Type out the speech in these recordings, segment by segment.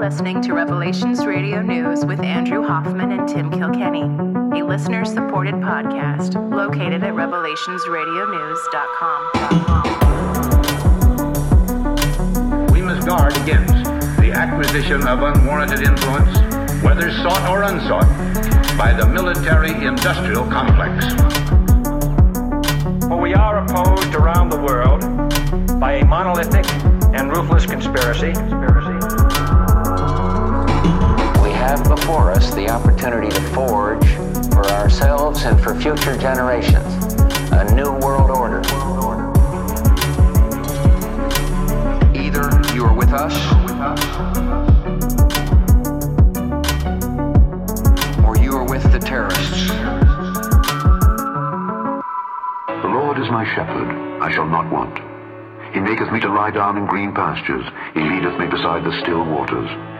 listening to Revelations Radio News with Andrew Hoffman and Tim Kilkenny, a listener supported podcast located at revelationsradionews.com. We must guard against the acquisition of unwarranted influence, whether sought or unsought, by the military industrial complex. For we are opposed around the world by a monolithic and ruthless conspiracy. Have before us the opportunity to forge for ourselves and for future generations a new world order. Either you are with us or you are with the terrorists. The Lord is my shepherd, I shall not want. He maketh me to lie down in green pastures. He leadeth me beside the still waters.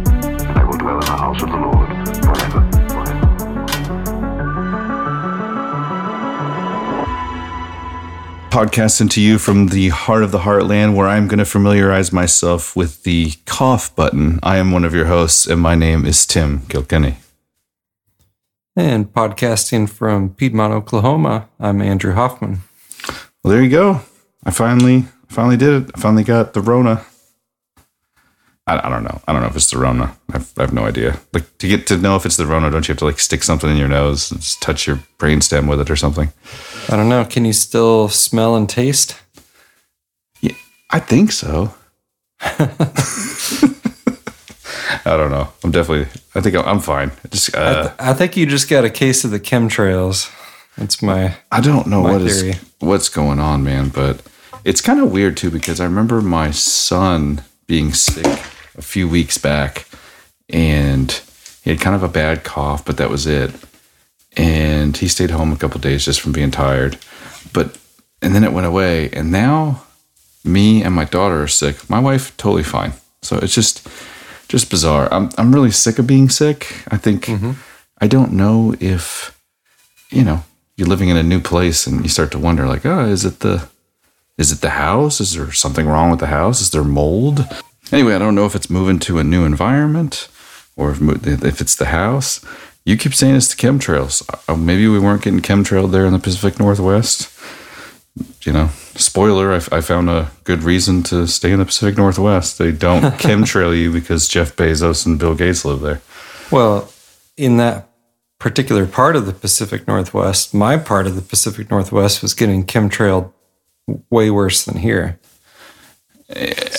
dwell in the house of the Lord forever. forever. Podcasting to you from the heart of the heartland, where I'm going to familiarize myself with the cough button. I am one of your hosts, and my name is Tim Kilkenny. And podcasting from Piedmont, Oklahoma, I'm Andrew Hoffman. Well, there you go. I finally, finally did it. I finally got the Rona. I, I don't know. I don't know if it's the Rona. I've, I have no idea. Like to get to know if it's the Rona, don't you have to like stick something in your nose and just touch your brainstem with it or something? I don't know. Can you still smell and taste? Yeah, I think so. I don't know. I'm definitely. I think I'm, I'm fine. Just. I, Uh, th- I think you just got a case of the chemtrails. That's my. I don't know My what is what's going on, man. But it's kind of weird too because I remember my son being sick a few weeks back, and he had kind of a bad cough, but that was it. And he stayed home a couple days just from being tired, but and then it went away. And now, me and my daughter are sick. My wife totally fine. So it's just just bizarre. I'm I'm really sick of being sick. I think mm-hmm. I don't know if you know you're living in a new place and you start to wonder like oh is it the is it the house? Is there something wrong with the house? Is there mold? Anyway i don't know if it's moving to a new environment or if, if it's the house. You keep saying it's the chemtrails. Uh, maybe we weren't getting chemtrailed there in the pacific northwest. You know spoiler—I found a good reason to stay in the pacific northwest. They don't chemtrail you because jeff bezos and bill gates live there. Well, in that particular part of the Pacific Northwest, my part of the Pacific Northwest was getting chemtrailed way worse than here.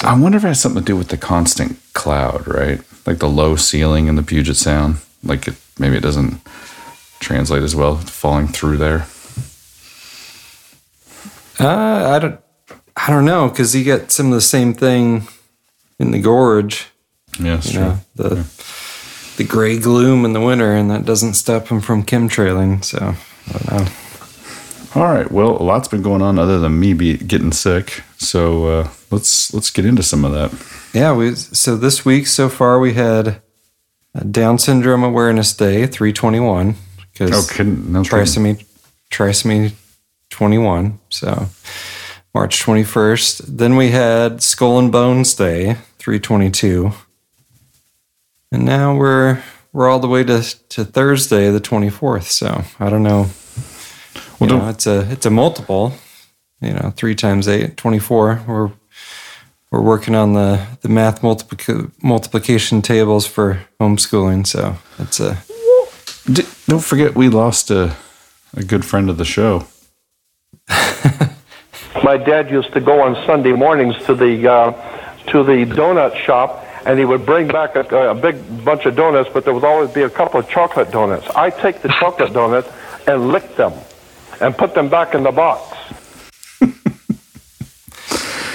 I wonder if it has something to do with the constant cloud, right? Like the low ceiling in the Puget Sound. Like it, maybe it doesn't translate as well falling through there. Uh, I don't. I don't know because you get some of the same thing in the gorge. Yeah, that's You true. know, the the gray gloom in the winter, and that doesn't stop them from chemtrailing. So I don't know. All right. Well, a lot's been going on other than me be getting sick. So uh, let's let's get into some of that. Yeah, we so this week so far we had Down Syndrome Awareness Day, three twenty one, Oh, because kidding? No kidding. trisomy trisomy twenty one. So March twenty first. Then we had Skull and Bones Day, three twenty two, and now we're we're all the way to to Thursday, the twenty fourth. So I don't know. Well, you know, it's a it's a multiple. You know, three times eight, 24. We're we're working on the the math multiplic- multiplication tables for homeschooling. So it's a D- don't forget, we lost a a good friend of the show. My dad used to go on Sunday mornings to the uh, to the donut shop, and he would bring back a, a big bunch of donuts, but there would always be a couple of chocolate donuts. I take the chocolate donuts and lick them, and put them back in the box.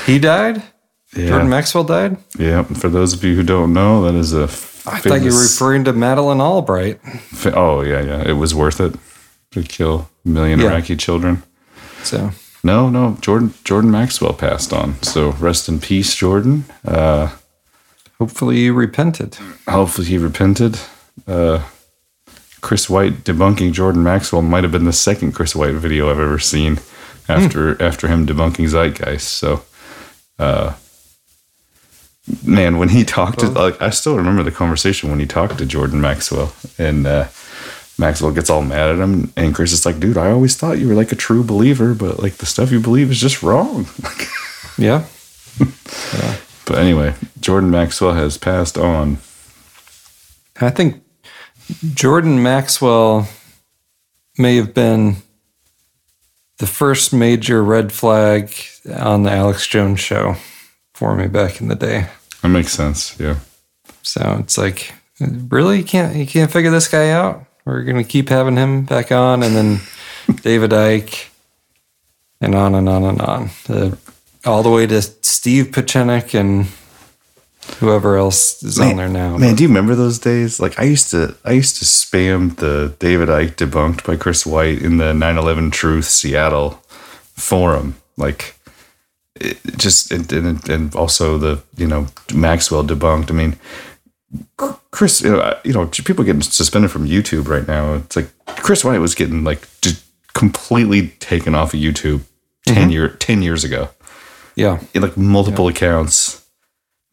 he died. Yeah. Jordan Maxwell died. Yeah. For those of you who don't know, that is a f- I thought you were referring to Madeleine Albright. Oh yeah, yeah. It was worth it to kill a million Yeah. Iraqi children. So No, no. Jordan Jordan Maxwell passed on. So rest in peace, Jordan. Uh, hopefully you repented. hopefully he repented. Uh, Chris White debunking Jordan Maxwell might have been the second Chris White video I've ever seen after after him debunking Zeitgeist. So, uh, man, when he talked to like, I still remember the conversation when he talked to Jordan Maxwell, and uh, Maxwell gets all mad at him, and Chris is like, "Dude, I always thought you were like a true believer, but like the stuff you believe is just wrong." Yeah. but anyway, Jordan Maxwell has passed on. I think Jordan Maxwell may have been the first major red flag on the Alex Jones show for me back in the day. That makes sense. Yeah. So it's like, really, you can't you can't figure this guy out? We're gonna keep having him back on, and then David Icke, and on and on and on, uh, all the way to Steve Pieczenik and whoever else is on there now. Man, do you remember those days? Like I used to, I used to spam the David Icke debunked by Chris White in the 9/11 Truth Seattle forum. Like, just and, and, and also the you know Maxwell debunked. I mean, Chris, you know, you know, people getting suspended from YouTube right now. It's like Chris White was getting like completely taken off of YouTube mm-hmm. 10 year 10 years ago Yeah, in like multiple accounts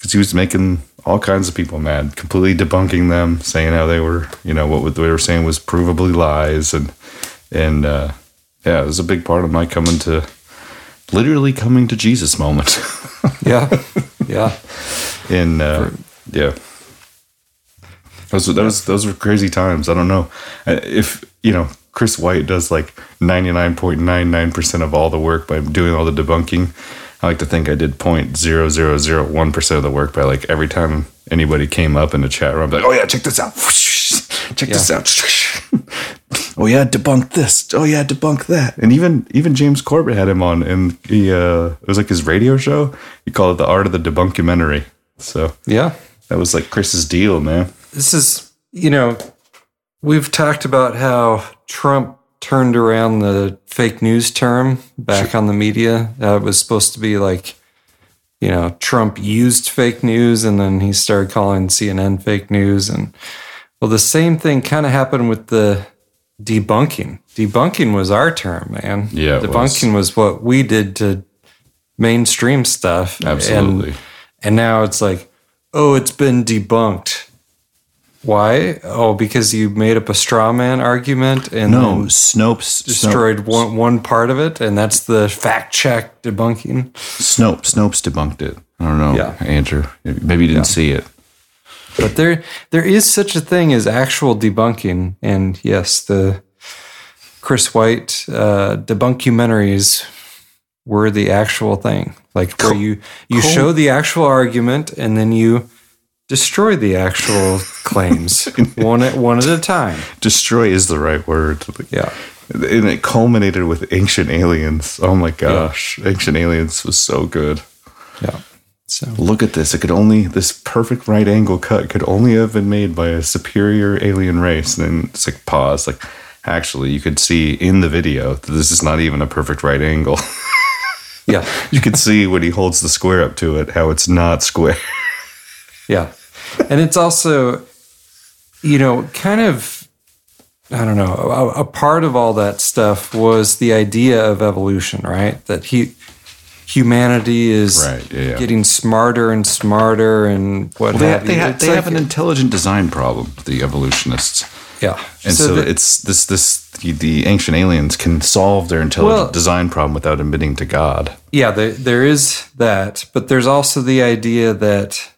because he was making all kinds of people mad, completely debunking them, saying how they were, you know, what they were saying was provably lies, and and uh, yeah, it was a big part of my coming to, literally coming to Jesus moment. yeah, yeah. in uh, yeah, those those those were crazy times. I don't know if you know Chris White does like ninety nine point nine nine percent of all the work by doing all the debunking. I like to think I did point zero zero zero one percent of the work by like every time anybody came up in the chat room, I'd be like, oh yeah, check this out, check this out. oh yeah, debunk this. Oh yeah, debunk that. And even even James Corbett had him on, and he uh, it was like his radio show. He called it the Art of the Debunkumentary. So Yeah. that was like Chris's deal, man. This is, you know, we've talked about how Trump turned around the fake news term back on the media. Uh, it was supposed to be like, you know, Trump used fake news and then he started calling CNN fake news. And well, the same thing kind of happened with the debunking. Debunking was our term, man. Yeah, Debunking was. what we did to mainstream stuff. And- Absolutely. and now it's like, oh, it's been debunked. Why? Oh, because you made up a straw man argument and No, Snopes destroyed one, one part of it, and that's the fact check debunking. Snopes Snopes debunked it. I don't know, Yeah. Andrew. Maybe you didn't see it. But there, there is such a thing as actual debunking, and yes, the Chris White uh, debunkumentaries were the actual thing. Like where you you show the actual argument and then you destroy the actual claims one at one at a time. Destroy is the right word. Yeah. And it culminated with Ancient Aliens. Oh my gosh. Ancient Aliens was so good. Yeah. So Look at this. It could only, this perfect right angle cut could only have been made by a superior alien race. And then it's like, pause. Like, actually, you could see in the video that this is not even a perfect right angle. yeah. you could see when he holds the square up to it how it's not square. Yeah. And it's also, you know, kind of, I don't know, a, a part of all that stuff was the idea of evolution, right? That he, humanity is Right, yeah, getting smarter and smarter and what Well, they, have they, you. have, It's they have an intelligent design problem, the evolutionists. yeah. And so, the- it's this this the, the ancient aliens can solve their intelligent Well- design problem without admitting to God. Yeah, there, there is that, but there's also the idea that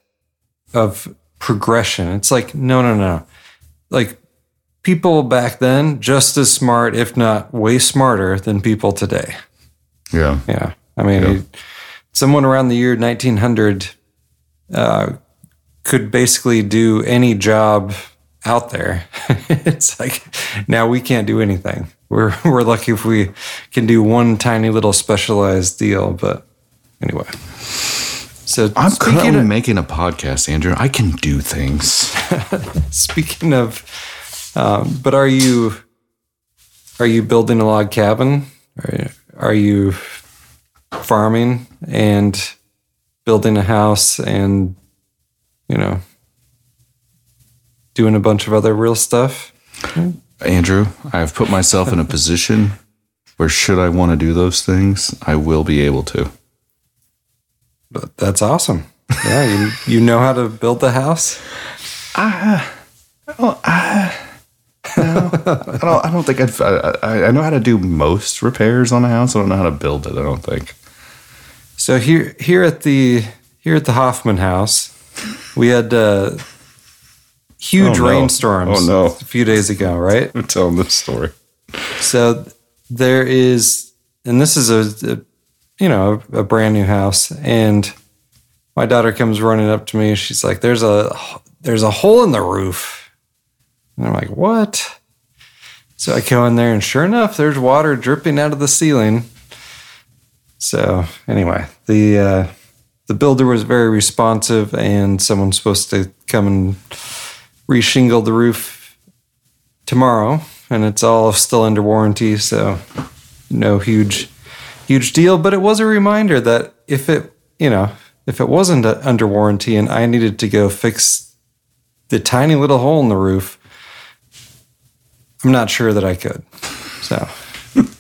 of progression. It's like, no, no, no. Like people back then, just as smart, if not way smarter than people today. Yeah. Yeah. I mean, Yeah. someone around the year 1900 uh, could basically do any job out there. it's like now we can't do anything. We're, we're lucky if we can do one tiny little specialized deal. But anyway, So I'm speaking currently of, making a podcast, Andrew. I can do things. speaking of, um, but are you are you building a log cabin? Are, are you farming and building a house and you know doing a bunch of other real stuff? Andrew, I have put myself in a position where, should I want to do those things, I will be able to. But that's awesome. Yeah, you you know how to build the house. I don't. I don't think I'd, I. I know how to do most repairs on a house. I don't know how to build it. I don't think. So here here at the here at the Hoffman house, we had uh, huge Oh, no. rainstorms Oh, no. a few days ago, right? I'm telling this story. So there is, and this is a, a you know a, brand new house, and my daughter comes running up to me. She's like, "There's a there's a hole in the roof," and I'm like, "What?" So I go in there, and sure enough, there's water dripping out of the ceiling. So anyway, the uh, the builder was very responsive, and someone's supposed to come and reshingle the roof tomorrow, and it's all still under warranty, so no huge huge deal. But it was a reminder that if it you know if it wasn't under warranty and I needed to go fix the tiny little hole in the roof, I'm not sure that I could. So.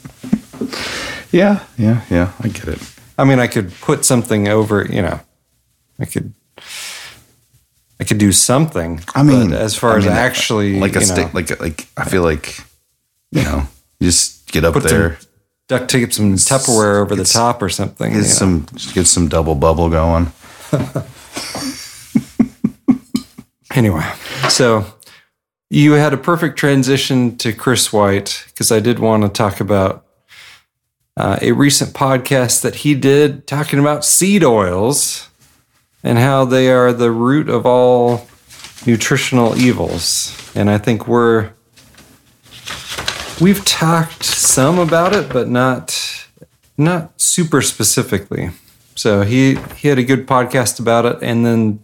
Yeah, yeah, yeah. I get it. I mean, I could put something over, you know, I could, I could do something. I mean, but as far I as mean, actually, like a know, stick, like like I feel like you know, you just get up Put there, some duct tape, some Tupperware over the top or something. get you know. some get some double bubble going. Anyway, so you had a perfect transition to Chris White because I did want to talk about uh, a recent podcast that he did talking about seed oils and how they are the root of all nutritional evils. And I think we're we've talked some about it, but not not super specifically. So he he had a good podcast about it, and then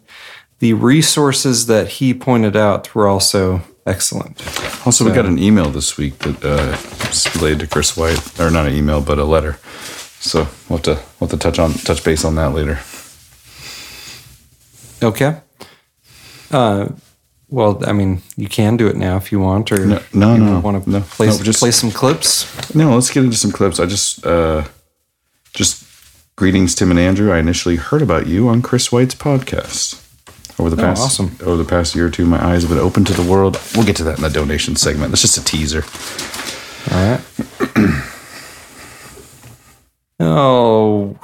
the resources that he pointed out were also excellent. Also, we got an email this week that uh, related to Chris White, or not an email, but a letter. So we'll have to we'll have to touch on touch base on that later. Okay. Uh, well, I mean, you can do it now if you want, or No, no, you no, want to no. play, No, some, just- play some clips. No, let's get into some clips. I just uh, just greetings, Tim and Andrew. I initially heard about you on Chris White's podcast. Over the Oh, past awesome. over the past year or two, my eyes have been open to the world. We'll get to that in the donation segment. That's just a teaser. All right. oh,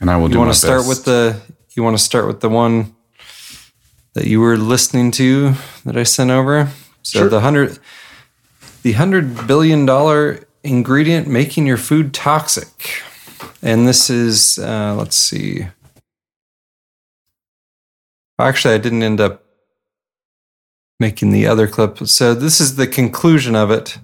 And I will do you want to start best. with the you want to start with the one that you were listening to that I sent over. So Sure. the hundred the hundred billion dollar ingredient making your food toxic, and this is uh, let's see. Actually, I didn't end up making the other clip. So this is the conclusion of it.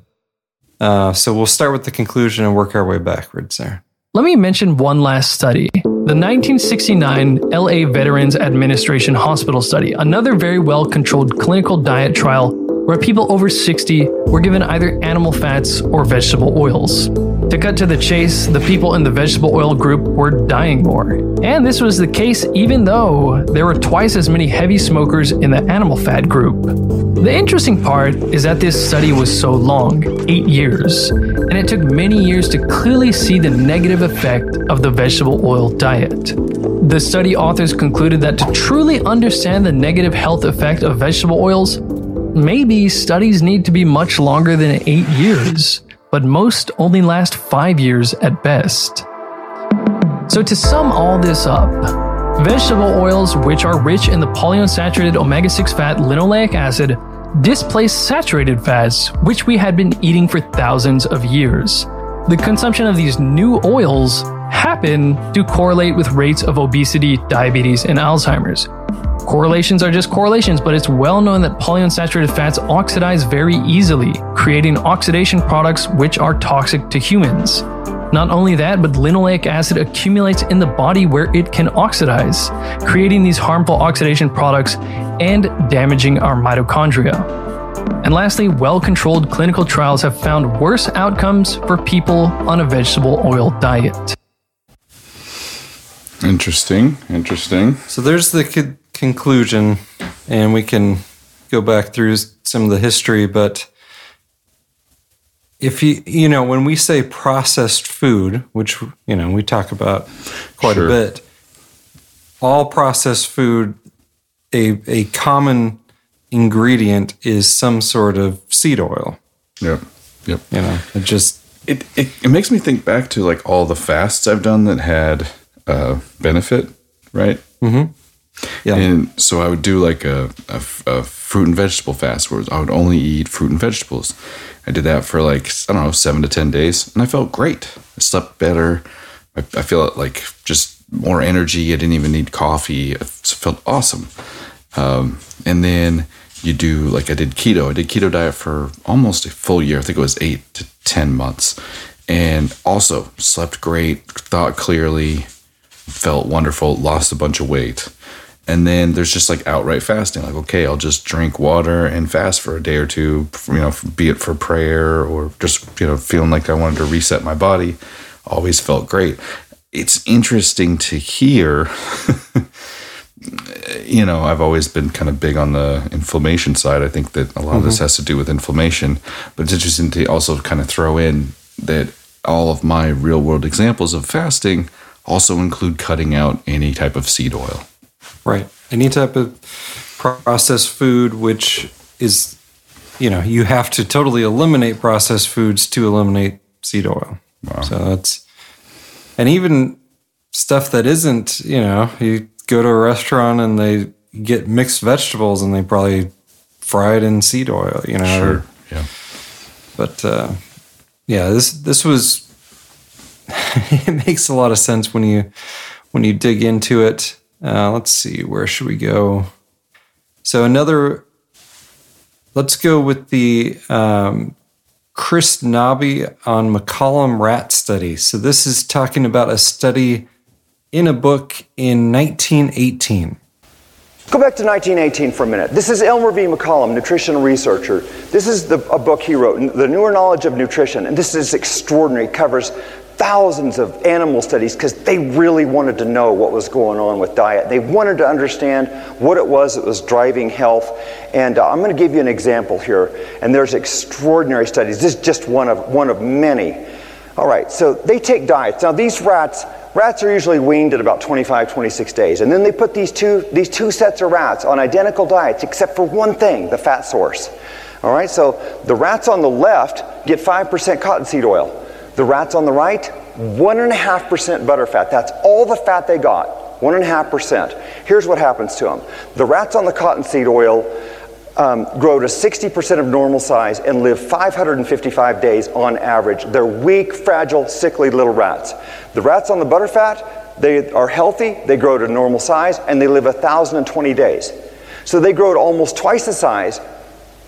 Uh, so we'll start with the conclusion and work our way backwards there. Let me mention one last study. The 1969 LA Veterans Administration Hospital study, another very well controlled clinical diet trial where people over 60 were given either animal fats or vegetable oils. To cut to the chase, the people in the vegetable oil group were dying more. And this was the case even though there were twice as many heavy smokers in the animal fat group. The interesting part is that this study was so long eight years and it took many years to clearly see the negative effect of the vegetable oil diet. The study authors concluded that to truly understand the negative health effect of vegetable oils, maybe studies need to be much longer than eight years, but most only last five years at best. So, to sum all this up, vegetable oils, which are rich in the polyunsaturated omega 6 fat linoleic acid, displace saturated fats, which we had been eating for thousands of years. The consumption of these new oils happen to correlate with rates of obesity, diabetes, and Alzheimer's. Correlations are just correlations, but it's well known that polyunsaturated fats oxidize very easily, creating oxidation products which are toxic to humans. Not only that, but linoleic acid accumulates in the body where it can oxidize, creating these harmful oxidation products and damaging our mitochondria. And lastly, well controlled clinical trials have found worse outcomes for people on a vegetable oil diet. Interesting. Interesting. So there's the co- conclusion, and we can go back through some of the history, but if you you know when we say processed food which you know we talk about quite sure. a bit all processed food a a common ingredient is some sort of seed oil. Yep yep. You know it just it, it, it makes me think back to like all the fasts i've done that had uh benefit right? Mm-hmm. Yeah. And so i would do like a, a, a fruit and vegetable fast where i would only eat fruit and vegetables. I did that for like, I don't know, seven to 10 days, and I felt great. I slept better. I, I feel like just more energy. I didn't even need coffee. It felt awesome. Um, and then you do, like, I did keto. I did keto diet for almost a full year. I think it was eight to 10 months. And also slept great, thought clearly, felt wonderful, lost a bunch of weight. And then there's just like outright fasting. Like, okay, I'll just drink water and fast for a day or two, you know, be it for prayer or just, you know, feeling like I wanted to reset my body. Always felt great. It's interesting to hear. you know, I've always been kind of big on the inflammation side. I think that a lot mm-hmm. of this mm-hmm. has to do with inflammation, but it's interesting to also kind of throw in that all of my real world examples of fasting also include cutting out any type of seed oil. Right. Any type of processed food, which is, you know, you have to totally eliminate processed foods to eliminate seed oil. Wow. So that's, and even stuff that isn't, you know, you go to a restaurant and they get mixed vegetables and they probably fry it in seed oil, you know. Sure. Or, yeah. But uh, yeah, this this was it makes a lot of sense when you when you dig into it. Uh, let's see, where should we go? So another, let's go with the um, Chris Knobbe on McCollum rat study. So this is talking about a study in a book in 1918. Go back to 1918 for a minute. This is Elmer V. McCollum, nutritional researcher. This is the, a book he wrote, The Newer Knowledge of Nutrition, and this is extraordinary. It covers thousands of animal studies because they really wanted to know what was going on with diet. They wanted to understand what it was that was driving health. And uh, I'm going to give you an example here. And there's extraordinary studies. This is just one of, one of many. All right, so they take diets. Now, these rats, rats are usually weaned at about 25, 26 days. And then they put these two, these two sets of rats on identical diets, except for one thing the fat source. All right, so the rats on the left get 5% cottonseed oil. The rats on the right, 1.5% butterfat. That's all the fat they got, 1.5%. Here's what happens to them the rats on the cottonseed oil um, grow to 60% of normal size and live 555 days on average. They're weak, fragile, sickly little rats. The rats on the butterfat, they are healthy, they grow to normal size, and they live 1,020 days. So they grow to almost twice the size,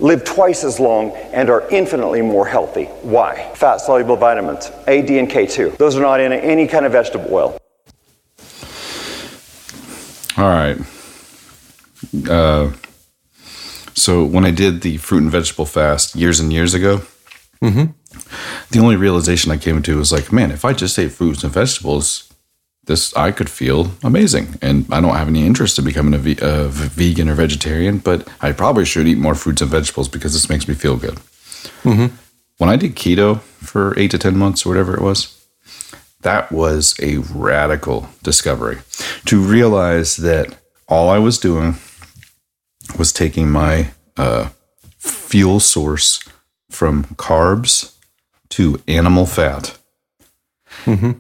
live twice as long and are infinitely more healthy. Why? Fat soluble vitamins, A, D, and K2. Those are not in any kind of vegetable oil. All right. Uh, so when I did the fruit and vegetable fast years and years ago, mm-hmm. the only realization I came to was like, man, if I just ate fruits and vegetables, this I could feel amazing. And I don't have any interest in becoming a, ve- a vegan or vegetarian, but I probably should eat more fruits and vegetables because this makes me feel good. Mm-hmm. When I did keto for eight to 10 months or whatever it was, that was a radical discovery to realize that all I was doing was taking my uh, fuel source from carbs to animal fat. Mm-hmm.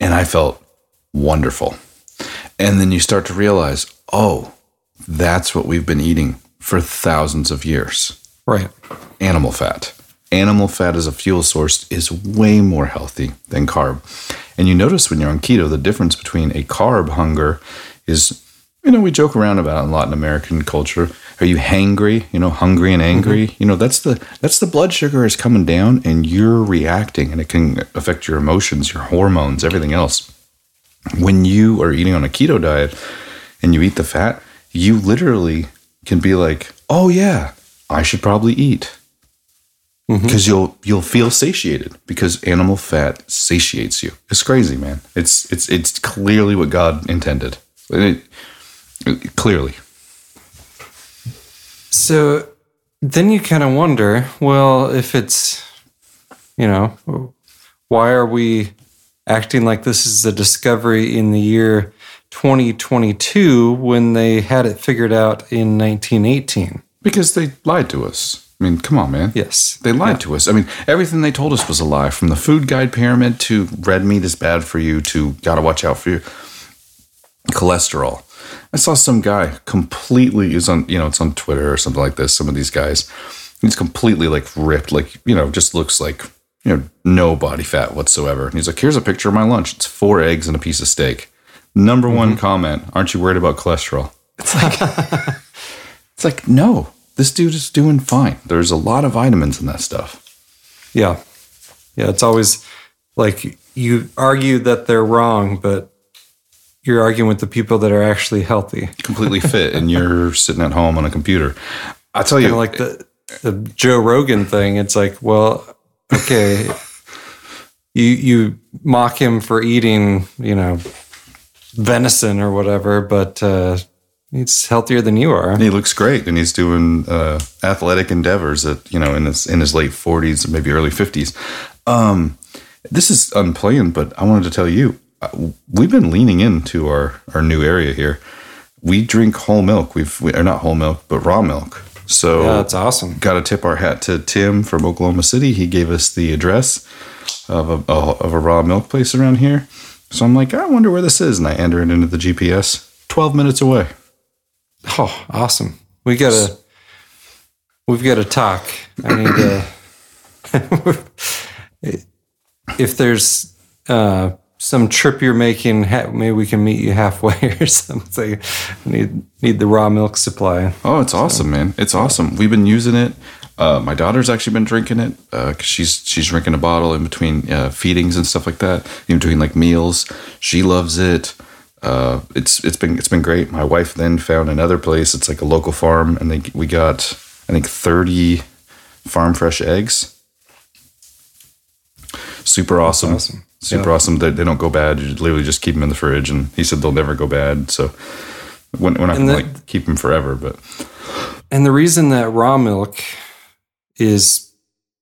And I felt wonderful. And then you start to realize, oh, that's what we've been eating for thousands of years. Right. Animal fat. Animal fat as a fuel source is way more healthy than carb. And you notice when you're on keto, the difference between a carb hunger is, you know, we joke around about it a lot in Latin American culture are you hangry? You know, hungry and angry. Mm-hmm. You know, that's the that's the blood sugar is coming down, and you're reacting, and it can affect your emotions, your hormones, everything else. When you are eating on a keto diet and you eat the fat, you literally can be like, "Oh yeah, I should probably eat." Mm-hmm. Because you'll you'll feel satiated because animal fat satiates you. It's crazy, man. It's it's it's clearly what God intended. It- it- clearly, So then you kind of wonder, well, if it's, you know, why are we acting like this is a discovery in the year 2022 when they had it figured out in 1918? because they lied to us. I mean, come on, man. Yes. They lied to us. I mean, everything they told us was a lie from the food guide pyramid to red meat is bad for you to gotta watch out for you. Cholesterol. I saw some guy completely is on, you know, it's on Twitter or something like this. Some of these guys, he's completely like ripped, like, you know, just looks like, you know, no body fat whatsoever. And he's like, here's a picture of my lunch. It's four eggs and a piece of steak. Number one mm-hmm. comment, aren't you worried about cholesterol? It's like, it's like, no, this dude is doing fine. There's a lot of vitamins in that stuff. Yeah. Yeah. It's always like you argue that they're wrong, but you're arguing with the people that are actually healthy. Completely fit, and you're sitting at home on a computer. I tell you, like the, the Joe Rogan thing. It's like, well, okay, you you mock him for eating, you know, venison or whatever, but uh, he's healthier than you are. he looks great, and he's doing uh, athletic endeavors at you know in his in his late 40s, maybe early 50s. Um, this is unplanned, but I wanted to tell you, uh, we've been leaning into our our new area here. We drink whole milk. We've we, or not whole milk, but raw milk. So Yeah, that's awesome. Got to tip our hat to Tim from Oklahoma City. He gave us the address of a, of a raw milk place around here. So I'm like, I wonder where this is, and I enter it into the GPS. Twelve minutes away. Oh, awesome. We gotta we've gotta talk. I need to if there's uh some trip you're making, maybe we can meet you halfway or something. I need need the raw milk supply. Oh, it's awesome, man! It's awesome. We've been using it. Uh, my daughter's actually been drinking it because she's she's drinking a bottle in between uh, feedings and stuff like that, in between like meals. She loves it. Uh, it's it's been it's been great. My wife then found another place. It's like a local farm, and they we got I think thirty farm fresh eggs. Super awesome. awesome. Super Yeah. awesome. They, they don't go bad. You literally just keep them in the fridge, and he said they'll never go bad. So we're not gonna like keep them forever, but And the reason that raw milk is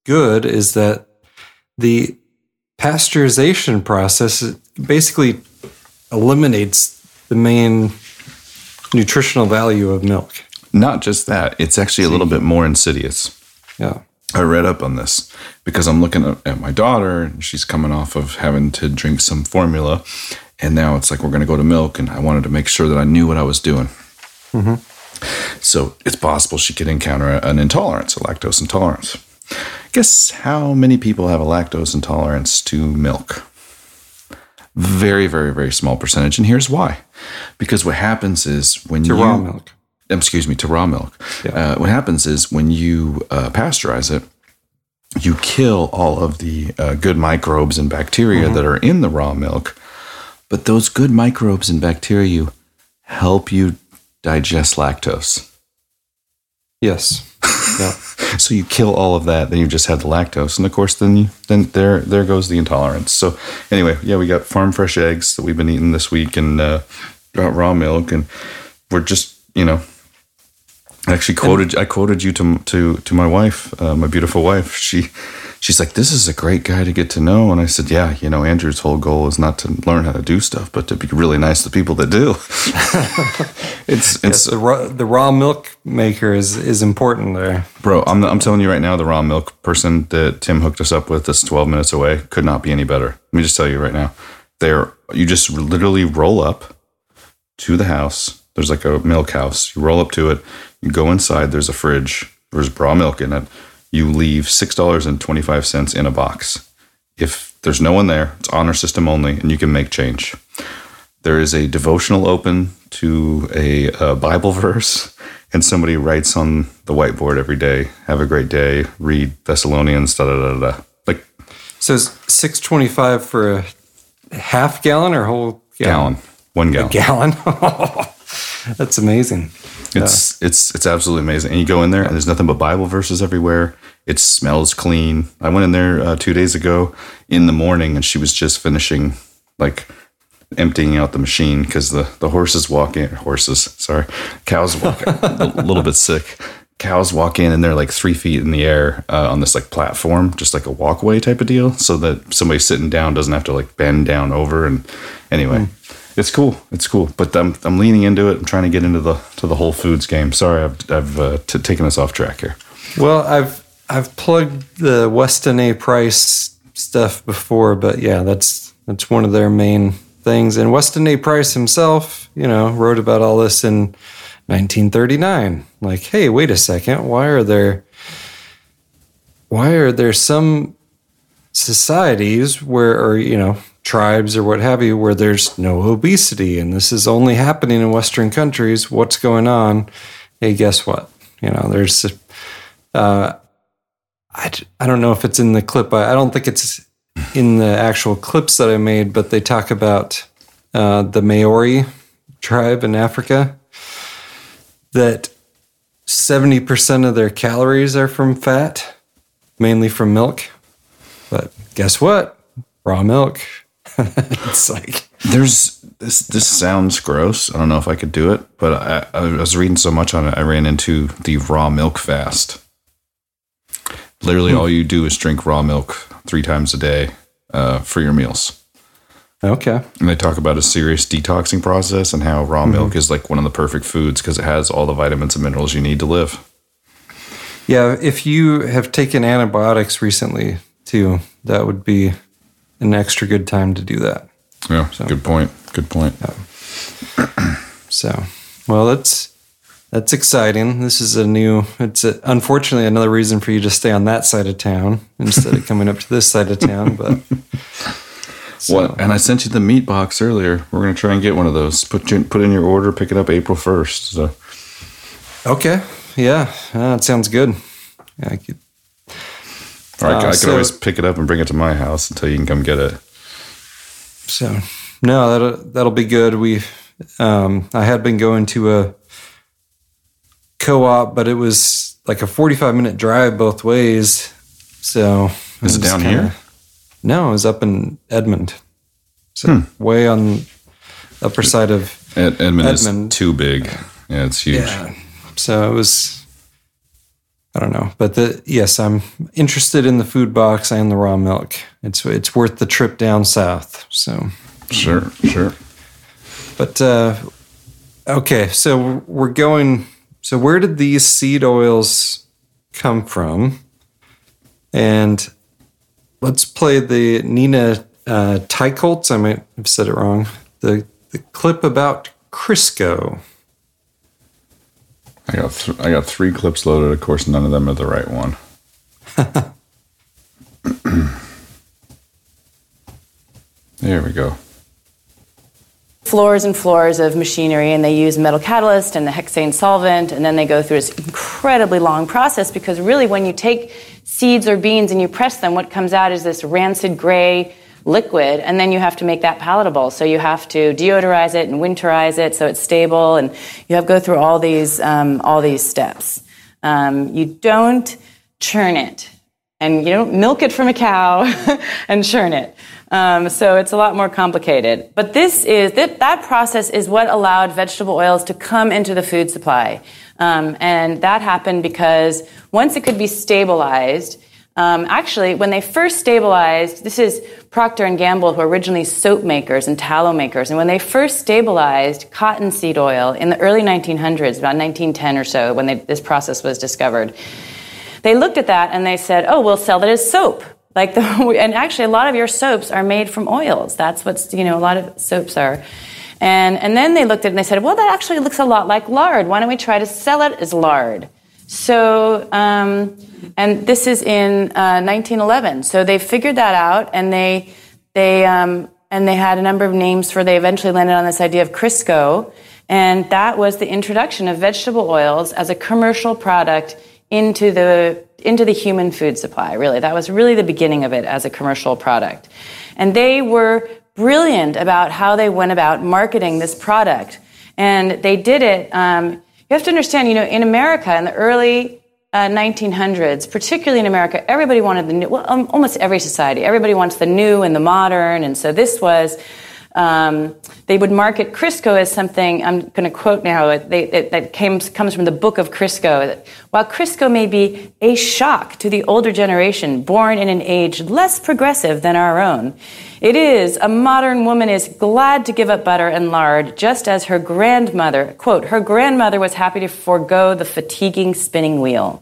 good is that the pasteurization process basically eliminates the main nutritional value of milk. Not just that, it's actually a little bit more insidious. Yeah. I read up on this because I'm looking at, my daughter and she's coming off of having to drink some formula. And now it's like we're going to go to milk, and I wanted to make sure that I knew what I was doing. Mm-hmm. So it's possible she could encounter an intolerance, a lactose intolerance. Guess how many people have a lactose intolerance to milk? Very, very, very small percentage. And here's why. Because what happens is when To you raw milk. Excuse me, to raw milk. Uh, what happens is when you uh, pasteurize it, you kill all of the uh, good microbes and bacteria that are in the raw milk. But those good microbes and bacteria help you digest lactose. Yes. Yeah. So you kill all of that, then you just have the lactose, and of course, then you, then there there goes the intolerance. So anyway, yeah, we got farm fresh eggs that we've been eating this week, and uh, got raw milk, and we're just you know, I actually quoted I quoted you to to to my wife, uh, my beautiful wife. She she's like, "This is a great guy to get to know," and I said, "Yeah, you know, Andrew's whole goal is not to learn how to do stuff, but to be really nice to people that do." it's Yes, it's the raw, the raw milk maker is is important there. Bro, I'm, I'm telling you right now, the raw milk person that Tim hooked us up with that's 12 minutes away could not be any better. Let me just tell you right now. They're, you just literally roll up to the house. There's like a milk house. You roll up to it. You go inside. There's a fridge. There's raw milk in it. You leave $6.25 in a box. If there's no one there, it's honor system only, and you can make change. There is a devotional open to a, uh Bible verse, and somebody writes on the whiteboard every day, "Have a great day. Read Thessalonians." Da da da da. Like So six twenty five for a half gallon or whole gallon, one gallon. A gallon. That's amazing. It's it's it's absolutely amazing. And you go in there, and there's nothing but Bible verses everywhere. It smells clean. I went in there uh, two days ago in the morning, and she was just finishing like emptying out the machine because the the horses walk in. Horses, sorry, cows walk a little bit sick. Cows walk in and they're like three feet in the air uh, on this like platform, just like a walkway type of deal, so that somebody sitting down doesn't have to like bend down over. And anyway, it's cool. It's cool. But I'm I'm leaning into it. I'm trying to get into the to the Whole Foods game. Sorry, I've I've uh, t- taken us off track here. Well, I've I've plugged the Weston A. Price stuff before, but yeah, that's that's one of their main things. And Weston A. Price himself, you know, wrote about all this in 1939. Like, hey, wait a second, why are there why are there some societies where or you know tribes or what have you where there's no obesity and this is only happening in western countries what's going on? Hey guess what? You know there's uh, I, I don't know if it's in the clip I, I don't think it's in the actual clips that i made but they talk about uh, the maori tribe in africa that 70% of their calories are from fat mainly from milk but guess what? Raw milk it's like There's this. This sounds gross. I don't know if I could do it, but I, I was reading so much on it. I ran into the raw milk fast. Literally, all you do is drink raw milk three times a day uh, for your meals. okay And they talk about a serious detoxing process and how raw milk is like one of the perfect foods because it has all the vitamins and minerals you need to live. Yeah, if you have taken antibiotics recently too, that would be an extra good time to do that. Yeah, good point. Good point. So, well, that's that's exciting. This is a new. It's a, unfortunately another reason for you to stay on that side of town instead of coming up to this side of town. But What? And I sent you the meat box earlier. We're gonna try and get one of those. Put your, put in your order. Pick it up April first. So okay, yeah, uh, that sounds good. Yeah, I could, or I, Uh, I could so- always pick it up and bring it to my house until you can come get it. So no, that'll that'll be good. We um, I had been going to a co-op, but it was like a forty-five minute drive both ways. So Is it down kinda- here? No, it was up in Edmond. So way on the upper side of Ed, Edmond, Edmond. is too big. Yeah, it's huge. yeah. So it was. I don't know, but the yes, I'm interested in the food box and the raw milk. It's it's worth the trip down south. So Sure, sure. But uh, okay, so we're going. So where did these seed oils come from? And let's play the Nina uh, Teicholz. I might have said it wrong. The the clip about Crisco. I got th- I got three clips loaded. Of course, none of them are the right one. there we go. floors and floors of machinery and they use metal catalyst and the hexane solvent and then they go through this incredibly long process because really when you take seeds or beans and you press them what comes out is this rancid gray liquid and then you have to make that palatable so you have to deodorize it and winterize it so it's stable and you have to go through all these um, all these steps um, you don't churn it and you don't milk it from a cow and churn it. Um, so it's a lot more complicated. But this is that, that process is what allowed vegetable oils to come into the food supply, um, and that happened because once it could be stabilized. Um, actually, when they first stabilized, this is Procter and Gamble, who were originally soap makers and tallow makers, and when they first stabilized cottonseed oil in the early 1900s, about 1910 or so, when they, this process was discovered, they looked at that and they said, "Oh, we'll sell that as soap." Like the and actually, a lot of your soaps are made from oils. That's what's you know a lot of soaps are. And and then they looked at it and they said, "Well, that actually looks a lot like lard. Why don't we try to sell it as lard?" So, um, and this is in uh, 1911. So they figured that out, and they they um, and they had a number of names for. They eventually landed on this idea of Crisco, And that was the introduction of vegetable oils as a commercial product into the into the human food supply. Really, that was really the beginning of it as a commercial product. And they were brilliant about how they went about marketing this product. And they did it. Um, have to understand, you know, in America in the early uh, 1900s, particularly in America, everybody wanted the new. Well, um, almost every society, everybody wants the new and the modern. And so this was um, they would market Crisco as something, I'm going to quote now, they, it, that came, comes from the book of Crisco. While Crisco may be a shock to the older generation born in an age less progressive than our own, it is, a modern woman is glad to give up butter and lard just as her grandmother, quote, her grandmother was happy to forego the fatiguing spinning wheel.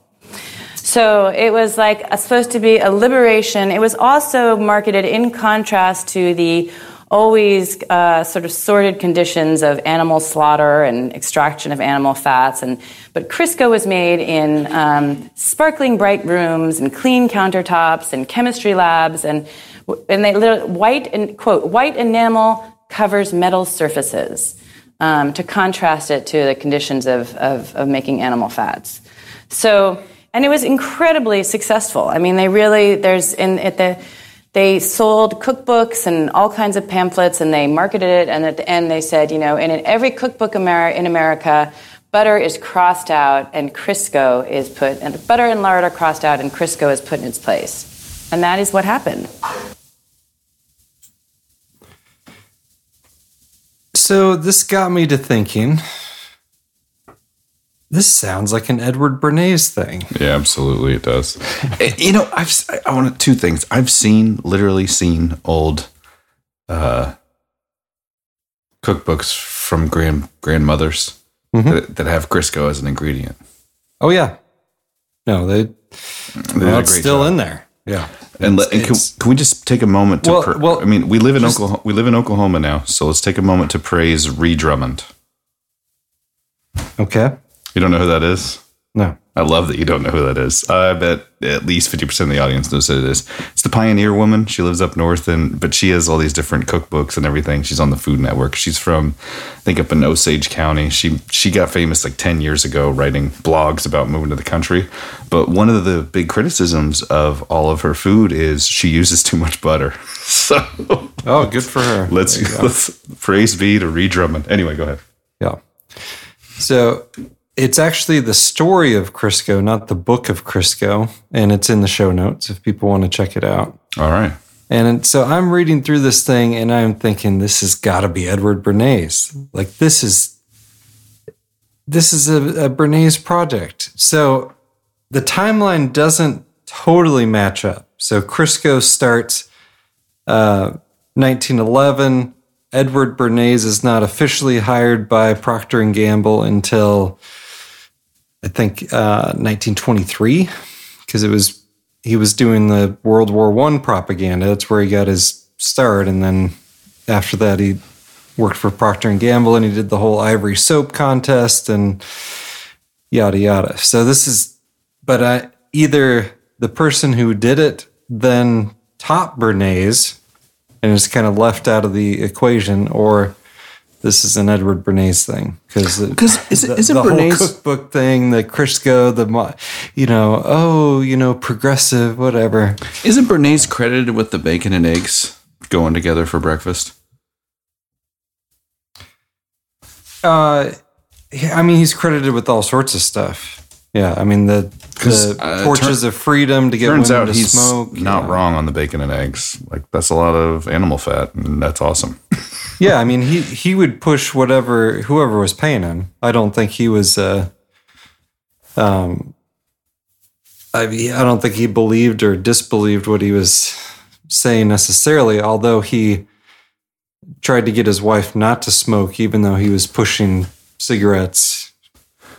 So it was like a, supposed to be a liberation. It was also marketed in contrast to the always uh, sort of sordid conditions of animal slaughter and extraction of animal fats. And but Crisco was made in um, sparkling bright rooms and clean countertops and chemistry labs and and they white and quote white enamel covers metal surfaces um, to contrast it to the conditions of, of, of making animal fats. So and it was incredibly successful. I mean, they really there's in at the they sold cookbooks and all kinds of pamphlets and they marketed it. And at the end, they said, you know, and in every cookbook in America, butter is crossed out and Crisco is put, and butter and lard are crossed out and Crisco is put in its place. And that is what happened. So this got me to thinking this sounds like an Edward Bernays thing. Yeah, absolutely, it does. Eh, you know, I've I want two things. I've seen, literally seen old uh, cookbooks from grand grandmothers mm-hmm. that, that, have Crisco as an ingredient. Oh yeah, no, they, they well, it's still job. in there. Yeah, and, let, and can, can, we just take a moment to? Well, per, well I mean, we live in just, Oklahoma. We live in Oklahoma now, so let's take a moment to praise Ree Drummond. Okay. You don't know who that is? No. I love that you don't know who that is. I bet at least 50% of the audience knows who it is. It's the pioneer woman. She lives up north and but she has all these different cookbooks and everything. She's on the Food Network. She's from I think up in Osage County. She she got famous like 10 years ago writing blogs about moving to the country. But one of the big criticisms of all of her food is she uses too much butter. So Oh, good for her. Let's let's praise be to Ree Drummond. Anyway, go ahead. Yeah. So it's actually the story of Crisco, not the book of Crisco, and it's in the show notes if people want to check it out. All right. And so I'm reading through this thing and I'm thinking this has got to be Edward Bernays. Like this is this is a, a Bernays project. So the timeline doesn't totally match up. So Crisco starts uh, 1911. Edward Bernays is not officially hired by Procter and Gamble until I think uh, 1923 because it was he was doing the World War One propaganda. That's where he got his start, and then after that he worked for Procter and Gamble, and he did the whole ivory soap contest and yada yada. So this is, but I, either the person who did it then top Bernays and is kind of left out of the equation, or this is an Edward Bernays thing because because is, the, is it the Bernays whole cookbook thing, the Crisco, the you know, oh, you know, progressive, whatever. Isn't Bernays credited with the bacon and eggs going together for breakfast? Uh, I mean, he's credited with all sorts of stuff. Yeah, I mean the the uh, torches tur- of freedom to get turns out to he's smoke. Not yeah. wrong on the bacon and eggs. Like that's a lot of animal fat, and that's awesome. yeah, I mean he he would push whatever whoever was paying him. I don't think he was. Uh, um, I I don't think he believed or disbelieved what he was saying necessarily. Although he tried to get his wife not to smoke, even though he was pushing cigarettes,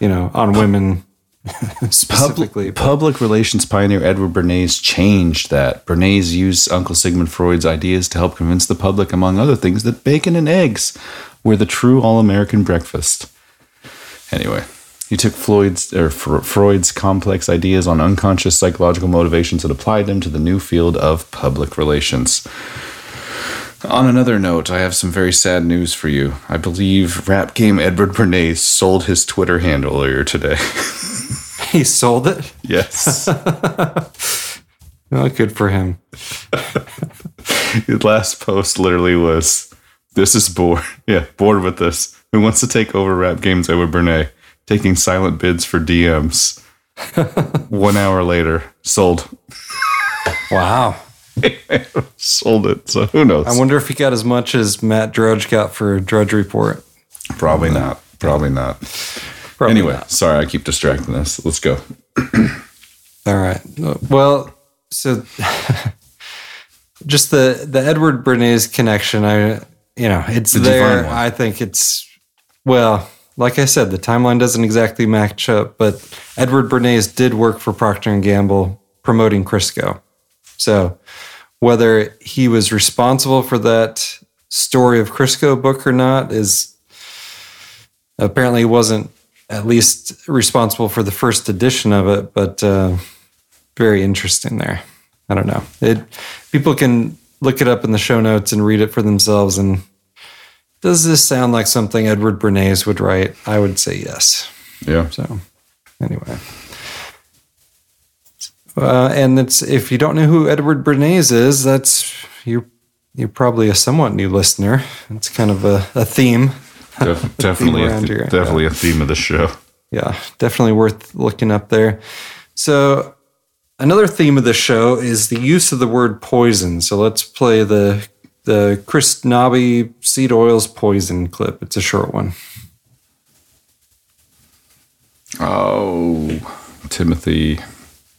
you know, on women specifically. Public, public, relations pioneer Edward Bernays changed that. Bernays used Uncle Sigmund Freud's ideas to help convince the public, among other things, that bacon and eggs were the true all American breakfast. Anyway, he took Floyd's or Freud's complex ideas on unconscious psychological motivations and applied them to the new field of public relations. On another note, I have some very sad news for you. I believe rap game Edward Bernays sold his Twitter handle earlier today. he sold it? Yes. well, good for him. His last post literally was, "This is bored. Yeah, bored with this. Who wants to take over rap games Edward Bernay? Taking silent bids for DMs." One hour later, sold. Wow. sold it. So who knows? I wonder if he got as much as Matt Drudge got for Drudge Report. Probably not. Probably not. Probably anyway, not. sorry, I keep distracting us. Let's go. All right. Well, so just the the Edward Bernays connection, I you know, it's The there. I think it's well, like I said, the timeline doesn't exactly match up, but Edward Bernays did work for Procter and Gamble promoting Crisco. So whether he was responsible for that story of Crisco book or not is apparently wasn't at least responsible for the first edition of it, but uh, very interesting there. I don't know. It people can look it up in the show notes and read it for themselves. And does this sound like something Edward Bernays would write? I would say yes. Yeah. So anyway. Uh, and it's if you don't know who Edward Bernays is, that's you're You're probably a somewhat new listener. It's kind of a, a theme. Def- definitely, a th- definitely a theme of the show. yeah, definitely worth looking up there. So, another theme of the show is the use of the word poison. So let's play the the Chris Knobbe seed oils poison clip. It's a short one. Oh, Timothy,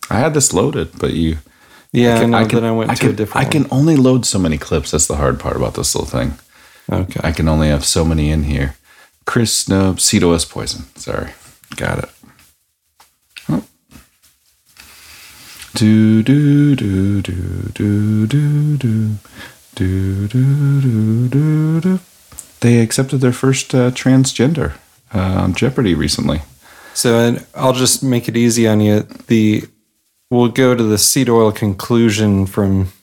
I had this loaded, but you. Yeah, I, can- know. can- then I went I to can, a different. I can only load so many clips. That's the hard part about this little thing. Okay. I can only have so many in here. Chris, no, Ceto poison. Sorry. Got it. Do, do, do, do, do, do, do. Do, do, do, do, do. They accepted their first uh, transgender uh, on Jeopardy recently. So I'll just make it easy on you. The we'll go to the seed oil conclusion from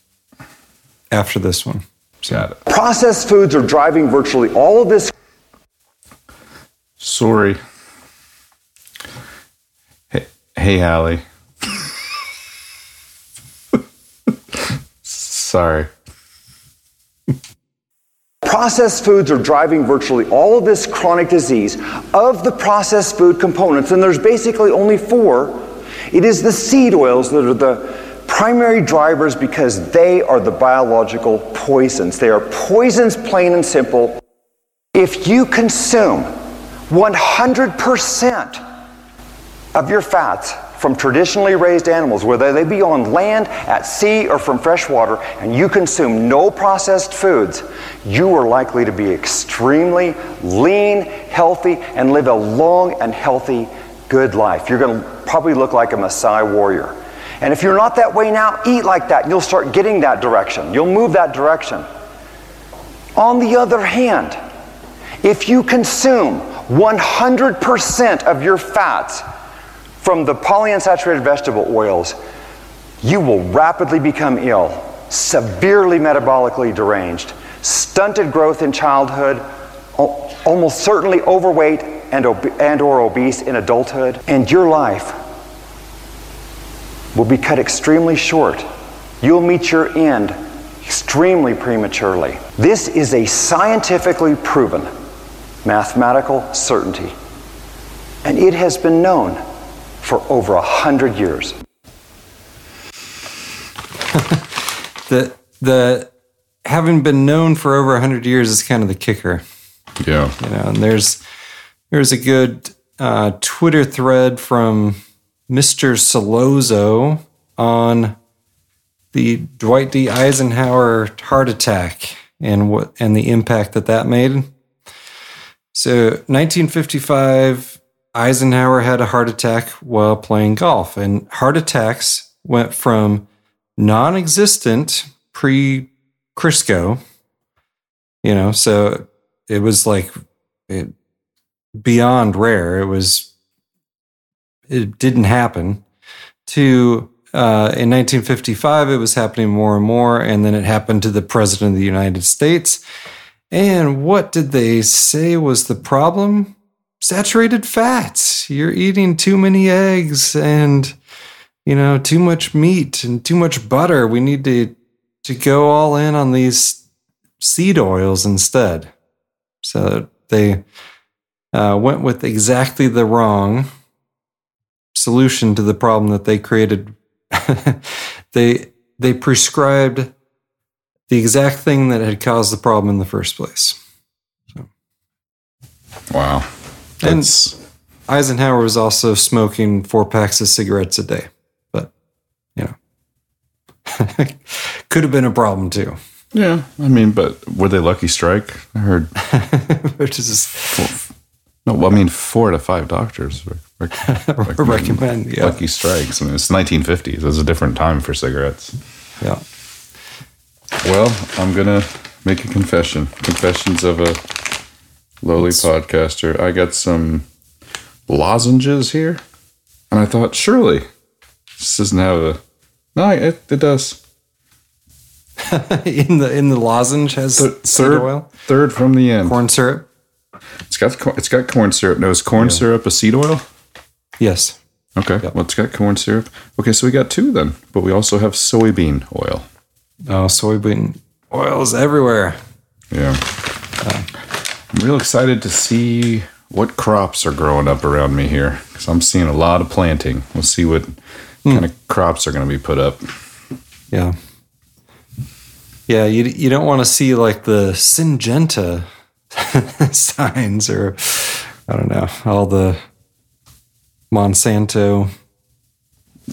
after this one. Processed foods are driving virtually all of this Sorry. Hey, hey Hallie. Sorry. Processed foods are driving virtually all of this chronic disease of the processed food components, and there's basically only four. It is the seed oils that are the primary drivers because they are the biological poisons. They are poisons, plain and simple. If you consume 100% of your fats from traditionally raised animals, whether they be on land, at sea, or from fresh water, and you consume no processed foods, you are likely to be extremely lean, healthy, and live a long and healthy, good life. You're going to probably look like a Maasai warrior. And if you're not that way now, eat like that. You'll start getting that direction. You'll move that direction. On the other hand, if you consume 100% of your fats from the polyunsaturated vegetable oils, you will rapidly become ill, severely metabolically deranged, stunted growth in childhood, almost certainly overweight and, and or obese in adulthood, and your life will be cut extremely short. You'll meet your end extremely prematurely. This is a scientifically proven mathematical certainty, and it has been known for over a hundred years. The the having been known for over a hundred years is kind of the kicker. Yeah. You know, and there's there's a good uh, Twitter thread from Mr. Solozo on the Dwight D. Eisenhower heart attack and what and the impact that that made. So, 1955, Eisenhower had a heart attack while playing golf, and heart attacks went from non-existent pre Crisco, you know, so it was like it, beyond rare. It was it didn't happen to uh, in 1955, it was happening more and more, and then it happened to the president of the United States. And what did they say was the problem? Saturated fats. You're eating too many eggs and you know too much meat and too much butter. We need to to go all in on these seed oils instead. So they uh, went with exactly the wrong solution to the problem that they created. they they prescribed the exact thing that had caused the problem in the first place. So. Wow. That's... And Eisenhower was also smoking four packs of cigarettes a day, but you know, could have been a problem too. Yeah, I mean, but were they lucky strike? I heard. Which is no, I mean four to five doctors rec- rec- recommend yeah. lucky strikes. I mean, it's 1950s. It's a different time for cigarettes. Yeah. Well, I'm gonna make a confession. Confessions of a lowly Let's... podcaster. I got some lozenges here, and I thought surely this doesn't have a. No, it, it does. in the in the lozenge has Th- third oil. Third from the end. Corn syrup. It's got it's got corn syrup. No, is corn yeah. syrup a seed oil? Yes. Okay. Yep. Well, it's got corn syrup. Okay, so we got two then, but we also have soybean oil. Oh, soybean oil is everywhere. Yeah. Uh, I'm real excited to see what crops are growing up around me here because I'm seeing a lot of planting. We'll see what mm. kind of crops are going to be put up. Yeah. Yeah, you you don't want to see like the Syngenta signs or I don't know all the Monsanto,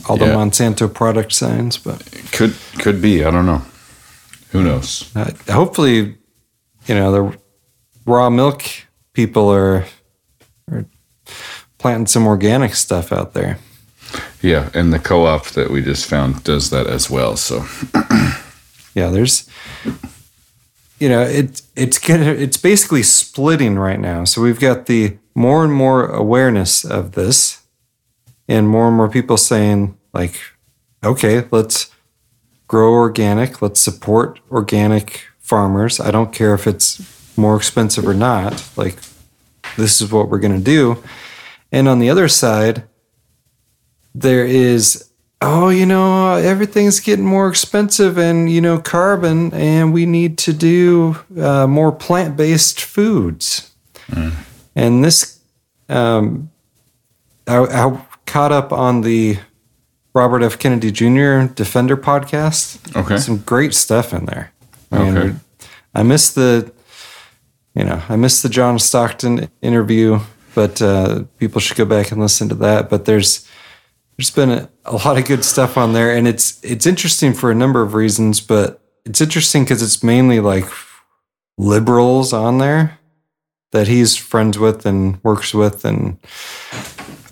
all yeah. the Monsanto product signs, but could could be. I don't know. Who knows? Uh, hopefully, you know the raw milk people are are planting some organic stuff out there. Yeah, and the co-op that we just found does that as well. So yeah, there's you know it it's gonna it's basically splitting right now. So we've got the more and more awareness of this, and more and more people saying like, okay, let's grow organic, let's support organic farmers. I don't care if it's more expensive or not. Like this is what we're gonna do. And on the other side, there is oh, you know, everything's getting more expensive and, you know, carbon, and we need to do uh, more plant based foods. Mm. And this, um, I, I, caught up on the Robert F. Kennedy Jr. Defender podcast. Okay. Some great stuff in there. Okay. I missed the, you know, I missed the John Stockton interview, but uh, people should go back and listen to that. But there's, there's been a, a lot of good stuff on there, and it's it's interesting for a number of reasons. But it's interesting because it's mainly like liberals on there that he's friends with and works with, and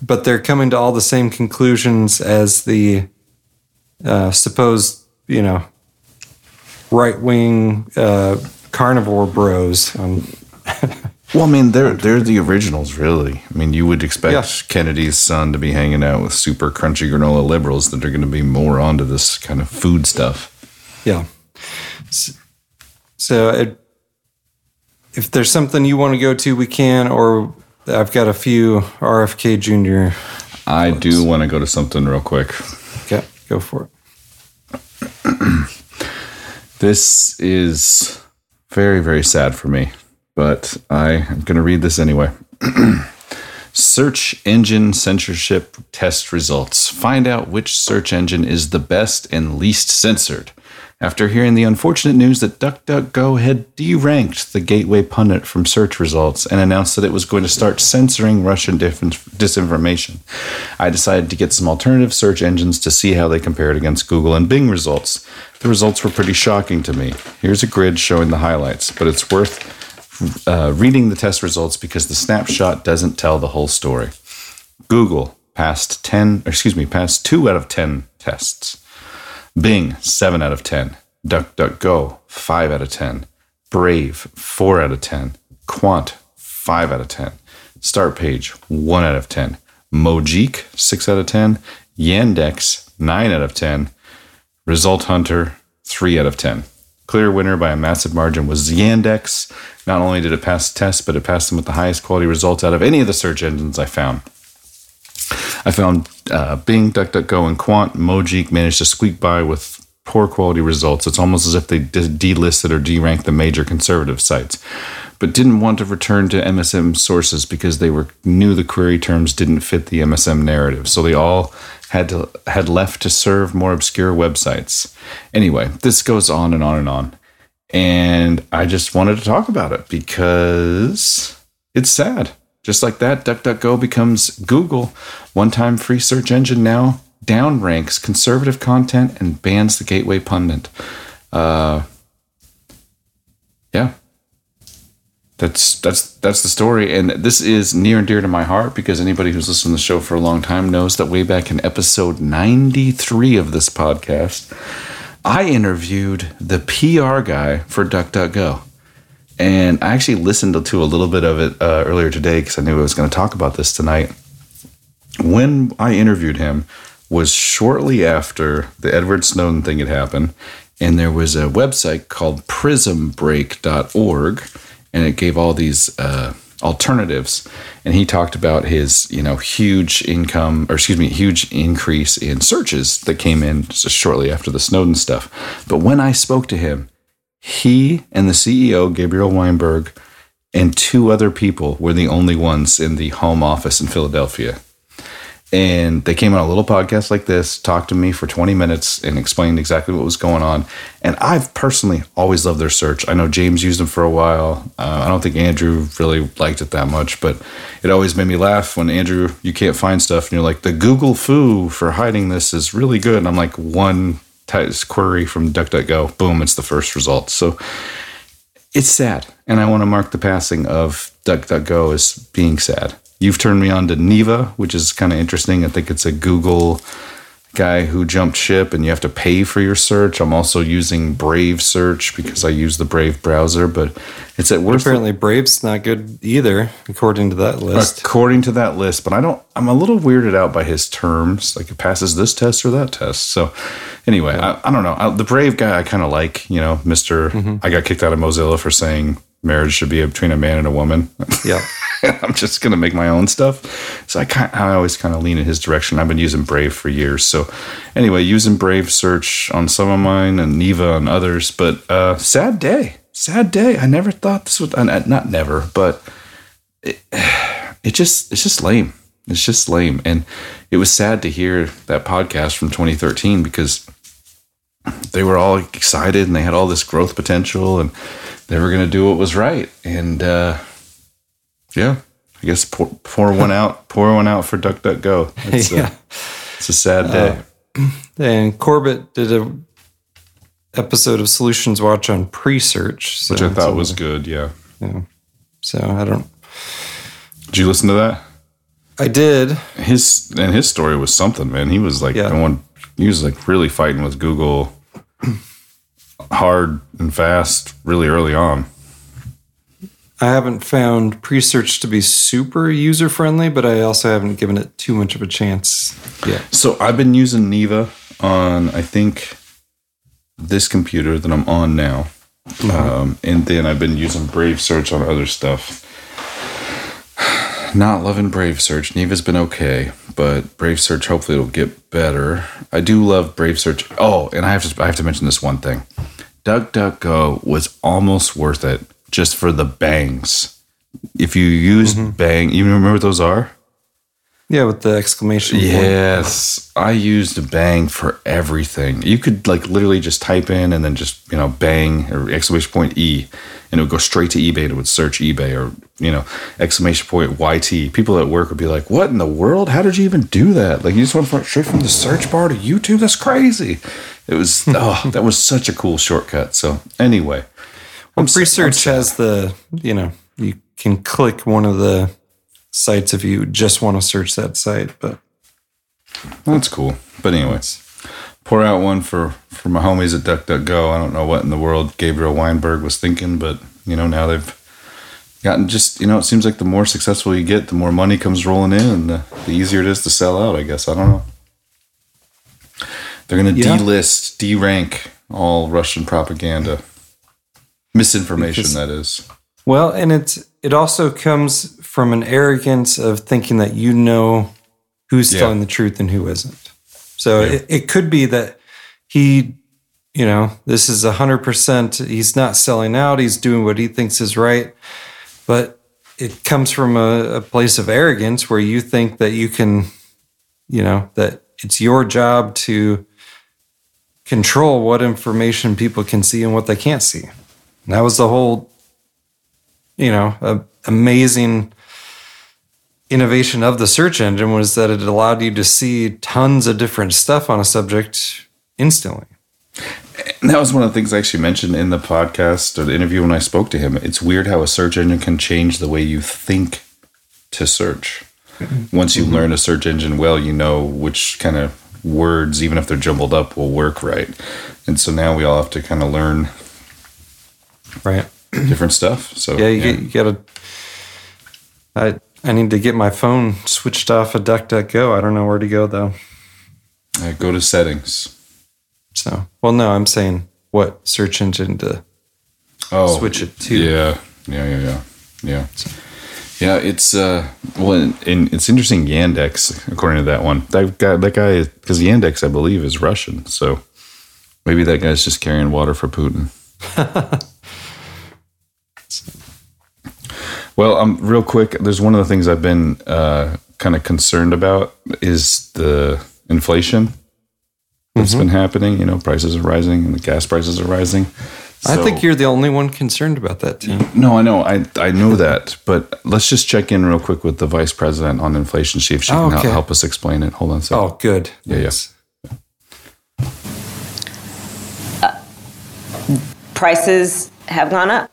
but they're coming to all the same conclusions as the uh, supposed, you know, right wing uh, carnivore bros. Um, Well, I mean, they're they're the originals, really. I mean, you would expect yeah. Kennedy's son to be hanging out with super crunchy granola liberals that are going to be more onto this kind of food stuff. Yeah. So, it, if there's something you want to go to, we can. Or I've got a few RFK Jr. I do want to go to something real quick. Okay, go for it. this is very very sad for me but I am going to read this anyway. search engine censorship test results. Find out which search engine is the best and least censored. After hearing the unfortunate news that DuckDuckGo had deranked the Gateway Pundit from search results and announced that it was going to start censoring Russian disinformation, I decided to get some alternative search engines to see how they compared against Google and Bing results. The results were pretty shocking to me. Here's a grid showing the highlights, but it's worth uh, reading the test results because the snapshot doesn't tell the whole story. Google passed 10, excuse me, passed 2 out of 10 tests. Bing, 7 out of 10. DuckDuckGo, 5 out of 10. Brave, 4 out of 10. Qwant, 5 out of 10. Startpage, 1 out of 10. Mojeek, 6 out of 10. Yandex, 9 out of 10. Result Hunter, 3 out of 10. Clear winner by a massive margin was Yandex. Not only did it pass the test, but it passed them with the highest quality results out of any of the search engines I found. I found uh, Bing, DuckDuckGo, and Qwant Mojeek managed to squeak by with poor quality results. It's almost as if they delisted or deranked the major conservative sites, but didn't want to return to MSM sources because they were knew the query terms didn't fit the MSM narrative. So they all had to had left to serve more obscure websites. Anyway, this goes on and on and on. And I just wanted to talk about it because it's sad. Just like that, DuckDuckGo becomes Google, one time free search engine now downranks conservative content and bans the gateway pundit. Uh, yeah, that's that's that's the story, and this is near and dear to my heart because anybody who's listened to the show for a long time knows that way back in episode ninety three of this podcast, I interviewed the PR guy for DuckDuckGo. And I actually listened to a little bit of it uh, earlier today because I knew I was going to talk about this tonight. When I interviewed him, was shortly after the Edward Snowden thing had happened, and there was a website called PrismBreak.org, and it gave all these uh, alternatives. And he talked about his, you know, huge income, or excuse me, huge increase in searches that came in just shortly after the Snowden stuff. But when I spoke to him, he and the CEO, Gabriel Weinberg, and two other people were the only ones in the home office in Philadelphia. And they came on a little podcast like this, talked to me for 20 minutes, and explained exactly what was going on. And I've personally always loved their search. I know James used them for a while. Uh, I don't think Andrew really liked it that much, but it always made me laugh when Andrew, you can't find stuff, and you're like, the Google foo for hiding this is really good. And I'm like, one query from DuckDuckGo, boom, it's the first result. So it's sad. And I want to mark the passing of DuckDuckGo as being sad. You've turned me on to Neeva, which is kind of interesting. I think it's a Google guy who jumped ship and you have to pay for your search. I'm also using Brave Search because I use the Brave browser, but it's at worst. Apparently, Brave's not good either, according to that list. According to that list, but I don't. I'm a little weirded out by his terms. Like it passes this test or that test. So anyway, yeah. I, I, don't know. I, the Brave guy, I kind of like. You know, Mister. Mm-hmm. I got kicked out of Mozilla for saying marriage should be between a man and a woman. Yeah. I'm just going to make my own stuff. So I kind I always kind of lean in his direction. I've been using Brave for years. So anyway, using Brave search on some of mine and Neeva on others, but uh, sad day. Sad day. I never thought this would not never, but it, it just it's just lame. It's just lame. And it was sad to hear that podcast from 2013 because they were all excited and they had all this growth potential and they were going to do what was right. And uh, yeah, I guess pour, pour one out, pour one out for DuckDuckGo. It's, yeah. A, it's a sad day. Uh, and Corbett did a episode of Solutions Watch on Presearch, so which I thought was good. Yeah. Yeah. So I don't. Did you listen to that? I did. His and his story was something, man. He was like yeah. going. He was like really fighting with Google hard and fast really early on. I haven't found Presearch to be super user friendly, but I also haven't given it too much of a chance yet. So I've been using Neeva on I think this computer that I'm on now, mm-hmm. um, and then I've been using Brave Search on other stuff. Not loving Brave Search. Neeva's been okay, but Brave Search hopefully it'll get better. I do love Brave Search. Oh, and I have to I have to mention this one thing. DuckDuckGo was almost worth it just for the bangs. If you use mm-hmm. bang, you remember what those are? Yeah, with the exclamation point. Yes, I used a bang for everything. You could like literally just type in and then just you know bang or exclamation point e, and it would go straight to eBay. It would search eBay or you know exclamation point yt. People at work would be like, "What in the world? How did you even do that? Like you just went straight from the search bar to YouTube? That's crazy." It was oh, that was such a cool shortcut. So anyway, well, Presearch has the you know you can click one of the sites if you just want to search that site, but that's cool. But anyways, pour out one for for my homies at DuckDuckGo. I don't know what in the world Gabriel Weinberg was thinking, but you know now they've gotten just you know it seems like the more successful you get, the more money comes rolling in, and the, the easier it is to sell out. I guess I don't know. They're going to Yeah. delist, derank all Russian propaganda. Misinformation, Because- that is. Well, and it's it also comes from an arrogance of thinking that you know who's Yeah. telling the truth and who isn't. So it, it could be that he, you know, this is a hundred percent. He's not selling out. He's doing what he thinks is right, but it comes from a, a place of arrogance where you think that you can, you know, that it's your job to control what information people can see and what they can't see. And that was the whole you know, a amazing innovation of the search engine was that it allowed you to see tons of different stuff on a subject instantly. And that was one of the things I actually mentioned in the podcast or the interview when I spoke to him. It's weird how a search engine can change the way you think to search. Once you mm-hmm. learn a search engine well, you know which kind of words, even if they're jumbled up, will work right. And so now we all have to kind of learn right different stuff. So yeah, you, Get, you gotta. I I need to get my phone switched off of DuckDuckGo. I don't know where to go though. Uh, go to settings. So, well, no, I'm saying what search engine to Oh, switch it to. Yeah, yeah, yeah, yeah, yeah. Yeah, it's uh, well, and, and it's interesting. Yandex, according to that one, that guy, that guy, because Yandex, I believe, is Russian. So maybe that guy's just carrying water for Putin. well, um, real quick, there's one of the things I've been uh, kind of concerned about is the inflation that's Mm-hmm. been happening. You know, prices are rising and the gas prices are rising. I think you're the only one concerned about that too. no, I know, I I know that, but let's just check in real quick with the vice president on inflation. See if she Oh, can okay. help us explain it. Hold on a second. Oh, good. yeah, yeah. prices have gone up.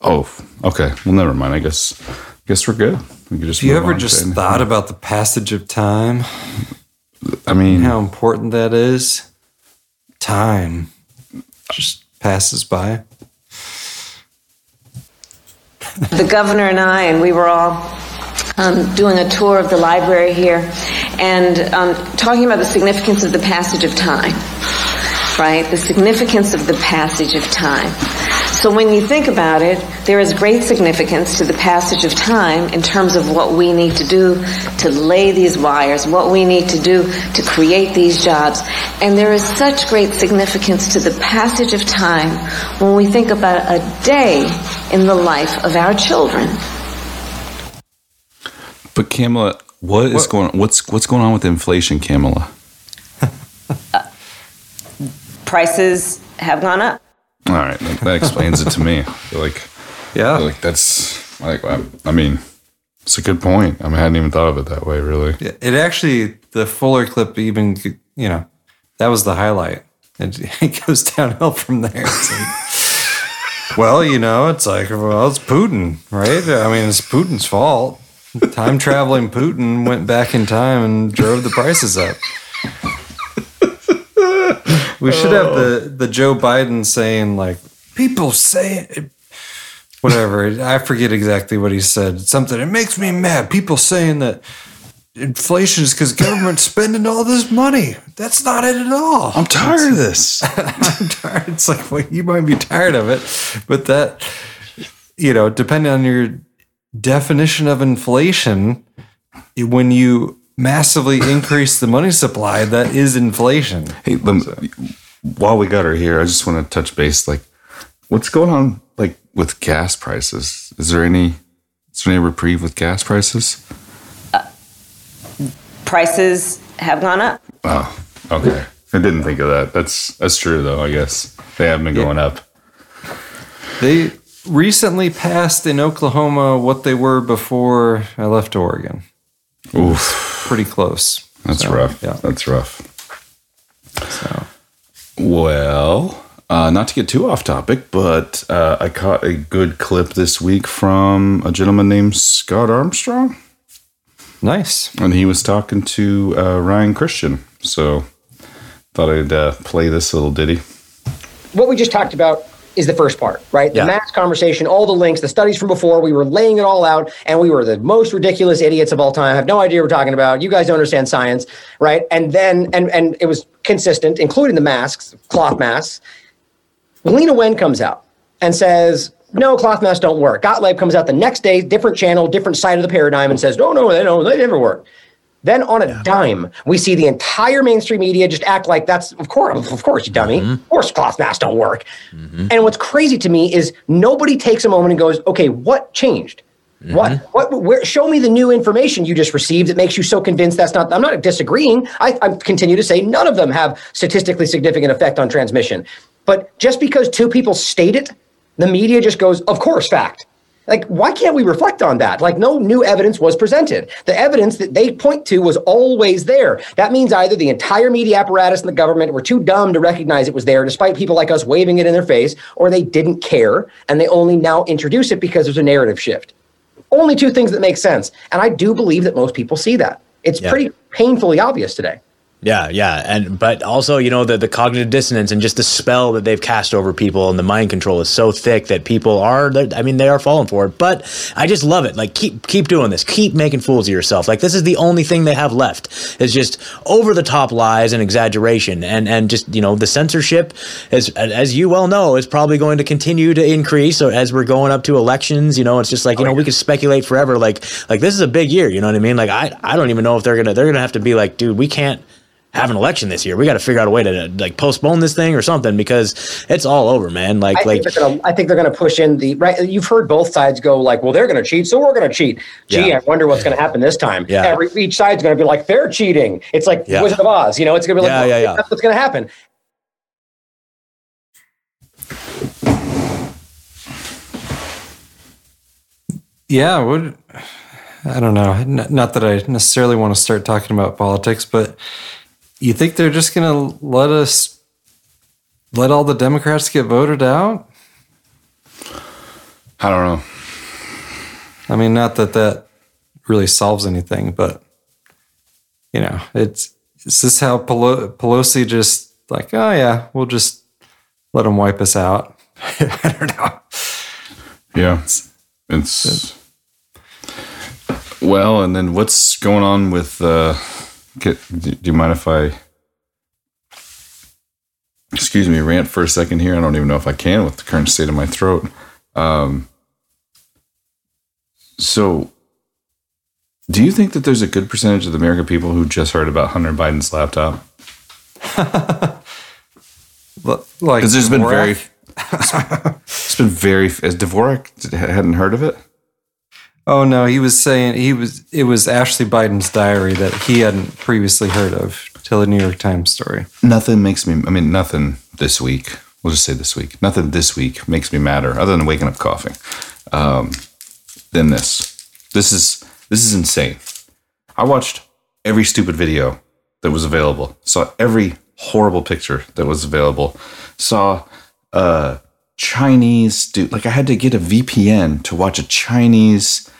Oh, okay. Well, never mind. I guess guess we're good. We could just. Have you ever just thought about the passage of time? I mean, how important that is. Time just passes by. the governor and I, and we were all um, doing a tour of the library here and um, talking about the significance of the passage of time, right? The significance of the passage of time. So when you think about it, there is great significance to the passage of time in terms of what we need to do to lay these wires, what we need to do to create these jobs. And there is such great significance to the passage of time when we think about a day in the life of our children. but Kamala, what is going? What's what's going on with inflation, Kamala? Prices have gone up. All right, that, that explains it to me. Like, yeah, like that's like I, I mean, it's a good point. I mean, I hadn't even thought of it that way, really. It actually, the Fuller clip, even, you know, that was the highlight. It, it goes downhill from there. It's like, well, you know, it's like, well, it's Putin, right? I mean, it's Putin's fault. Time traveling Putin went back in time and drove the prices up. We should have the, oh. the Joe Biden saying, like, people say whatever. I forget exactly what he said. Something, it makes me mad. People saying that inflation is because government's spending all this money. That's not it at all. I'm tired of this. I'm tired. It's like, well, you might be tired of it, but that, you know, depending on your definition of inflation, when you massively increase the money supply, that is inflation. Hey, lem- while we got her here, I just want to touch base. Like, what's going on? Like with gas prices? Is there any? Is there any reprieve with gas prices? Uh, prices have gone up. Oh, okay. I didn't think of that. That's that's true though. I guess they have been going up. They recently passed in Oklahoma what they were before I left Oregon. Oof. Pretty close. That's So, rough. Yeah. That's rough. So. Well, uh, not to get too off topic, but uh, I caught a good clip this week from a gentleman named Scott Armstrong. Nice. And he was talking to uh, Ryan Cristián. So thought I'd uh, play this little ditty. what we just talked about is the first part, right? Yeah. The mass conversation, all the links, the studies from before, we were laying it all out and we were the most ridiculous idiots of all time. I have no idea what we're talking about. You guys don't understand science, right? And then, and, and it was consistent, including the masks, cloth masks. Leana Wen comes out and says, no, cloth masks don't work. Gottlieb comes out the next day, different channel, different side of the paradigm, and says, no, no, they don't, they never work. Then on a dime, we see the entire mainstream media just act like that's of course, of course, you dummy. Mm-hmm. Of course, cloth masks don't work. Mm-hmm. And what's crazy to me is nobody takes a moment and goes, "Okay, what changed? Mm-hmm. What? What? Where? Show me the new information you just received that makes you so convinced that's not." I'm not disagreeing. I, I continue to say none of them have statistically significant effect on transmission. But just because two people state it, the media just goes, "Of course, fact." Like, why can't we reflect on that? Like, no new evidence was presented. The evidence that they point to was always there. That means either the entire media apparatus and the government were too dumb to recognize it was there, despite people like us waving it in their face, or they didn't care and they only now introduce it because there's a narrative shift. Only two things that make sense. And I do believe that most people see that. It's Yeah. pretty painfully obvious today. Yeah, yeah, and but also you know the the cognitive dissonance and just the spell that they've cast over people and the mind control is so thick that people are I mean they are falling for it. But I just love it. Like keep keep doing this. Keep making fools of yourself. Like this is the only thing they have left is just over the top lies and exaggeration and and just you know the censorship is as you well know is probably going to continue to increase. So as we're going up to elections, you know it's just like you oh, know we could speculate forever. Like like this is a big year. You know what I mean? Like I I don't even know if they're gonna they're gonna have to be like dude we can't have an election this year. We got to figure out a way to like postpone this thing or something because it's all over, man. Like, I like, think gonna. I think they're gonna push in the right. You've heard both sides go like, "Well, they're gonna cheat, so we're gonna cheat." Gee, Yeah. I wonder what's gonna happen this time. Yeah. Every each side's gonna be like, "They're cheating." It's like Yeah. Wizard of Oz. You know, it's gonna be like, Yeah, "Well, yeah, yeah. "That's what's gonna happen." Yeah, what I don't know. N- Not that I necessarily want to start talking about politics, but you think they're just going to let us let all the Democrats get voted out? I don't know. I mean, not that that really solves anything, but you know, it's is this how Pelosi just like, oh yeah, we'll just let them wipe us out? I don't know. Yeah. It's well, and then what's going on with uh get, do you mind if I excuse me, rant for a second here? I don't even know if I can with the current state of my throat. Um so do you think that there's a good percentage of the American people who just heard about Hunter Biden's laptop? Like, Because there's been very, it's been very. As Dvorak hadn't heard of it. Oh no, he was saying he was. It was Ashley Biden's diary that he hadn't previously heard of till the New York Times story. Nothing makes me. I mean, nothing this week. We'll just say this week. Nothing this week makes me madder, other than waking up coughing. Um, than this. This is this is insane. I watched every stupid video that was available. Saw every horrible picture that was available. Saw uh Chinese dude. Like I had to get a VPN to watch a Chinese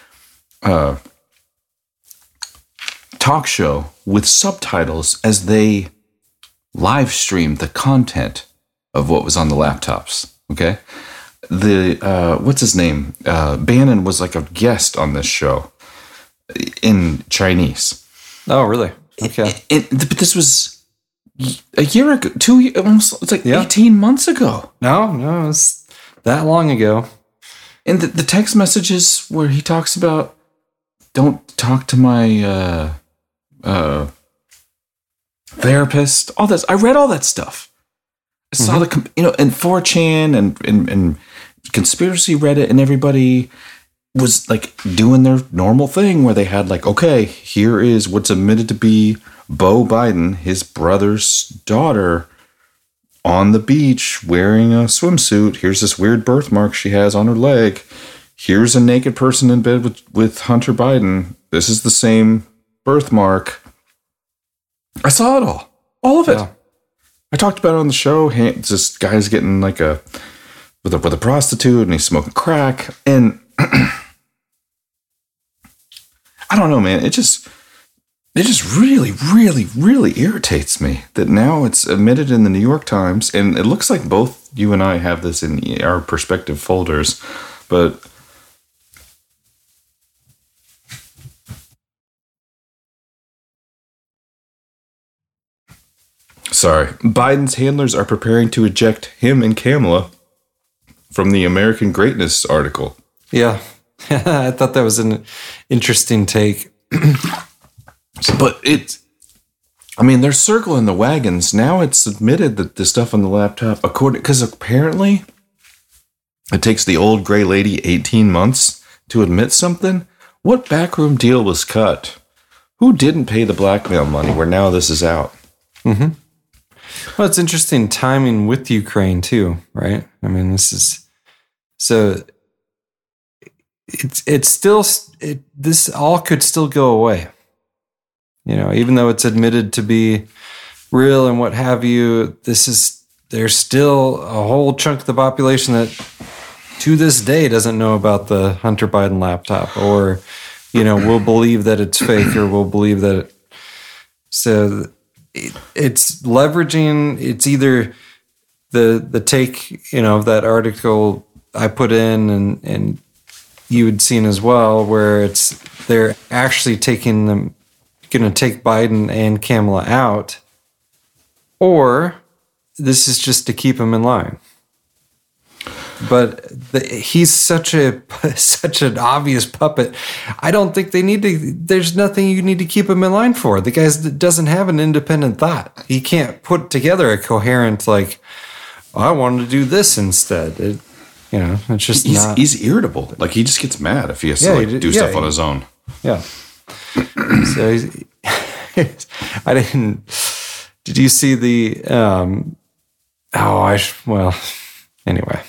uh talk show with subtitles as they live streamed the content of what was on the laptops. Okay. The uh, what's his name? Uh, Bannon was like a guest on this show in Chinese. Oh, really? Okay. It, but this was a year ago, two almost. It's like eighteen months ago. No, no, it's that long ago. And the, the text messages where he talks about don't talk to my uh, uh, therapist. All this, I read all that stuff. I saw the com- you know, and 4chan and, and and conspiracy Reddit and everybody was like doing their normal thing where they had like, okay, here is what's admitted to be Beau Biden, his brother's daughter, on the beach wearing a swimsuit. Here's this weird birthmark she has on her leg. Here's a naked person in bed with, with Hunter Biden. This is the same birthmark. I saw it all. All of it. I talked about it on the show. Hey, This guy's getting like a with a with a prostitute and he's smoking crack. And I don't know, man. It just it just really, really, really irritates me that now it's admitted in the New York Times, and it looks like both you and I have this in our perspective folders, but sorry, Biden's handlers are preparing to eject him and Kamala from the American Greatness article. Yeah. I thought that was an interesting take. but it's I mean, they're circling the wagons. Now it's admitted that the stuff on the laptop, according because apparently it takes the old gray lady 18 months to admit something. What backroom deal was cut? Who didn't pay the blackmail money where now this is out? Mm-hmm. Well, it's interesting timing with Ukraine too, right? I mean, this is so it's it's still it, this all could still go away. You know, even though it's admitted to be real and what have you, this is there's still a whole chunk of the population that to this day doesn't know about the Hunter Biden laptop or you know will believe that it's fake or will believe that it, so it, it's leveraging it's either the the take you know of that article I put in and and you had seen as well where it's they're actually taking them going to take Biden and Kamala out or this is just to keep him in line but the, he's such a such an obvious puppet. I don't think they need to. There's nothing you need to keep him in line for. The guy doesn't have an independent thought. He can't put together a coherent like. Oh, I wanted to do this instead. It, you know, it's just he's, not. he's irritable. Like he just gets mad if he has Yeah, to like, do yeah, stuff on his own. Yeah. So I didn't. Did you see the? um Oh, I well. Anyway,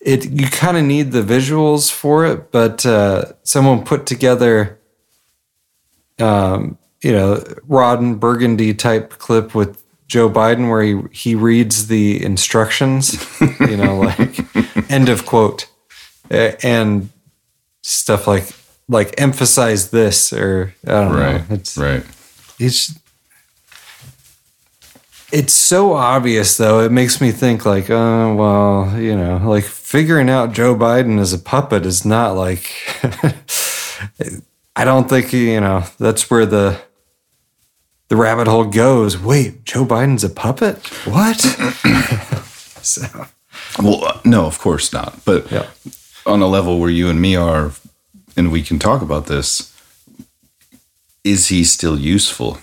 it you kind of need the visuals for it, but uh, someone put together, um, you know, Ron Burgundy type clip with Joe Biden where he he reads the instructions, you know, like end of quote, and stuff like like emphasize this or I don't Right, know. It's right. It's it's so obvious though. It makes me think like, oh well, you know, like figuring out Joe Biden as a puppet is not like. I don't think you know that's where the the rabbit hole goes. Wait, Joe Biden's a puppet? What? so, Well, uh, no, of course not. But on a level where you and me are, and we can talk about this, is he still useful?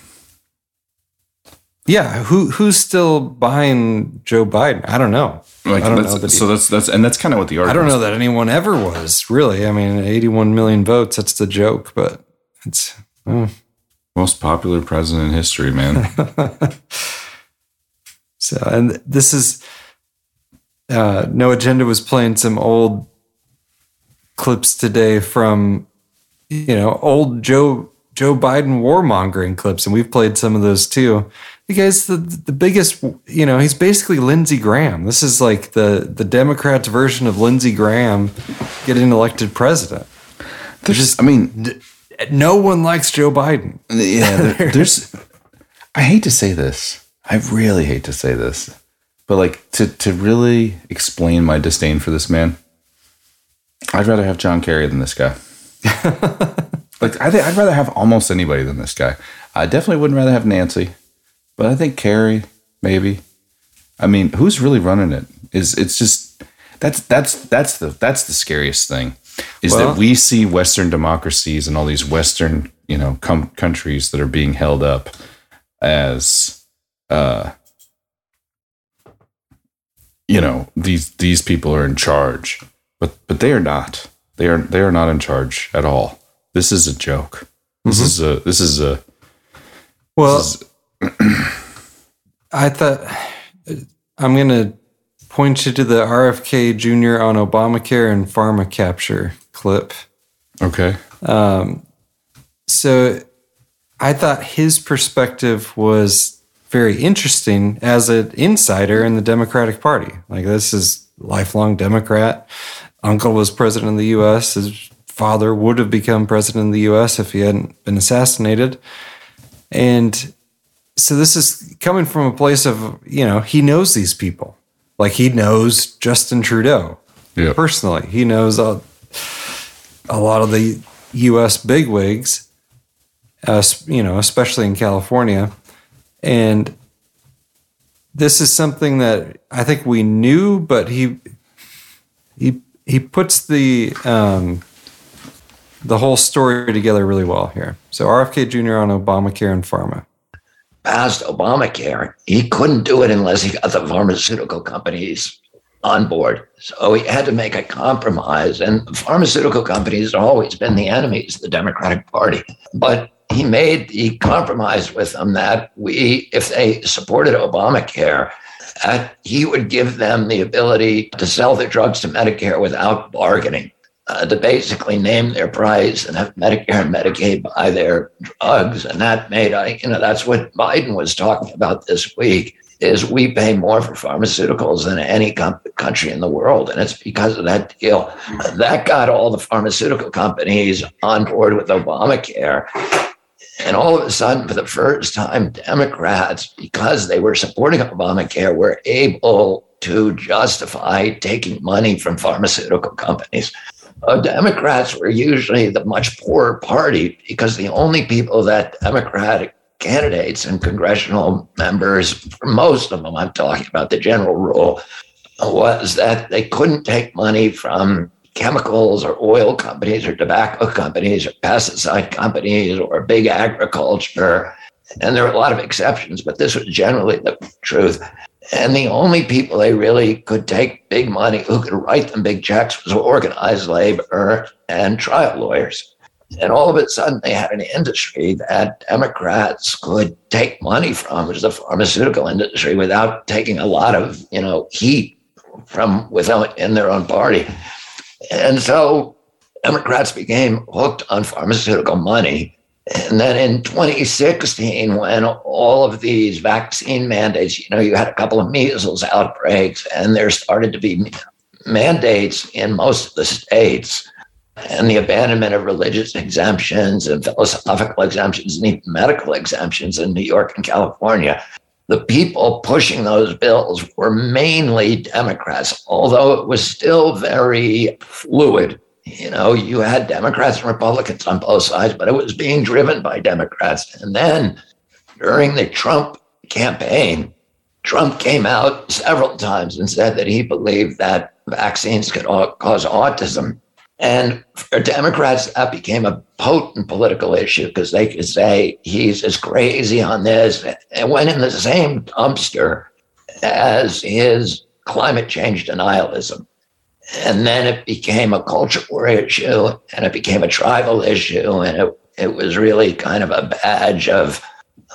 yeah, who who's still behind Joe Biden? I don't know. Like, I don't that's, know that he- so that's that's and that's kind of what the I don't know that anyone ever was really. I mean, 81 million votes. That's the joke, but it's oh. most popular president in history, man. so. And this is uh, no agenda was playing some old clips today from you know old Joe Joe Biden warmongering clips, and we've played some of those too. The guy's the the biggest. You know, he's basically Lindsey Graham. This is like the the Democrats' version of Lindsey Graham getting elected president. There's just, I mean, no one likes Joe Biden. Yeah, there, there's. I hate to say this. I really hate to say this, but like to to really explain my disdain for this man, I'd rather have John Kerry than this guy. like I think I'd rather have almost anybody than this guy. I definitely wouldn't rather have Nancy, but I think Kerry maybe. I mean, who's really running it? Is it's just that's that's that's the that's the scariest thing is Well- that we see Western democracies and all these Western you know com- countries that are being held up as uh you know these these people are in charge but but they are not they are they are not in charge at all this is a joke this Mhm. is a this is a Well, I thought I'm going to point you to the RFK Jr. on Obamacare and pharma capture clip. okay Um, so I thought his perspective was very interesting as an insider in the Democratic Party. Like this is lifelong Democrat. Uncle was president of the U.S. His father would have become president of the U.S. if he hadn't been assassinated. And so this is coming from a place of you know he knows these people. like he knows Justin Trudeau personally. He knows a, a lot of the U.S. bigwigs, uh, you know, especially in California, and this is something that I think we knew, but he he he puts the um, the whole story together really well here. So RFK Jr. on Obamacare and pharma. Passed Obamacare, he couldn't do it unless he got the pharmaceutical companies on board. So he had to make a compromise. And pharmaceutical companies have always been the enemies of the Democratic Party. But he made the compromise with them that we, if they supported Obamacare, uh, he would give them the ability to sell their drugs to Medicare without bargaining, uh, to basically name their price and have Medicare and Medicaid buy their drugs. And that made, I, you know, that's what Biden was talking about this week. Is we pay more for pharmaceuticals than any com- country in the world, and it's because of that deal. That got all the pharmaceutical companies on board with Obamacare, and all of a sudden, for the first time, Democrats, because they were supporting Obamacare, were able to justify taking money from pharmaceutical companies. Uh, Democrats were usually the much poorer party because the only people that Democratic candidates and congressional members, for most of them, I'm talking about the general rule, was that they couldn't take money from chemicals or oil companies or tobacco companies or pesticide companies or big agriculture. And there were a lot of exceptions, but this was generally the truth. And the only people they really could take big money, who could write them big checks, was organized labor and trial lawyers. And all of a sudden, they had an industry that Democrats could take money from, which is the pharmaceutical industry, without taking a lot of, you know, heat from within in their own party. And so Democrats became hooked on pharmaceutical money. And then in 2016, when all of these vaccine mandates, you know, you had a couple of measles outbreaks, and there started to be mandates in most of the states, and the abandonment of religious exemptions and philosophical exemptions and even medical exemptions in New York and California. The people pushing those bills were mainly Democrats, although it was still very fluid you know, you had Democrats and Republicans on both sides, but it was being driven by Democrats. And then during the Trump campaign, Trump came out several times and said that he believed that vaccines could cause autism. And for Democrats, that became a potent political issue because they could say he's as crazy on this and went in the same dumpster as his climate change denialism. And then it became a culture war issue and it became a tribal issue. And it, it was really kind of a badge of,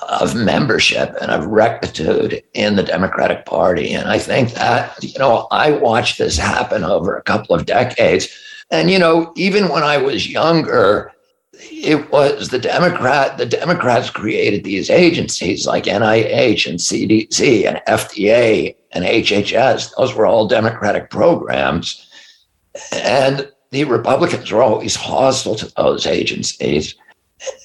of membership and of rectitude in the Democratic Party. And I think that, you know, I watched this happen over a couple of decades. And, you know, even when I was younger, it was the Democrat, the Democrats created these agencies like NIH and CDC and FDA and HHS. Those were all Democratic programs. And the Republicans were always hostile to those agencies.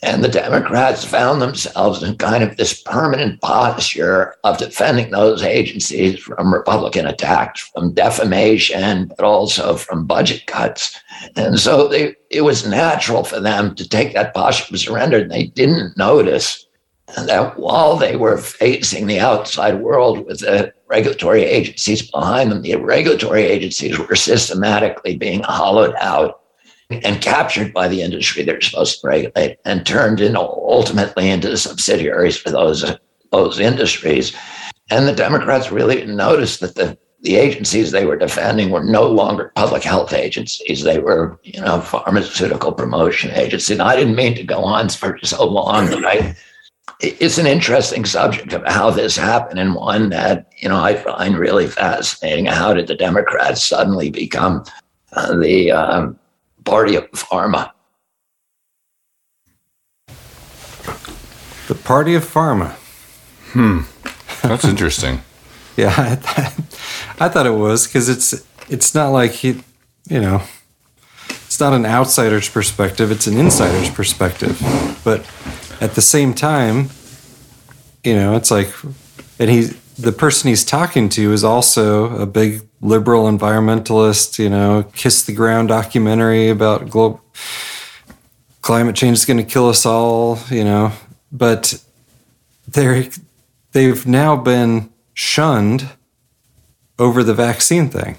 And the Democrats found themselves in kind of this permanent posture of defending those agencies from Republican attacks, from defamation, but also from budget cuts. And so they, it was natural for them to take that posture of surrender. And they didn't notice that while they were facing the outside world with the regulatory agencies behind them, the regulatory agencies were systematically being hollowed out and captured by the industry they're supposed to regulate and turned in ultimately into subsidiaries for those, those industries. And the Democrats really didn't notice that the the agencies they were defending were no longer public health agencies. They were, you know, pharmaceutical promotion agencies. And I didn't mean to go on for so long, but I it's an interesting subject of how this happened and one that you know I find really fascinating. How did the Democrats suddenly become uh, the um, party of pharma? The party of pharma. Hmm, that's interesting. yeah, I, th- I thought it was because it's it's not like he, you know, it's not an outsider's perspective; it's an insider's perspective, but at the same time, you know, it's like, and he the person he's talking to is also a big liberal environmentalist, you know, Kiss the Ground documentary about global climate change is going to kill us all, you know. But they're they've now been shunned over the vaccine thing.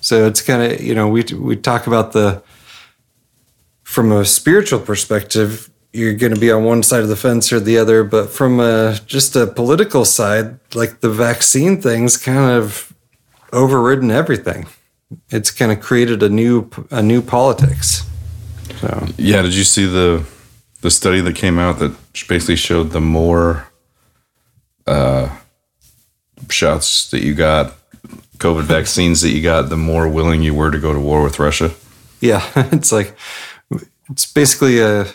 So it's kind of, you know, we we talk about the from a spiritual perspective, you're going to be on one side of the fence or the other, but from a just a political side, like the vaccine thing's kind of overridden everything. It's kind of created a new a new politics. So Yeah, did you see the the study that came out that basically showed the more uh, shots that you got, COVID vaccines that you got, the more willing you were to go to war with Russia? yeah, it's like it's basically a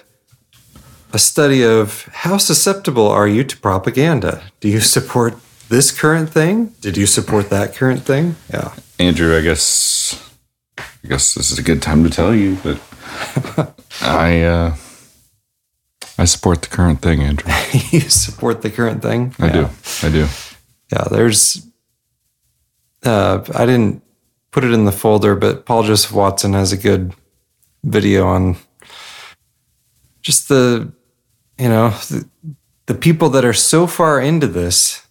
a study of how susceptible are you to propaganda? Do you support this current thing? Did you support that current thing? Yeah. Andrew, I guess I guess this is a good time to tell you that I uh, I support the current thing, Andrew. you support the current thing? I do. I do. Yeah, there's uh I didn't put it in the folder, but Paul Joseph Watson has a good video on just the you know, the, the people that are so far into this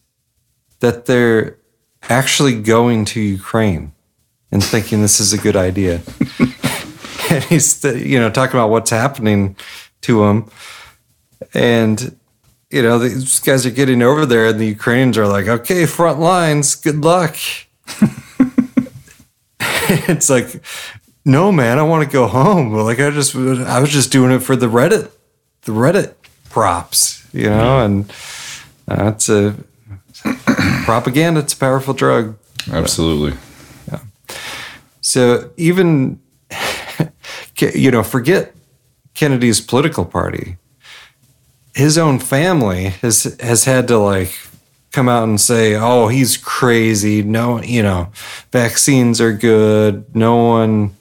that they're actually going to Ukraine and thinking this is a good idea. and he's, you know, talking about what's happening to them. And, you know, these guys are getting over there, and the Ukrainians are like, okay, front lines, good luck. it's like, no, man, I want to go home. Like, I just, I was just doing it for the Reddit, the Reddit props, you know, and that's a propaganda. It's a powerful drug. Absolutely. Yeah. So even, you know, forget Kennedy's political party. His own family has has had to like come out and say, "Oh, he's crazy." No, you know, vaccines are good. No one,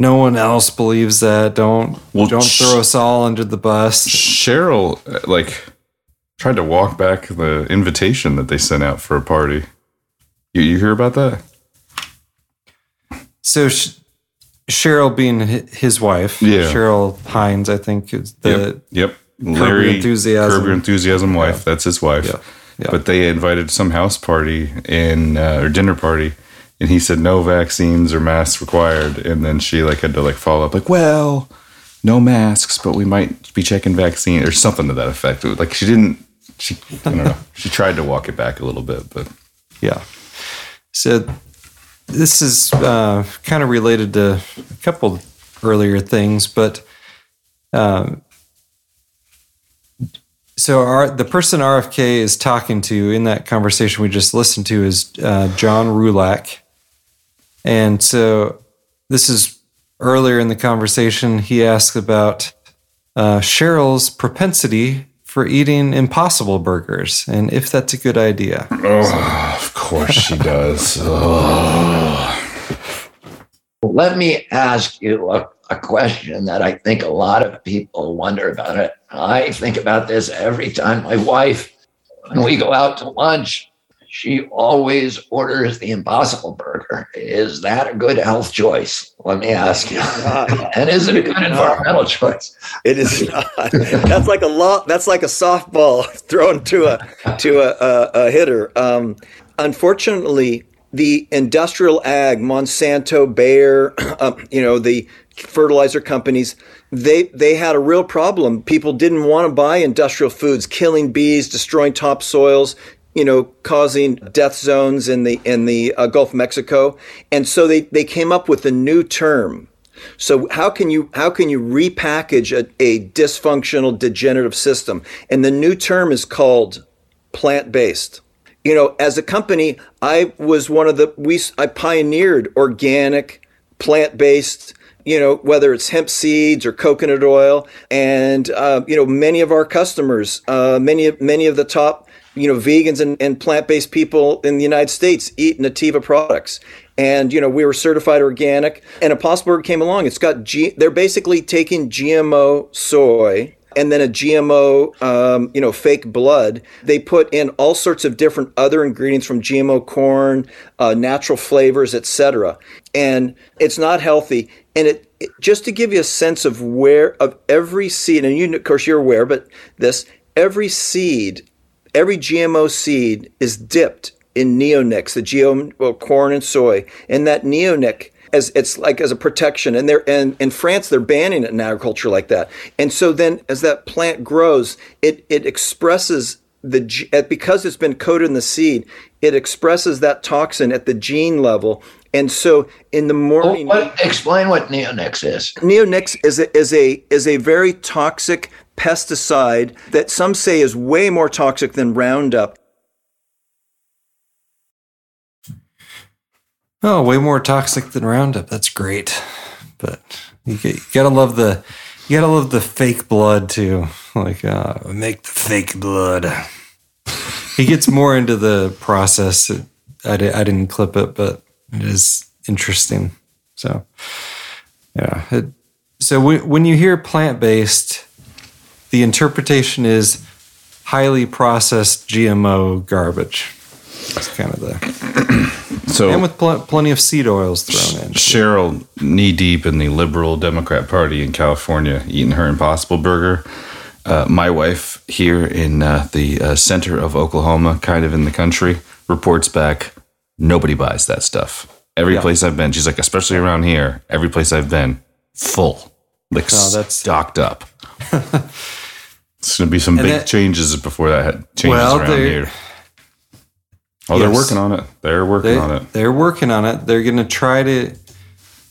no one else believes that. Don't don't sh- throw us all under the bus. Cheryl, uh, like, tried to walk back the invitation that they sent out for a party. You, you hear about that? So Cheryl being his wife, Yeah. Cheryl Hines, I think is the yep. Yep. Curb Your Enthusiasm. Curb Your Enthusiasm wife. That's his wife. Yeah. But they invited some house party in uh, or dinner party, and he said no vaccines or masks required. And then she like had to like follow up like, well, no masks, but we might be checking vaccine or something to that effect. Was like she didn't. She I don't know. She tried to walk it back a little bit, but Yeah. So this is uh, kind of related to a couple earlier things, but um, so our, the person RFK is talking to in that conversation we just listened to is uh, John Roulac, and so this is earlier in the conversation. He asks about uh, Cheryl's propensity for eating Impossible burgers and if that's a good idea. oh, of course she does. Oh. Let me ask you a, a question that I think a lot of people wonder about it. I think about this every time my wife, when we go out to lunch, she always orders the Impossible Burger. Is that a good health choice? Let me ask you. and is it a good environmental choice? It is not. That's like a lot. That's like a softball thrown to a to a, a, a hitter. Um, unfortunately, the industrial ag, Monsanto, Bayer, uh, you know, the fertilizer companies, they they had a real problem. People didn't want to buy industrial foods, killing bees, destroying topsoils, you know, causing death zones in the in the uh, Gulf of Mexico, and so they they came up with a new term. So how can you how can you repackage a, a dysfunctional degenerative system? And the new term is called plant based. You know, as a company, I was one of the we I pioneered organic, plant based. You know, whether it's hemp seeds or coconut oil, and uh, you know, many of our customers, uh, many many of the top you know vegans and, and plant-based people in the united states eat Nutiva products and you know we were certified organic and impossible burger came along it's got G, they're basically taking gmo soy and then a GMO, um, you know, fake blood. They put in all sorts of different other ingredients from GMO corn, uh, natural flavors, etc. And it's not healthy. And it, it, just to give you a sense of where of every seed, and you of course you're aware, but this every seed, every GMO seed is dipped in neonics, the GMO well, corn and soy, and that neonic as it's like as a protection. And they're and in France they're banning it in agriculture like that. And so then as that plant grows, it it expresses the because it's been coated in the seed, it expresses that toxin at the gene level. And so in the morning, well, what, explain what neonics is. Neonics is a, is a is a very toxic pesticide that some say is way more toxic than Roundup. Oh, way more toxic than Roundup. That's great, but you, gotta love the you gotta love the fake blood too. Like, uh, make the fake blood. he gets more into the process. I, I didn't clip it, but it is interesting. So, yeah. It, so when you hear plant based, the interpretation is highly processed GMO garbage. That's kind of the so and with pl- plenty of seed oils thrown in. Cheryl, knee deep in the liberal Democrat Party in California, eating her Impossible Burger. Uh, my wife here in uh, the uh, center of Oklahoma, kind of in the country, reports back nobody buys that stuff. Every yeah. place I've been, she's like, especially around here, every place I've been, full, like oh, that's stocked up. it's going to be some and big that, changes before that changes well, around here. Oh, yes. they're working on it. They're working they, on it. They're working on it. They're going to try to,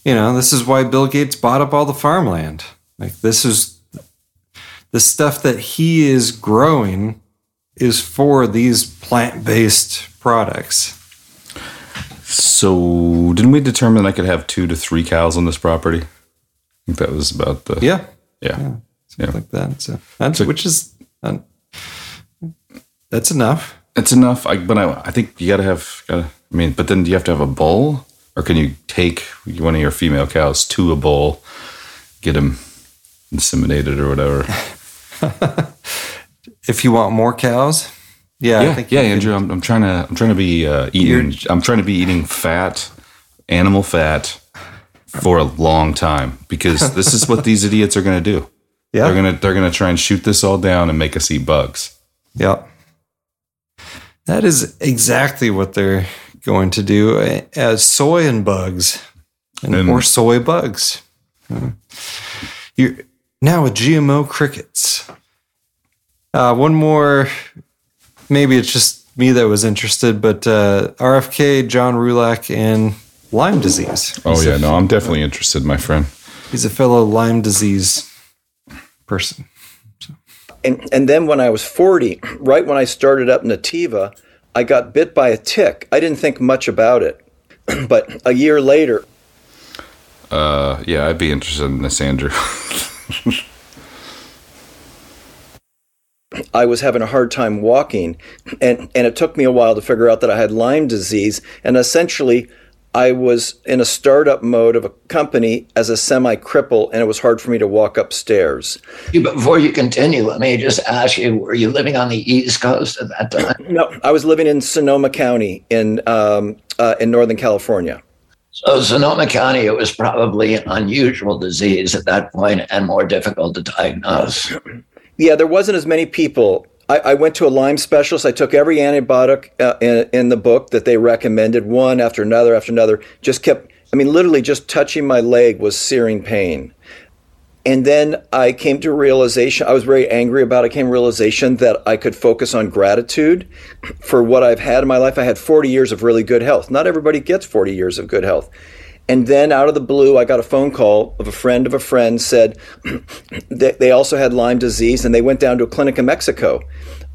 you know, this is why Bill Gates bought up all the farmland. Like, this is the stuff that he is growing is for these plant based products. So, didn't we determine I could have two to three cows on this property? I think that was about the. Yeah. Yeah. yeah, yeah. like that. So that's so, which is uh, that's enough. It's enough. I, but I, I think you gotta have. Gotta, I mean, but then do you have to have a bull, or can you take one of your female cows to a bull, get them inseminated or whatever? if you want more cows, yeah, yeah, yeah Andrew. I'm, I'm, trying to. I'm trying to be uh, eating. I'm trying to be eating fat, animal fat, for a long time because this is what these idiots are going to do. Yeah. They're going to they're to try and shoot this all down and make us eat bugs. Yep. That is exactly what they're going to do eh, as soy and bugs and, and or soy bugs. You now with GMO crickets. Uh, one more maybe it's just me that was interested, but uh, RFK, John Roulac, and Lyme disease. Oh, yeah. no, I'm definitely interested, my friend. He's a fellow Lyme disease person. So. And, and then when I was 40, right when I started up Nutiva, I got bit by a tick. I didn't think much about it. but a year later. Uh, yeah, I'd be interested in this, Andrew. I was having a hard time walking, and, and it took me a while to figure out that I had Lyme disease. And essentially, I was in a startup mode of a company as a semi cripple, and it was hard for me to walk upstairs. But before you continue, let me just ask you: Were you living on the East Coast at that time? no, I was living in Sonoma County in um, uh, in Northern California. So Sonoma County, it was probably an unusual disease at that point and more difficult to diagnose. Yeah, there wasn't as many people I, I went to a Lyme specialist. I took every antibiotic uh, in, in the book that they recommended, one after another after another. Just kept, I mean, literally just touching my leg was searing pain. And then I came to a realization, I was very angry about it, I came to realization that I could focus on gratitude for what I've had in my life. I had 40 years of really good health. Not everybody gets 40 years of good health. And then out of the blue, I got a phone call of a friend of a friend said they also had Lyme disease and they went down to a clinic in Mexico.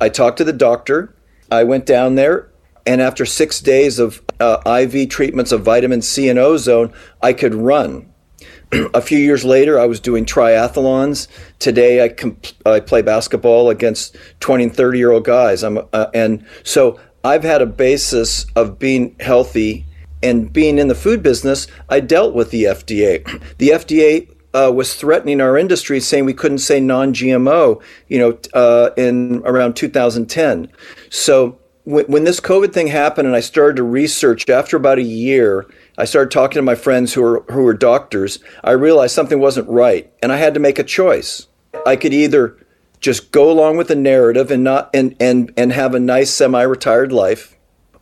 I talked to the doctor. I went down there, and after six days of uh, IV treatments of vitamin C and ozone, I could run. a few years later, I was doing triathlons. Today, I, comp- I play basketball against 20 and 30 year old guys. I'm, uh, and so I've had a basis of being healthy and being in the food business, I dealt with the FDA. The FDA uh, was threatening our industry, saying we couldn't say non-GMO. You know, uh, in around 2010. So when, when this COVID thing happened, and I started to research after about a year. I started talking to my friends who were who were doctors. I realized something wasn't right, and I had to make a choice. I could either just go along with the narrative and not and and and have a nice semi-retired life,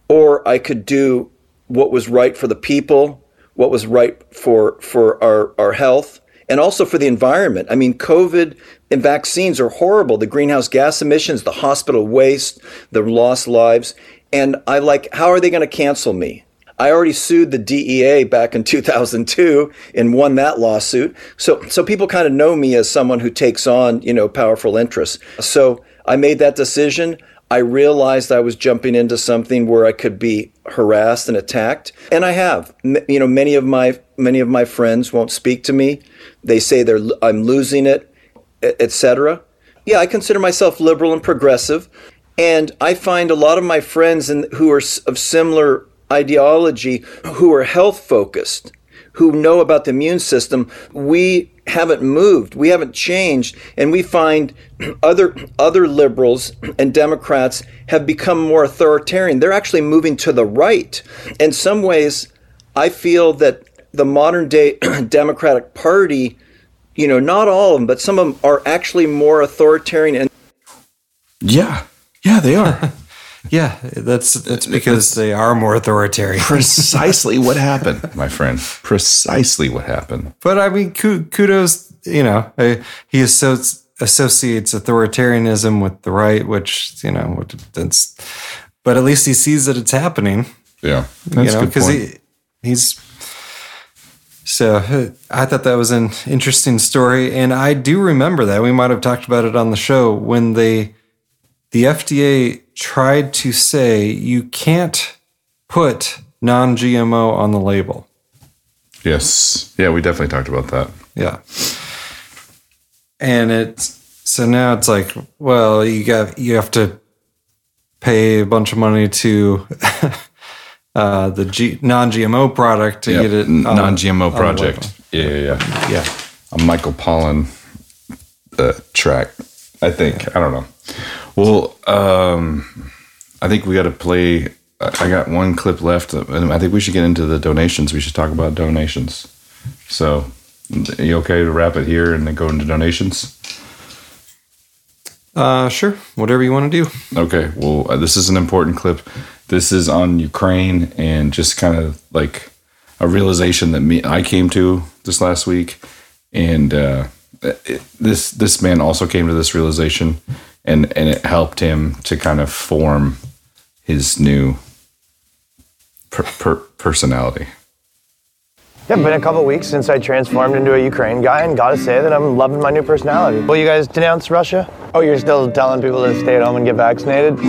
or I could do what was right for the people, what was right for for our our health, and also for the environment. I mean, COVID and vaccines are horrible. The greenhouse gas emissions, the hospital waste, the lost lives, and I like how are they going to cancel me? I already sued the DEA back in 2002 and won that lawsuit. So, so people kind of know me as someone who takes on, you know, powerful interests. So I made that decision. I realized I was jumping into something where I could be harassed and attacked, and I have. You know, many of my many of my friends won't speak to me. They say they're I'm losing it, etc. Yeah, I consider myself liberal and progressive, and I find a lot of my friends in, who are of similar ideology who are health focused, who know about the immune system, we haven't moved, we haven't changed, and we find other other liberals and Democrats have become more authoritarian. They're actually moving to the right. In some ways, I feel that the modern day Democratic Party, you know, not all of them, but some of them are actually more authoritarian and Yeah. Yeah, they are. yeah, that's that's because they are more authoritarian. Precisely what happened, my friend. Precisely what happened. But I mean, kudos. You know, he associ- associates authoritarianism with the right, which you know, that's. But at least he sees that it's happening. Yeah, you that's a know, because he he's. So I thought that was an interesting story, and I do remember that we might have talked about it on the show when they, the FDA tried to say you can't put non-GMO on the label. Yes. Yeah, we definitely talked about that. Yeah. And it's so now it's like, well, you got you have to pay a bunch of money to uh, the G, non-GMO product to Yep. get it on- non-GMO project. Yeah, yeah, yeah. Yeah. A Michael Pollan uh, track, I think. I don't know. Well, um, I think we got to play. I got one clip left, and I think we should get into the donations. We should talk about donations. So, are you okay to wrap it here and then go into donations? Uh, sure. Whatever you want to do. Okay. Well, uh, this is an important clip. This is on Ukraine and just kind of like a realization that me I came to this last week, and uh, it, this this man also came to this realization, and and it helped him to kind of form his new per, per, personality. Yeah, been a couple weeks since I transformed into a Ukraine guy, and gotta say that I'm loving my new personality. Will you guys denounce Russia? Oh, you're still telling people to stay at home and get vaccinated?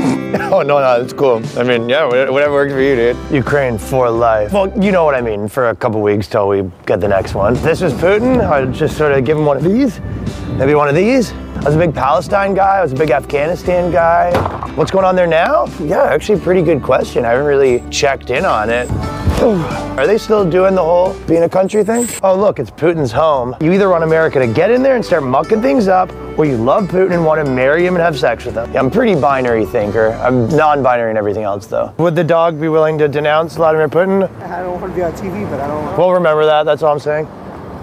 oh, no, no, it's cool. I mean, yeah, whatever works for you, dude. Ukraine for life. Well, you know what I mean, for a couple weeks till we get the next one. This is Putin. I'd just sort of give him one of these, maybe one of these. I was a big Palestine guy, I was a big Afghanistan guy. What's going on there now? Yeah, actually, pretty good question. I haven't really checked in on it. Are they still doing the whole being a country thing? Oh, look, it's Putin's home. You either want America to get in there and start mucking things up, or you love Putin and want to marry him and have sex with him. Yeah, I'm pretty binary thinker. I'm non binary and everything else, though. Would the dog be willing to denounce Vladimir Putin? I don't want to be on TV, but I don't. We'll remember that, that's all I'm saying.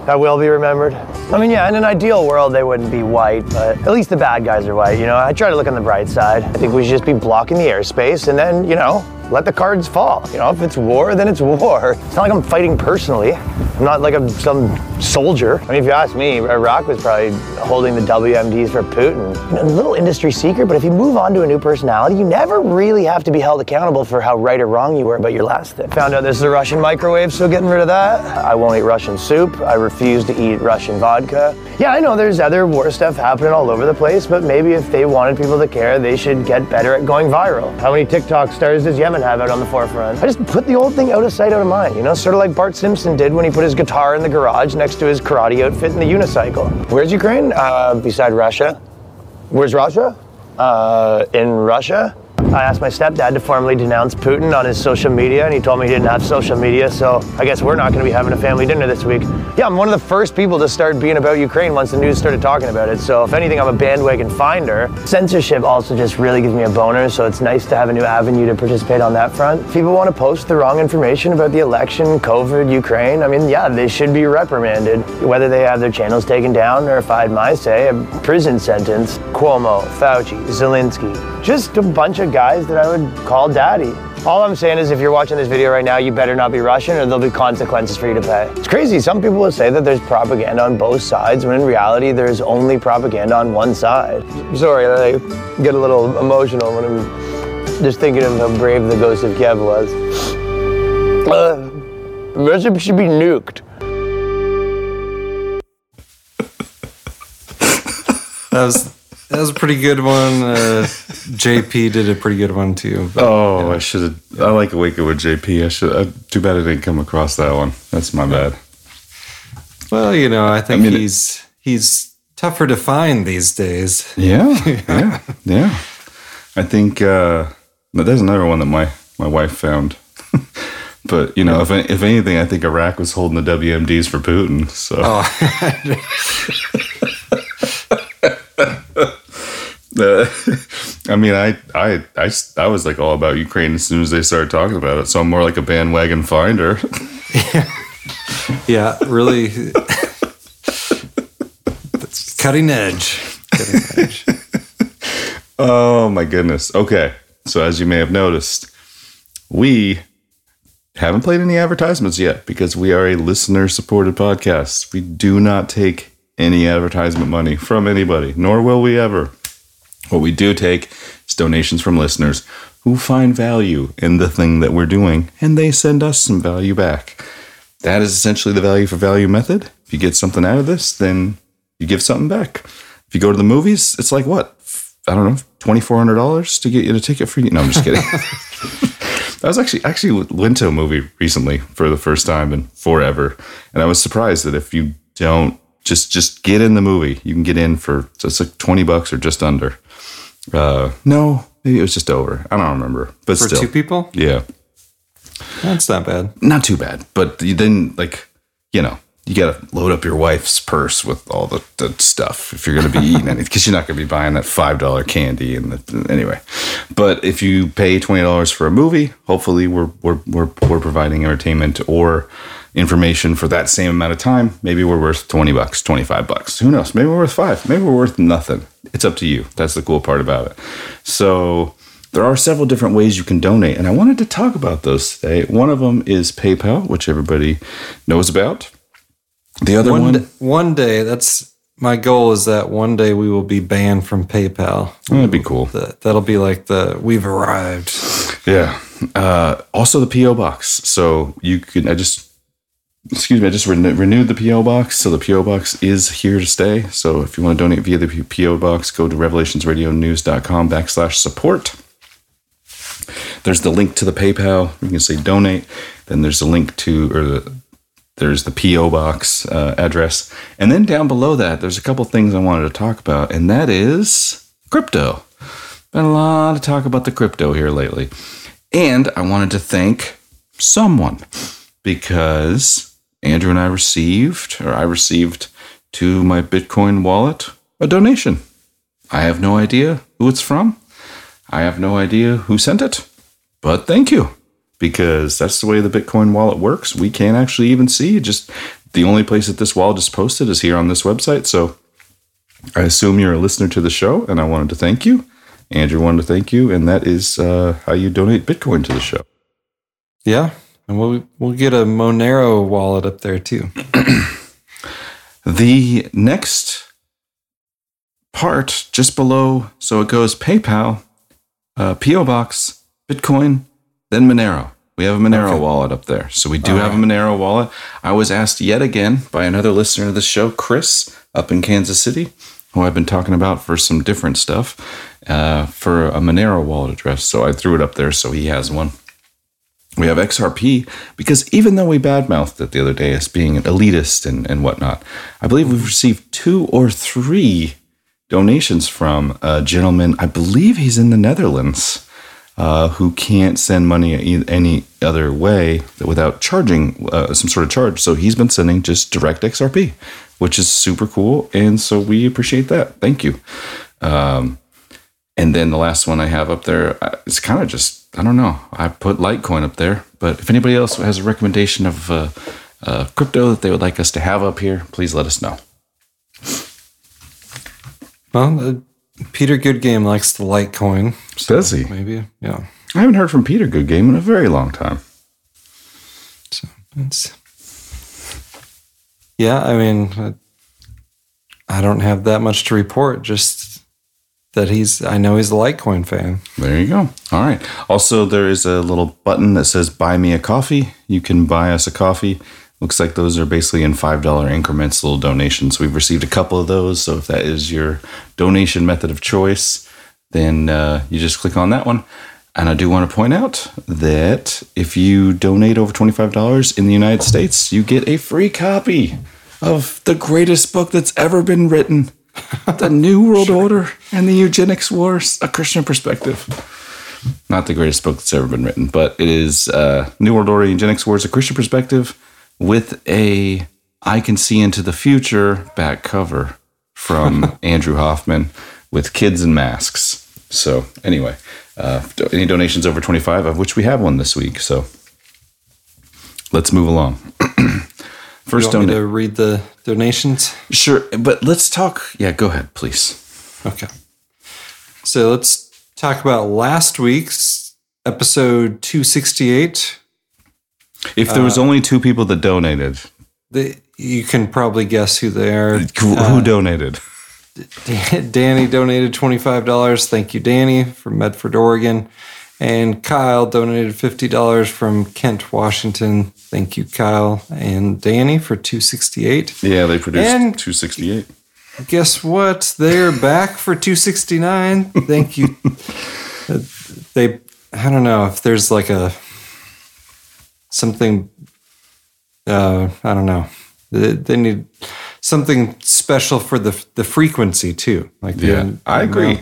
That will be remembered. I mean, yeah, in an ideal world, they wouldn't be white, but at least the bad guys are white, you know? I try to look on the bright side. I think we should just be blocking the airspace and then, you know, let the cards fall. You know, if it's war, then it's war. It's not like I'm fighting personally. I'm not like some soldier. I mean, if you ask me, Iraq was probably holding the WMDs for Putin. You know, a little industry secret, but if you move on to a new personality, you never really have to be held accountable for how right or wrong you were about your last thing. Found out this is a Russian microwave, so getting rid of that. I won't eat Russian soup. I refuse to eat Russian vodka. Yeah, I know there's other war stuff happening all over the place, but maybe if they wanted people to care, they should get better at going viral. How many TikTok stars does Yemen have out on the forefront? I just put the old thing out of sight, out of mind, you know, sort of like Bart Simpson did when he put his guitar in the garage next to his karate outfit in the unicycle. Where's Ukraine? Uh, beside Russia. Where's Russia? Uh, in Russia. I asked my stepdad to formally denounce Putin on his social media, and he told me he didn't have social media, so I guess we're not going to be having a family dinner this week. Yeah, I'm one of the first people to start being about Ukraine once the news started talking about it, so if anything, I'm a bandwagon finder. Censorship also just really gives me a boner, so it's nice to have a new avenue to participate on that front. If people want to post the wrong information about the election, COVID, Ukraine, I mean, yeah, they should be reprimanded. Whether they have their channels taken down or, if I had my say, a prison sentence. Cuomo, Fauci, Zelensky, just a bunch of guys that I would call daddy. All I'm saying is if you're watching this video right now, you better not be Russian or there'll be consequences for you to pay. It's crazy. Some people will say that there's propaganda on both sides, when in reality, there's only propaganda on one side. Sorry, I get a little emotional when I'm just thinking of how brave the ghost of Kiev was. Uh, Russia should be nuked. That was that was a pretty good one. Uh, JP did a pretty good one too. but- Oh, I should have. I like Awaken with JP. I should. Uh, too bad I didn't come across that one. That's my bad. Well, you know, I think mean, he's he's tougher to find these days. Yeah, yeah, yeah. I think uh, but there's another one that my my wife found. but you know, if if anything, I think Iraq was holding the WMDs for Putin. So. Uh, I mean, I, I, I, I was like all about Ukraine as soon as they started talking about it. So I'm more like a bandwagon finder. Yeah, really. That's cutting edge. Cutting edge. Oh my goodness. Okay. So as you may have noticed, we haven't played any advertisements yet because we are a listener supported podcast. We do not take any advertisement money from anybody, nor will we ever. What we do take is donations from listeners who find value in the thing that we're doing and they send us some value back. That is essentially the value for value method. If you get something out of this, then you give something back. If you go to the movies, it's like what? I don't know, twenty four hundred dollars to get you a ticket for you. No, I'm just kidding. I was actually actually went to a movie recently for the first time in forever, and I was surprised that if you don't just just get in the movie, you can get in for just like twenty bucks or just under. Uh, no, maybe it was just over. I don't remember, but For still, two people? yeah, That's not bad. not too bad. But you then like you know you got to load up your wife's purse with all the, the stuff if you're going to be eating anything because you're not going to be buying that five dollar candy and the, anyway. But if you pay twenty dollars for a movie, hopefully we're we're we're we're providing entertainment or information for that same amount of time. Maybe we're worth twenty bucks, twenty five bucks. Who knows? Maybe we're worth five. Maybe we're worth nothing. It's up to you. That's the cool part about it. So there are several different ways you can donate, and I wanted to talk about those today. One of them is PayPal, which everybody knows about. The other one, d- one day, that's my goal is that one day we will be banned from PayPal. that'd be cool. That, that'll be like the we've arrived. Yeah. Uh, also, the PO box. So you can. I just. Excuse me. I just renew, renewed the PO box, so the PO box is here to stay. So if you want to donate via the PO box, go to revelationsradionews.com backslash support. There's the link to the PayPal. You can say donate. Then there's a link to or the there's the PO box uh, address, and then down below that, there's a couple things I wanted to talk about, and that is crypto. Been a lot of talk about the crypto here lately, and I wanted to thank someone because Andrew and I received, or I received to my Bitcoin wallet, a donation. I have no idea who it's from. I have no idea who sent it, but thank you because that's the way the Bitcoin wallet works. We can't actually even see. Just the only place that this wallet is posted is here on this website. So I assume you're a listener to the show, and I wanted to thank you. Andrew wanted to thank you, and that is uh, how you donate Bitcoin to the show. Yeah, and we'll we'll get a Monero wallet up there too. The next part, just below, so it goes PayPal, uh, PO Box, Bitcoin, then Monero. We have a Monero wallet up there. So we do have a Monero wallet. I was asked yet again by another listener of the show, Chris, up in Kansas City, who I've been talking about for some different stuff, uh, for a Monero wallet address. So I threw it up there so he has one. We have XRP because even though we badmouthed it the other day as being an elitist and, and whatnot, I believe we've received two or three donations from a gentleman. I believe he's in the Netherlands. Uh, who can't send money any other way without charging uh, some sort of charge. So he's been sending just direct XRP, which is super cool. And so we appreciate that. Thank you. Um, and then the last one I have up there, uh, it's kind of just, I don't know. I put Litecoin up there. But if anybody else has a recommendation of uh, crypto that they would like us to have up here, please let us know. Well, Peter Goodgame likes the Litecoin. Does he? Maybe, yeah. I haven't heard from Peter Goodgame in a very long time. So it's yeah. I mean, uh, I don't have that much to report. Just that he's. I know he's a Litecoin fan. There you go. All right. Also, there is a little button that says "Buy me a coffee." You can buy us a coffee. Looks like those are basically in five dollar increments, little donations. We've received a couple of those, so if that is your donation method of choice, then uh, you just click on that one. And I do want to point out that if you donate over twenty five dollars in the United States, you get a free copy of the greatest book that's ever been written, "The New World Order and the Eugenics Wars: A Christian Perspective." not the greatest book that's ever been written, but it is uh, New World Order Eugenics Wars, a Christian perspective, with a I can see into the future back cover from Andrew Hoffman with kids and masks. So anyway, uh, any donations over 25, of which we have one this week. So let's move along. First you want to read the donations. Sure, but let's talk. Yeah, go ahead, please. Okay. So let's talk about last week's episode 268. If there was Uh, only two people that donated, The, you can probably guess who they are. who, Uh, donated? Danny donated $25. Thank you, Danny, from Medford, Oregon. And Kyle donated $50 from Kent, Washington. Thank you, Kyle and Danny, for 268 Yeah, they produced 268. Guess what? They're back for 269. Thank you. Uh, they, I don't know if there's like a something, uh, I don't know. They, they need something special for the the frequency too. Like the- Yeah, I agree.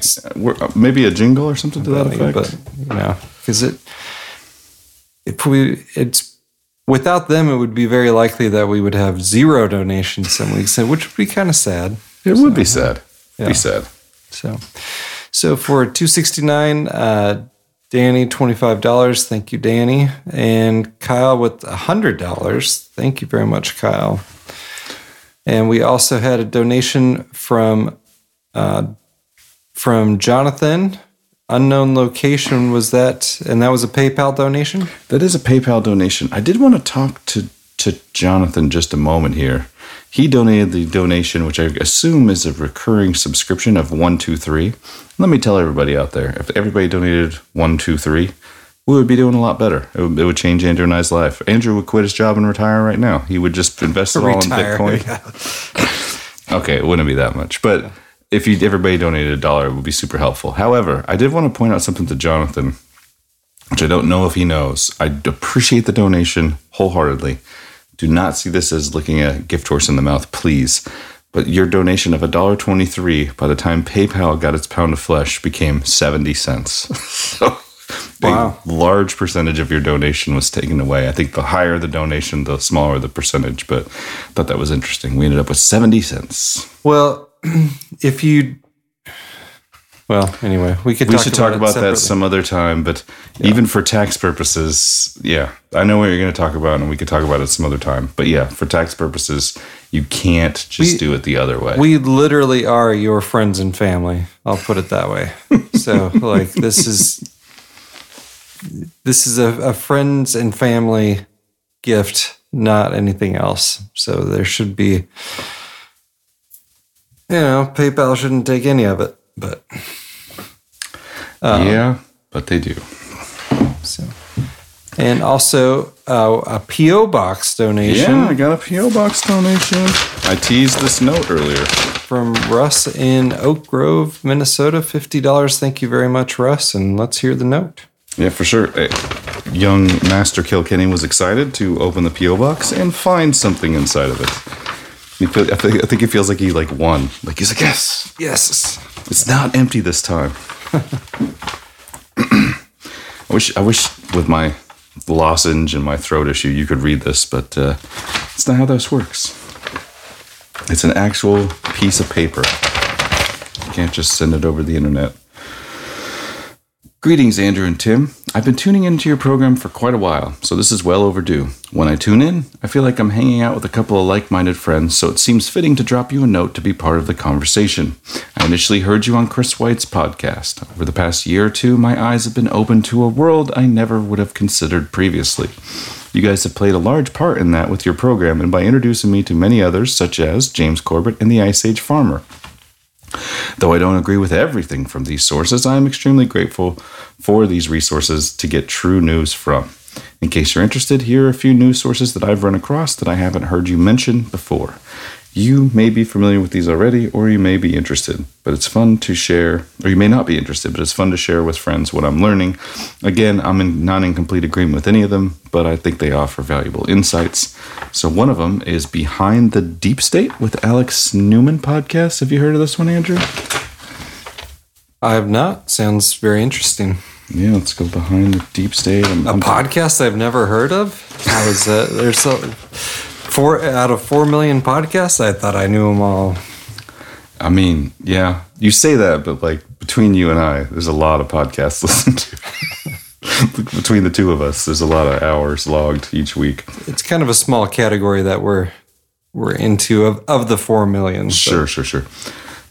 Maybe a jingle or something to that effect. but you know, because it, if we, it's without them, it would be very likely that we would have zero donations some weeks, which would be kind of sad. it would be sad. Yeah. Be sad. So, so for two sixty nine, uh, Danny twenty five dollars. Thank you, Danny, and Kyle with hundred dollars. Thank you very much, Kyle. And we also had a donation from uh, from Jonathan. Unknown location was that, and that was a PayPal donation. That is a PayPal donation. I did want to talk to to Jonathan just a moment here. He donated the donation, which I assume is a recurring subscription of one two three. Let me tell everybody out there: if everybody donated one two three, we would be doing a lot better. It would, it would change Andrew and I's life. Andrew would quit his job and retire right now. He would just invest it all in Bitcoin. Okay, it wouldn't be that much, but if you everybody donated a dollar, it would be super helpful. However, I did want to point out something to Jonathan, which I don't know if he knows. I appreciate the donation wholeheartedly. Do not see this as looking a gift horse in the mouth, please. But your donation of $1.23 by the time PayPal got its pound of flesh became 70 cents. so Wow. a large percentage of your donation was taken away. I think the higher the donation, the smaller the percentage, but I thought that was interesting. We ended up with 70 cents. Well, if you, well, anyway, we could. we talk should talk it about that some other time, but even for tax purposes, yeah, I know what you're going to talk about, and we could talk about it some other time. But yeah, for tax purposes, you can't just We- do it the other way. We literally are your friends and family. I'll put it that way. So, like, this is this is a, a friends and family gift, not anything else. So there should be, you know, PayPal shouldn't take any of it, but um, yeah, but they do. So, and also uh, a PO box donation. Yeah, I got a PO box donation. I teased this note earlier from Russ in Oak Grove, Minnesota. Fifty dollars. Thank you very much, Russ. And let's hear the note. Yeah, for sure. Uh, Young Master Kilkenny was excited to open the PO box and find something inside of it. I, think, I think it feels like he like won. Like he's like, yes, yes, it's not empty this time. I wish I wish with my lozenge and my throat issue you could read this, but uh, it's not how this works. It's an actual piece of paper. You can't just send it over the internet. Greetings, Andrew and Tim. I've been tuning into your program for quite a while, so this is well overdue. When I tune in, I feel like I'm hanging out with a couple of like minded friends, so it seems fitting to drop you a note to be part of the conversation. I initially heard you on Chris White's podcast. Over the past year or two, my eyes have been opened to a world I never would have considered previously. You guys have played a large part in that with your program and by introducing me to many others, such as James Corbett and the Ice Age Farmer. Though I don't agree with everything from these sources, I am extremely grateful for these resources to get true news from. In case you're interested, here are a few news sources that I've run across that I haven't heard you mention before. You may be familiar with these already, or you may be interested, but it's fun to share, or you may not be interested, but it's fun to share with friends what I'm learning. Again, I'm in, not in complete agreement with any of them, but I think they offer valuable insights. So one of them is Behind the Deep State with Alex Newman podcast. Have you heard of this one, Andrew? I have not. Sounds very interesting. Yeah, let's go behind the deep state. I'm, A I'm- podcast I've never heard of. How is that? There's so four out of four million podcasts. I thought I knew them all. I mean, yeah, you say that, but like between you and I, there's a lot of podcasts listened to. between the two of us, there's a lot of hours logged each week. It's kind of a small category that we're we're into of of the four million. so- Sure, sure, sure.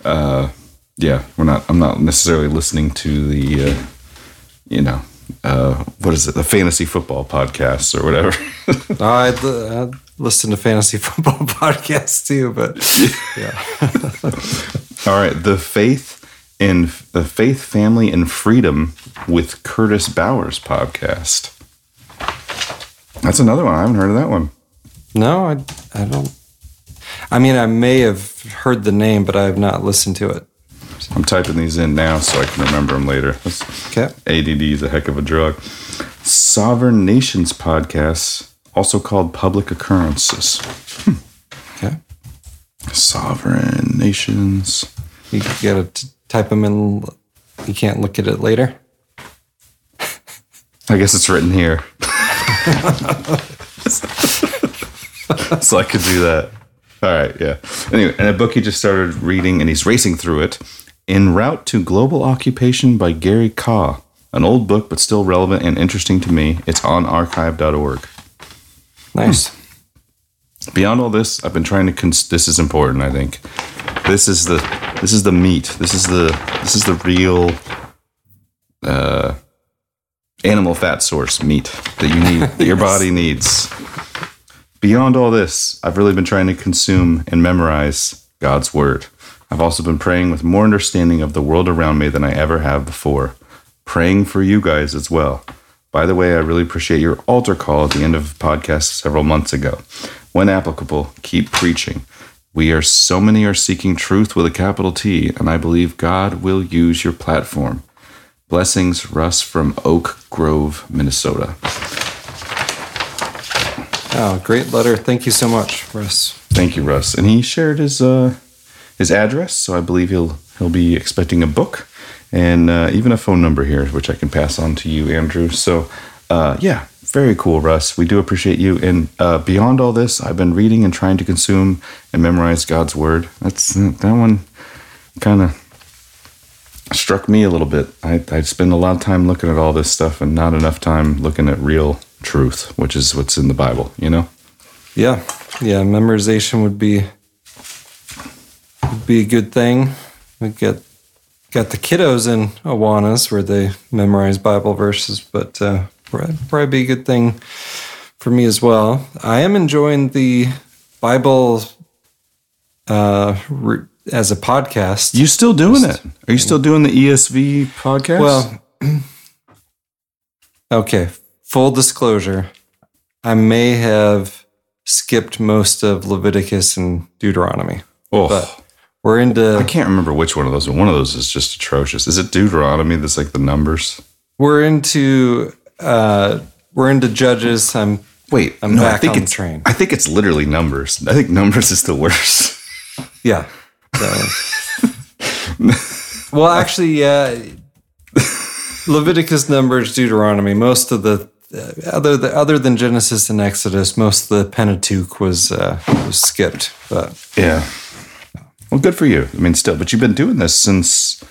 Uh, yeah, we're not. I'm not necessarily listening to the, uh, you know, uh, what is it, the fantasy football podcasts or whatever. I I'd listen to fantasy football podcasts too, but yeah. All right, the faith in the faith, family, and freedom with Curtis Bowers podcast. That's another one. I haven't heard of that one. No, I I don't. I mean, I may have heard the name, but I have not listened to it. I'm typing these in now so I can remember them later. Okay. ADD is a heck of a drug. Sovereign Nations podcast, also called Public Occurrences. Hmm. Okay. Sovereign Nations. You gotta t- type them in. You can't look at it later. I guess it's written here. so I could do that. All right, yeah. Anyway, and a book he just started reading and he's racing through it. En Route to Global Occupation by Gary Kah. An old book, but still relevant and interesting to me. It's on archive.org. Nice. Beyond all this, I've been trying to. Cons- this is important. I think this is the this is the meat. This is the this is the real uh, animal fat source meat that you need that your body needs. Beyond all this, I've really been trying to consume and memorize God's word. I've also been praying with more understanding of the world around me than I ever have before. Praying for you guys as well. By the way, I really appreciate your altar call at the end of the podcast several months ago. When applicable, keep preaching. We are so many are seeking truth with a capital T, and I believe God will use your platform. Blessings, Russ from Oak Grove, Minnesota. Oh, great letter. Thank you so much, Russ. Thank you, Russ. And he shared his uh, his address, so I believe he'll he'll be expecting a book and uh, even a phone number here, which I can pass on to you, Andrew. So, uh, yeah, very cool, Russ. We do appreciate you. And uh, beyond all this, I've been reading and trying to consume and memorize God's word. That's that one kind of struck me a little bit. I, I spend a lot of time looking at all this stuff and not enough time looking at real truth, which is what's in the Bible. You know. Yeah, yeah. Memorization would be would be a good thing. We get got the kiddos in Awanas where they memorize Bible verses, but uh, probably be a good thing for me as well. I am enjoying the Bible uh, re- as a podcast. You still doing it? Are you still doing the ESV podcast? Well, okay. Full disclosure, I may have skipped most of Leviticus and Deuteronomy. Oh. But we're into I can't remember which one of those, but one of those is just atrocious. Is it Deuteronomy that's like the numbers? we're into uh we're into judges. I'm Wait, I'm no, I think it's train. I think it's literally numbers. I think numbers is the worst. Yeah. So- well, actually, yeah. Leviticus, Numbers, Deuteronomy. Most of the uh, other the, other than Genesis and Exodus, most of the Pentateuch was uh, was skipped. But Yeah. Well, good for you. I mean, still, but you've been doing this since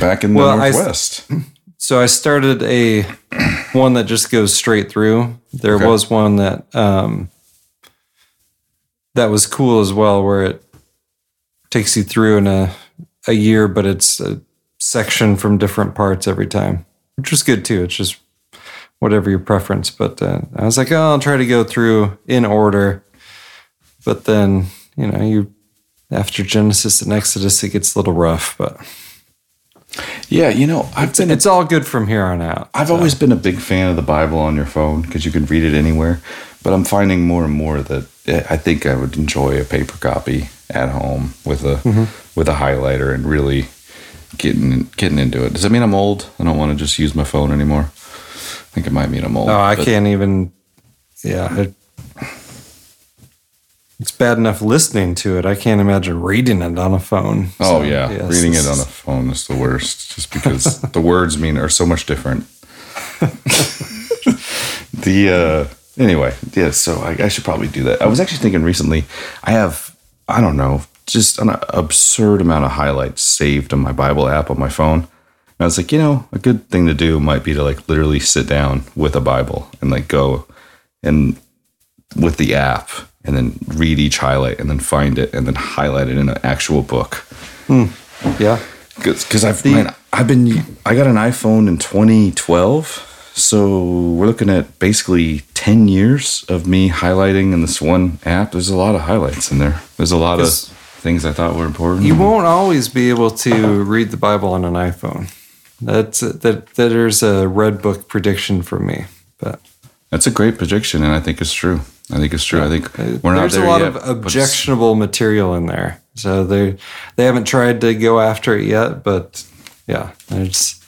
back in the Well, I- Northwest. So I started a one that just goes straight through. There Okay. was one that um, that was cool as well, where it takes you through in a a year, but it's a section from different parts every time, which is good too. It's just whatever your preference. But uh, I was like, oh, I'll try to go through in order. But then you know, you after Genesis and Exodus, it gets a little rough, but. Yeah, you know, I've it's, it's all good from here on out. I've always been a big fan of the Bible on your phone because you can read it anywhere. But I'm finding more and more that eh, I think I would enjoy a paper copy at home with a Mhm. with a highlighter and really getting getting into it. Does that mean I'm old? I don't want to just use my phone anymore. I think it might mean I'm old. Oh, I can't even. Yeah, it, it's bad enough listening to it. I can't imagine reading it on a phone. Oh yeah, yes, reading it on a phone is the worst, just because the words mean are so much different. the uh anyway, yeah. So I, I should probably do that. I was actually thinking recently. I have I don't know, just an absurd amount of highlights saved on my Bible app on my phone. And I was like, you know, a good thing to do might be to like literally sit down with a Bible and like go and with the app and then read each highlight and then find it and then highlight it in an actual book. Hmm. Yeah. Because I've man, I've been I got an iPhone in 2012, so we're looking at basically 10 years of me highlighting in this one app. There's a lot of highlights in there. There's a lot of things I thought were important. You won't always be able to read the Bible on an iPhone. That's that. that there's a red book prediction for me, but That's a great prediction, and I think it's true. I think it's true. I think we're not there's there a lot yet, of objectionable material in there. So they they haven't tried to go after it yet, but yeah, there's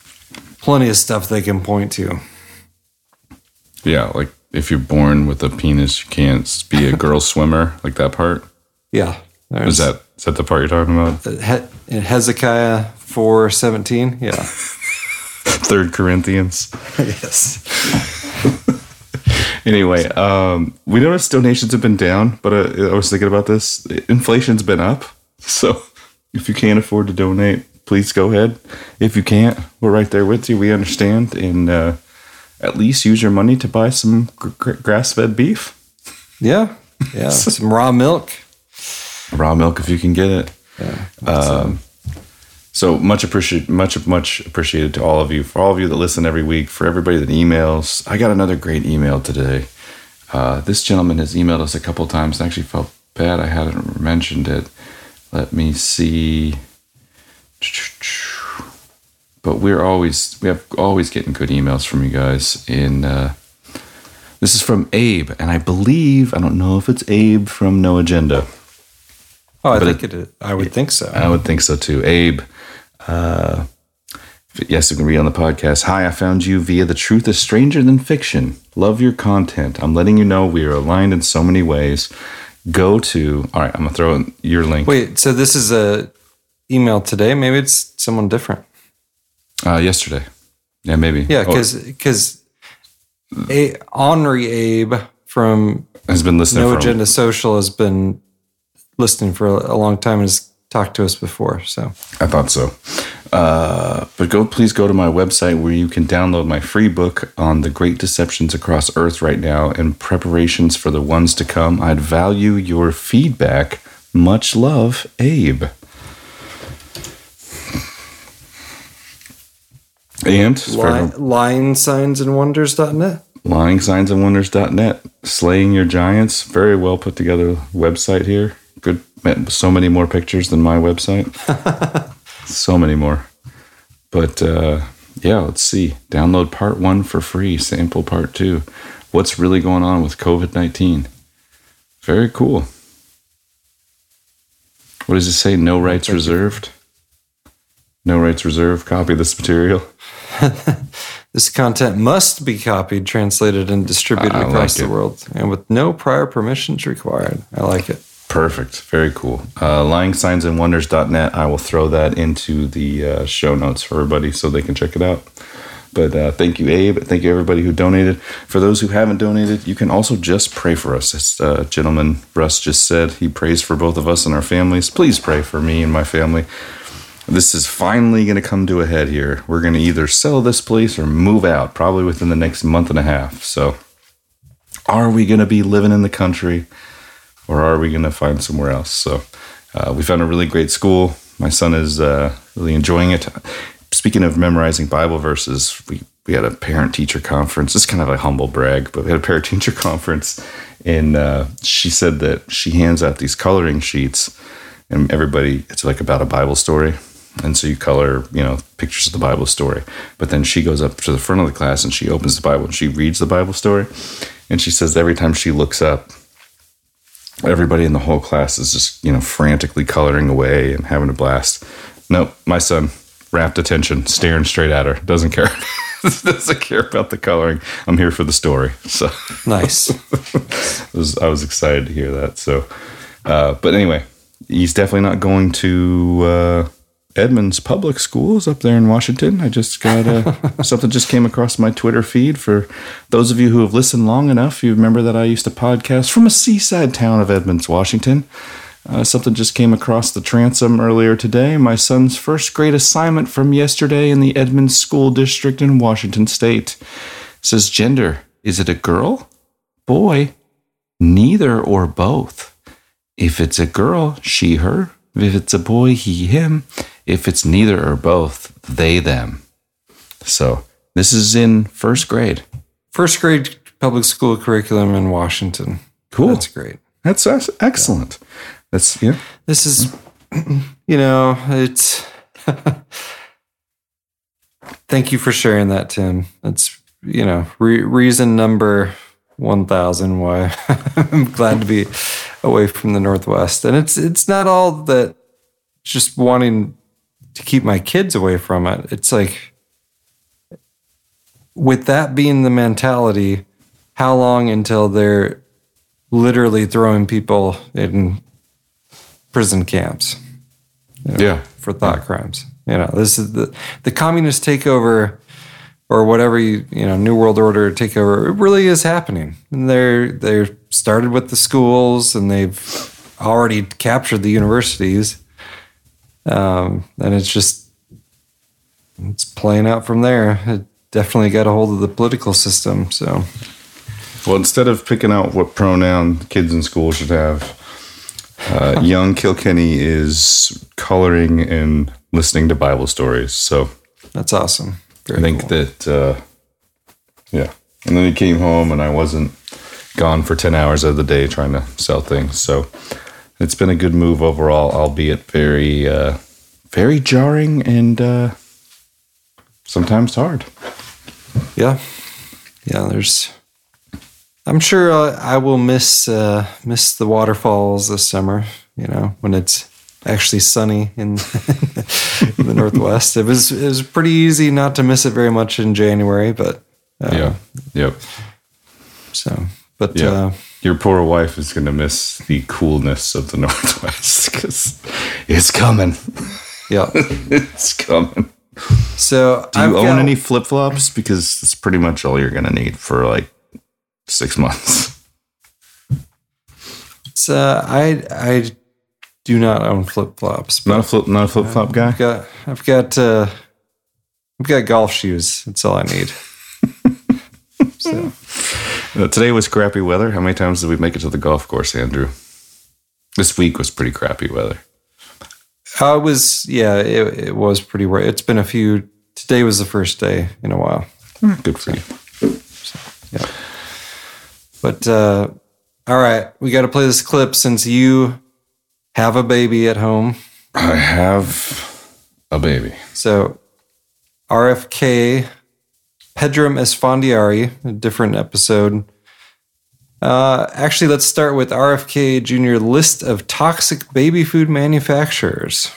plenty of stuff they can point to. Yeah, like if you're born with a penis, you can't be a girl swimmer. Like that part. Yeah, Is that is that the part you're talking about? Uh, in Hezekiah four seventeen? Yeah. Third Corinthians. yes. Anyway, um, we noticed donations have been down, but uh, I was thinking about this. Inflation's been up, so if you can't afford to donate, please go ahead. If you can't, we're right there with you. We understand, and uh, at least use your money to buy some gr- gr- grass-fed beef. Yeah, yeah, some raw milk. Raw milk, if you can get it. Um, so much appreciate, much much appreciated to all of you, for all of you that listen every week, for everybody that emails. I got another great email today. Uh, this gentleman has emailed us a couple times. I actually felt bad I hadn't mentioned it. Let me see. But we're always we have always getting good emails from you guys. And uh, this is from Abe, and I believe I don't know if it's Abe from No Agenda. Oh, I But think it. is. I would think so. I would think so too. Abe, uh, yes, you can read on the podcast. Hi, I found you via The Truth is Stranger Than Fiction. Love your content. I'm letting you know we are aligned in so many ways. Go to, all right, I'm going to throw in your link. Wait, so this is a email today? Maybe it's someone different. Uh, yesterday. Yeah, maybe. Yeah, Oh, because because a Henri Abe from has been listening No Agenda Social has been listening for a, a long time and has talked to us before. So I thought so. Uh, but go, please go to my website where you can download my free book on the great deceptions across Earth right now and preparations for the ones to come. I'd value your feedback. Much love, Abe. And Line, lying signs and wonders.net. lyingsignsandwonders.net slaying your giants very well put together website here so many more pictures than my website. So many more. But uh yeah let's see. Download part one for free sample part two. What's really going on with covid-19 very cool. What does it say? No rights reserved? No rights reserved. Copy this material. This content must be copied, translated, and distributed I across like the world, and with no prior permissions required. I like it. Perfect. Very cool. Uh, lyingsignsandwonders.net. I will throw that into the uh, show notes for everybody so they can check it out. But uh, thank you, Abe. Thank you, everybody who donated. For those who haven't donated, you can also just pray for us. As uh, gentleman Russ just said, he prays for both of us and our families. Please pray for me and my family. This is finally going to come to a head here. We're going to either sell this place or move out, probably within the next month and a half. So, are we going to be living in the country or are we going to find somewhere else? So, uh, we found a really great school. My son is uh, really enjoying it. Speaking of memorizing Bible verses, we, we had a parent teacher conference. It's kind of a humble brag, but we had a parent teacher conference, and uh, she said that she hands out these coloring sheets, and everybody, it's like about a Bible story. And so you color, you know, pictures of the Bible story. But then she goes up to the front of the class and she opens the Bible and she reads the Bible story. And she says every time she looks up, everybody in the whole class is just, you know, frantically coloring away and having a blast. Nope, my son, rapt attention, staring straight at her, doesn't care. doesn't care about the coloring. I'm here for the story. So nice. I, was, I was excited to hear that. So, uh, but anyway, he's definitely not going to uh, Edmonds Public Schools up there in Washington. I just got uh, something just came across my Twitter feed. For those of you who have listened long enough, you remember that I used to podcast from a seaside town of Edmonds, Washington. Uh, something just came across the transom earlier today. My son's first grade assignment from yesterday in the Edmonds School District in Washington State it says gender. Is it a girl? Boy? Neither or both. If it's a girl, she, her. If it's a boy, he, him. If it's neither or both, they, them. So this is in first grade. First grade public school curriculum in Washington. Cool. That's great. That's, that's excellent. That's yeah. This is, you know, it's. Thank you for sharing that, Tim. That's you know re- reason number one thousand why I'm glad to be away from the Northwest, and it's it's not all that just wanting to keep my kids away from it. It's like with that being the mentality, how long until they're literally throwing people in prison camps? you know, Yeah. for thought crimes. You know, this is the the communist takeover or whatever you you know, New World Order takeover. It really is happening. And they're they're started with the schools and they've already captured the universities. Um, and it's just it's playing out from there. It definitely got a hold of the political system. So Well, instead of picking out what pronoun kids in school should have, uh, young Kilkenny is coloring and listening to Bible stories. So that's awesome. I think that, uh, yeah. And then he came home, and I wasn't gone for 10 hours of the day trying to sell things. So it's been a good move overall, albeit very, uh, very jarring and uh, sometimes hard. yeah, yeah. There's. I'm sure uh, I will miss uh, miss the waterfalls this summer. You know, when it's actually sunny in, in the northwest. It was it was pretty easy not to miss it very much in January, but uh, yeah. Yep. So, but Yeah. Your poor wife is going to miss the coolness of the Northwest because it's coming. Yeah. it's coming. So, do you I've own got- any flip flops? Because that's pretty much all you're going to need for like six months. uh, I I do not own flip flops. Not a flip, not a flip flop guy. I've got I've got uh, I've got golf shoes. That's all I need. so today was crappy weather. How many times did we make it to the golf course, Andrew? This week was pretty crappy weather. It was yeah, it, it was pretty. ra- It's been a few. Today was the first day in a while. Good for you. Yeah. But uh, all right, we got to play this clip since you have a baby at home. I have a baby. So RFK Pedram Esfandiari, a different episode. Uh, actually, let's start with RFK Jr. list of toxic baby food manufacturers.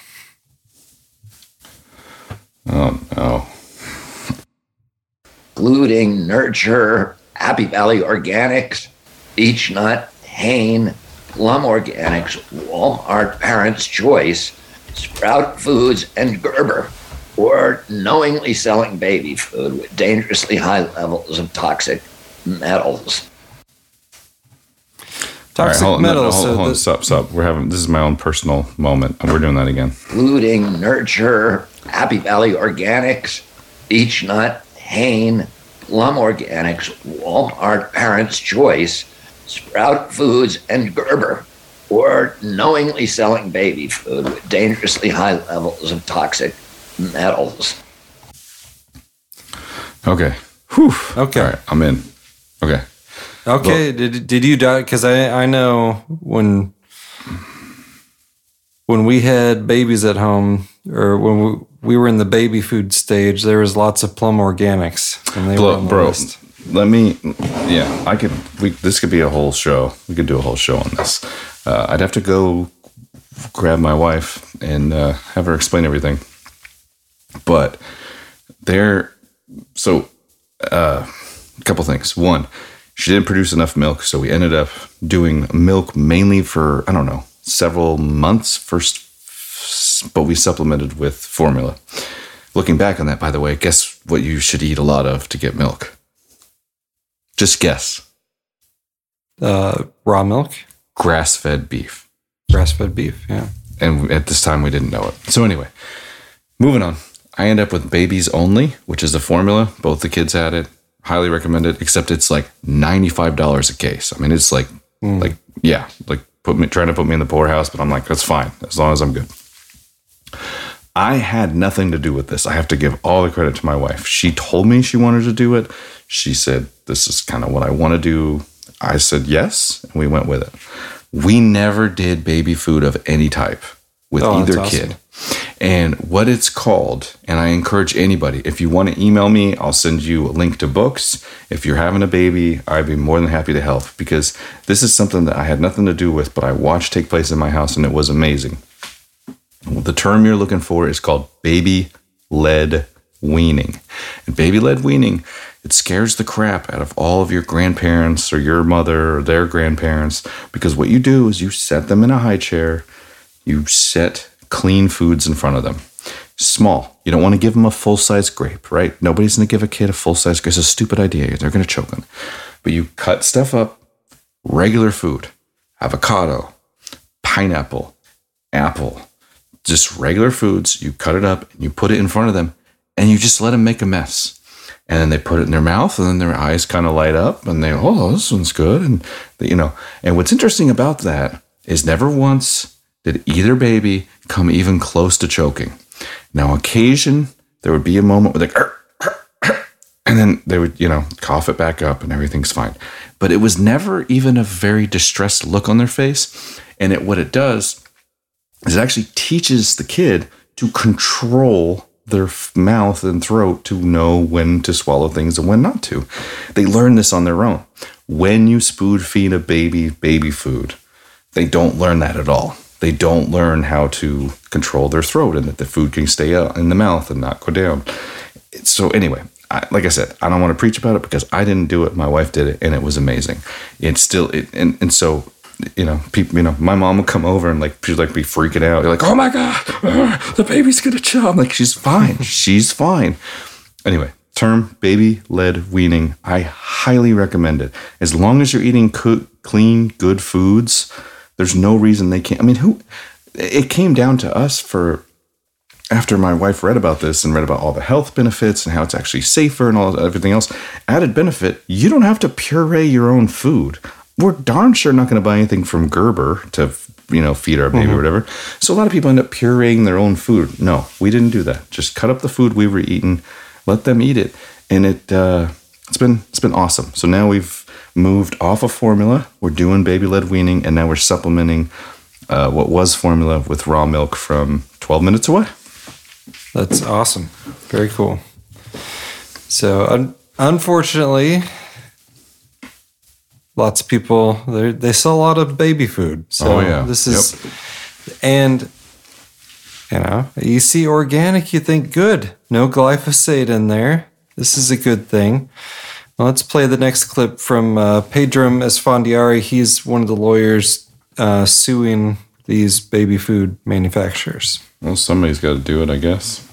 Oh no. Gluten, Nurture, Happy Valley Organics, Beech Nut, Hain, Plum Organics, Walmart Parents' Choice, Sprout Foods, and Gerber, or knowingly selling baby food with dangerously high levels of toxic metals. Toxic hold on, no, no, metals, hold, so hold on, the- stop, stop. We're having this is my own personal moment. We're doing that again. including Nurture, Happy Valley Organics, Beech Nut, Hain, Plum Organics, Walmart Parents' Choice, Sprout Foods, and Gerber, or knowingly selling baby food with dangerously high levels of toxic metals. Okay. Whew. Okay. All right, I'm in. Okay. Okay, did did you die? Because I I know when when we had babies at home, or when we, we were in the baby food stage, there was lots of plum organics, and they were Bro, on the bro, list. let me. Yeah, I could. We this could be a whole show. We could do a whole show on this. Uh, I'd have to go grab my wife and uh, have her explain everything. But there, so uh, a couple things. One, she didn't produce enough milk, so we ended up doing milk mainly for I don't know several months first, but we supplemented with formula. Looking back on that, by the way, guess what you should eat a lot of to get milk? Just guess. Uh, raw milk, Grass fed beef. grass fed beef. Yeah. And at this time, we didn't know it. So, anyway, moving on. I end up with babies only, which is the formula. Both the kids had it. Highly recommend it, except it's like $95 a case. I mean, it's like, hmm. like, yeah, like put me, trying to put me in the poorhouse, but I'm like, that's fine as long as I'm good. I had nothing to do with this. I have to give all the credit to my wife. She told me she wanted to do it. She said, This is kind of what I want to do. I said yes, and we went with it. We never did baby food of any type with Oh, either awesome. kid. And what it's called, and I encourage anybody, if you want to email me, I'll send you a link to books. If you're having a baby, I'd be more than happy to help because this is something that I had nothing to do with, but I watched take place in my house and it was amazing. The term you're looking for is called baby led weaning. And baby led weaning, it scares the crap out of all of your grandparents or your mother or their grandparents because what you do is you set them in a high chair, you set clean foods in front of them. Small. You don't want to give them a full size grape, right? Nobody's going to give a kid a full size grape. It's a stupid idea. They're going to choke on it. But you cut stuff up, regular food, avocado, pineapple, apple, just regular foods. You cut it up and you put it in front of them and you just let them make a mess. And then they put it in their mouth and then their eyes kind of light up and they, oh, this one's good. And, you know, and what's interesting about that is never once did either baby come even close to choking. Now, occasion, there would be a moment where they, and then they would, you know, cough it back up and everything's fine. But it was never even a very distressed look on their face. And it, what it does is it actually teaches the kid to control their mouth and throat to know when to swallow things and when not to. They learn this on their own. When you spoon feed a baby baby food, they don't learn that at all. They don't learn how to control their throat and that the food can stay out in the mouth and not go down. So anyway, I, like I said, I don't want to preach about it because I didn't do it. My wife did it, and it was amazing. It's still, it, and and so you know, people, you know, my mom would come over and like she'd like be freaking out. You're like, oh my god, uh, the baby's gonna chill. I'm like, she's fine, she's fine. Anyway, term baby led weaning. I highly recommend it. As long as you're eating co- clean, good foods, there's no reason they can't. I mean, who? It came down to us for after my wife read about this and read about all the health benefits and how it's actually safer and all everything else, added benefit, you don't have to puree your own food. We're darn sure not going to buy anything from Gerber to you know feed our baby Mhm. or whatever. So a lot of people end up pureeing their own food. No, we didn't do that. Just cut up the food we were eating, let them eat it, and it uh, it's been it's been awesome. So now we've moved off of formula. We're doing baby led weaning, and now we're supplementing uh, what was formula with raw milk from 12 minutes away. That's awesome. Very cool. So, un- unfortunately, lots of people they they sell a lot of baby food. So Oh, yeah. this is and you know you see organic, you think good, no glyphosate in there. This is a good thing. Well, let's play the next clip from uh, Pedram Esfandiari. He's one of the lawyers uh, suing these baby food manufacturers. Well, somebody's got to do it, I guess.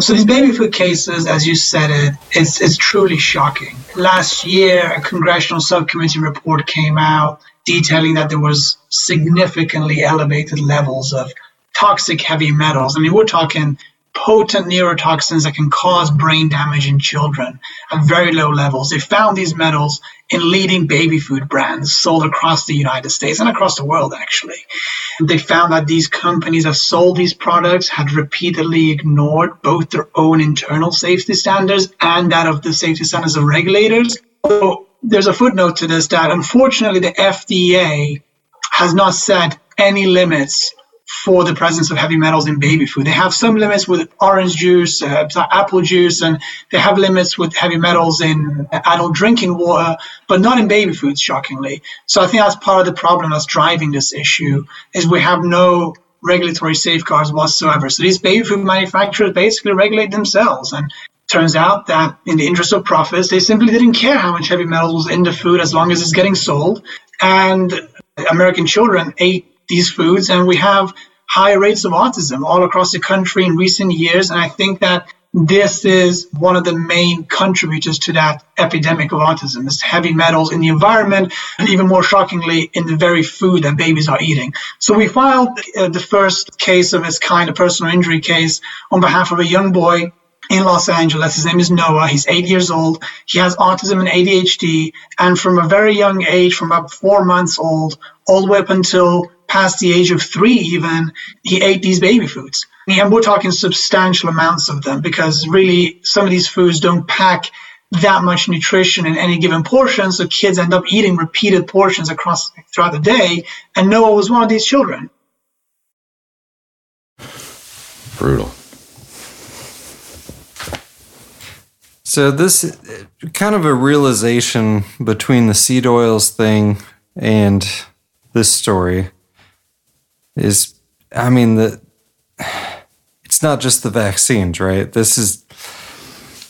So these baby food cases, as you said it, it's, it's truly shocking. Last year, a congressional subcommittee report came out detailing that there was significantly elevated levels of toxic heavy metals. I mean, we're talking potent neurotoxins that can cause brain damage in children at very low levels. They found these metals in leading baby food brands sold across the United States and across the world, actually. They found that these companies that sold these products had repeatedly ignored both their own internal safety standards and that of the safety standards of regulators. So there's a footnote to this that unfortunately the FDA has not set any limits for the presence of heavy metals in baby food. They have some limits with orange juice, uh, apple juice, and they have limits with heavy metals in adult drinking water, but not in baby foods, shockingly. So I think that's part of the problem that's driving this issue is we have no regulatory safeguards whatsoever. So these baby food manufacturers basically regulate themselves. And turns out that in the interest of profits, they simply didn't care how much heavy metals was in the food as long as it's getting sold. And American children ate these foods, and we have high rates of autism all across the country in recent years. And I think that this is one of the main contributors to that epidemic of autism is heavy metals in the environment and even more shockingly in the very food that babies are eating so we filed uh, the first case of its kind a personal injury case on behalf of a young boy in Los Angeles. His name is Noah. He's eight years old. He has autism and ADHD. And from a very young age, from about four months old, all the way up until past the age of three, even, he ate these baby foods. And we're talking substantial amounts of them because really some of these foods don't pack that much nutrition in any given portion. So kids end up eating repeated portions across throughout the day. And Noah was one of these children. Brutal. So this kind of a realization between the seed oils thing and this story is I mean the it's not just the vaccines, right? This is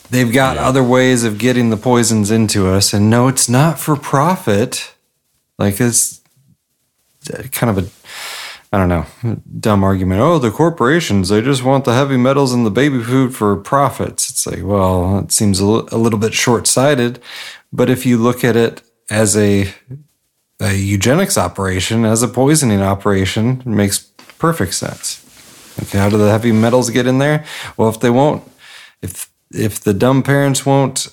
they've got yeah. other ways of getting the poisons into us and no it's not for profit. Like it's kind of a I don't know, dumb argument. Oh, the corporations, they just want the heavy metals in the baby food for profits. It's like, well, it seems a little bit short sighted. But if you look at it as a, a eugenics operation, as a poisoning operation, it makes perfect sense. Okay, how do the heavy metals get in there? Well, if they won't, if if the dumb parents won't,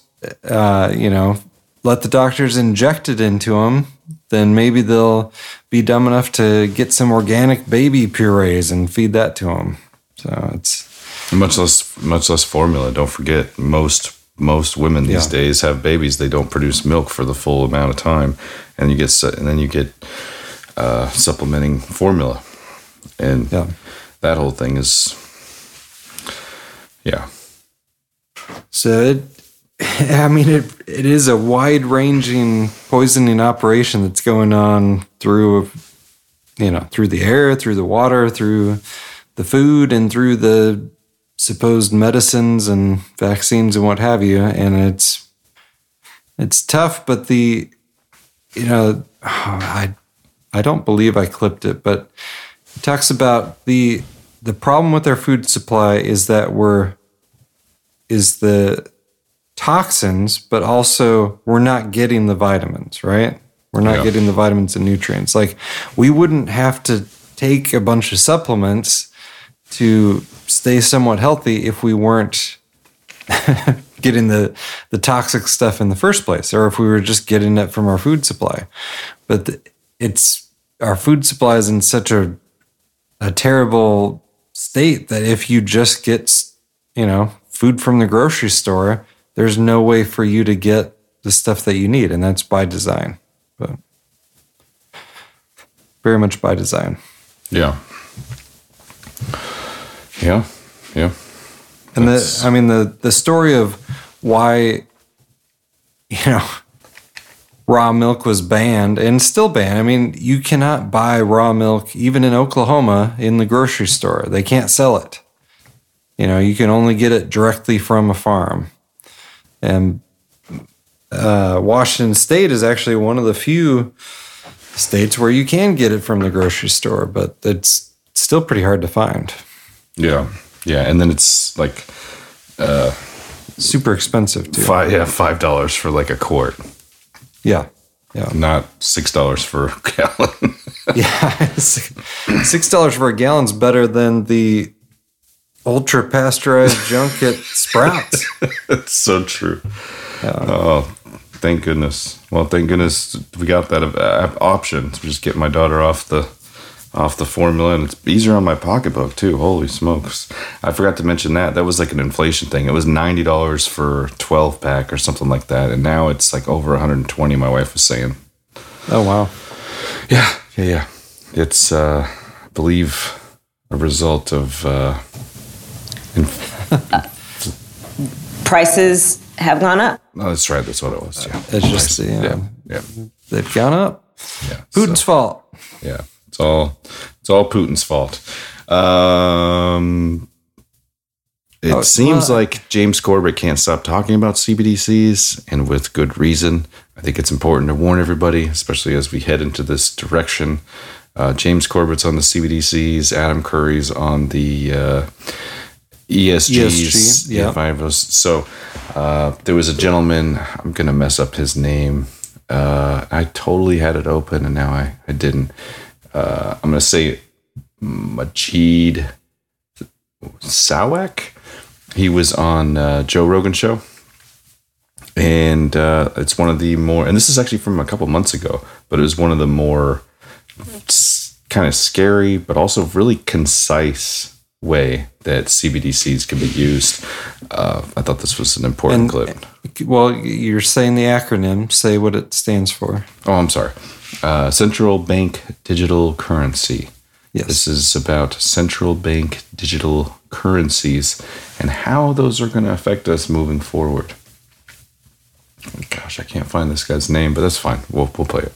uh, you know, let the doctors inject it into them, then maybe they'll be dumb enough to get some organic baby purees and feed that to them. So it's much less much less formula. Don't forget most most women these yeah. days have babies. They don't produce milk for the full amount of time, and you get and then you get uh, supplementing formula, and yeah. that whole thing is yeah. So it, I mean, it it is a wide ranging poisoning operation that's going on through, you know, through the air, through the water, through the food, and through the supposed medicines and vaccines and what have you. And it's it's tough, but the you know, I I don't believe I clipped it, but it talks about the the problem with our food supply is that we're is the toxins, but also we're not getting the vitamins, right? We're not yeah. getting the vitamins and nutrients. Like we wouldn't have to take a bunch of supplements to stay somewhat healthy if we weren't getting the the toxic stuff in the first place or if we were just getting it from our food supply. But it's our food supply is in such a a terrible state that if you just get, you know, food from the grocery store, there's no way for you to get the stuff that you need, and that's by design. But very much by design. Yeah. Yeah. Yeah. And that's... the I mean the the story of why you know raw milk was banned and still banned. I mean, you cannot buy raw milk even in Oklahoma in the grocery store. They can't sell it. You know, you can only get it directly from a farm. And uh, Washington State is actually one of the few states where you can get it from the grocery store, but it's still pretty hard to find. Yeah, yeah, and then it's like uh, super expensive too. Five, yeah, five dollars for like a quart. Yeah, yeah, not six dollars for a gallon. yeah, six dollars for a gallon's better than the ultra pasteurized junk at Sprouts. it's so true. Oh, thank goodness. Well, thank goodness we got that uh, option to just get my daughter off the off the formula, and it's easier on my pocketbook too. Holy smokes! I forgot to mention that that was like an inflation thing. It was ninety dollars for twelve pack or something like that, and now it's like over one hundred and twenty. My wife was saying. Oh wow! Yeah, yeah, yeah. It's uh, I believe a result of. Uh, Prices have gone up. No, that's right. That's what it was. Yeah, it's just yeah, yeah, yeah. they've gone up. Yeah, Putin's so- fault. Yeah, it's all it's all Putin's fault. Um, it Oh, seems like James Corbett can't stop talking about CBDCs, and with good reason. I think it's important to warn everybody, especially as we head into this direction. Uh, James Corbett's on the CBDCs. Adam Curry's on the uh, ESGs. ESG, yeah. was- So uh, there was a gentleman. I'm gonna mess up his name. Uh, I totally had it open, and now I I didn't. Uh, I'm gonna say Majid Sawak. He was on uh, Joe Rogan show, and uh, it's one of the more. And this is actually from a couple months ago, but it was one of the more kind of scary, but also really concise way that CBDCs can be used. Uh, I thought this was an important clip. Well, you're saying the acronym. Say what it stands for. Oh, I'm sorry. Uh, central bank digital currency. Yes. This is about central bank digital currencies and how those are going to affect us moving forward. Gosh, I can't find this guy's name, but that's fine. We'll, we'll play it.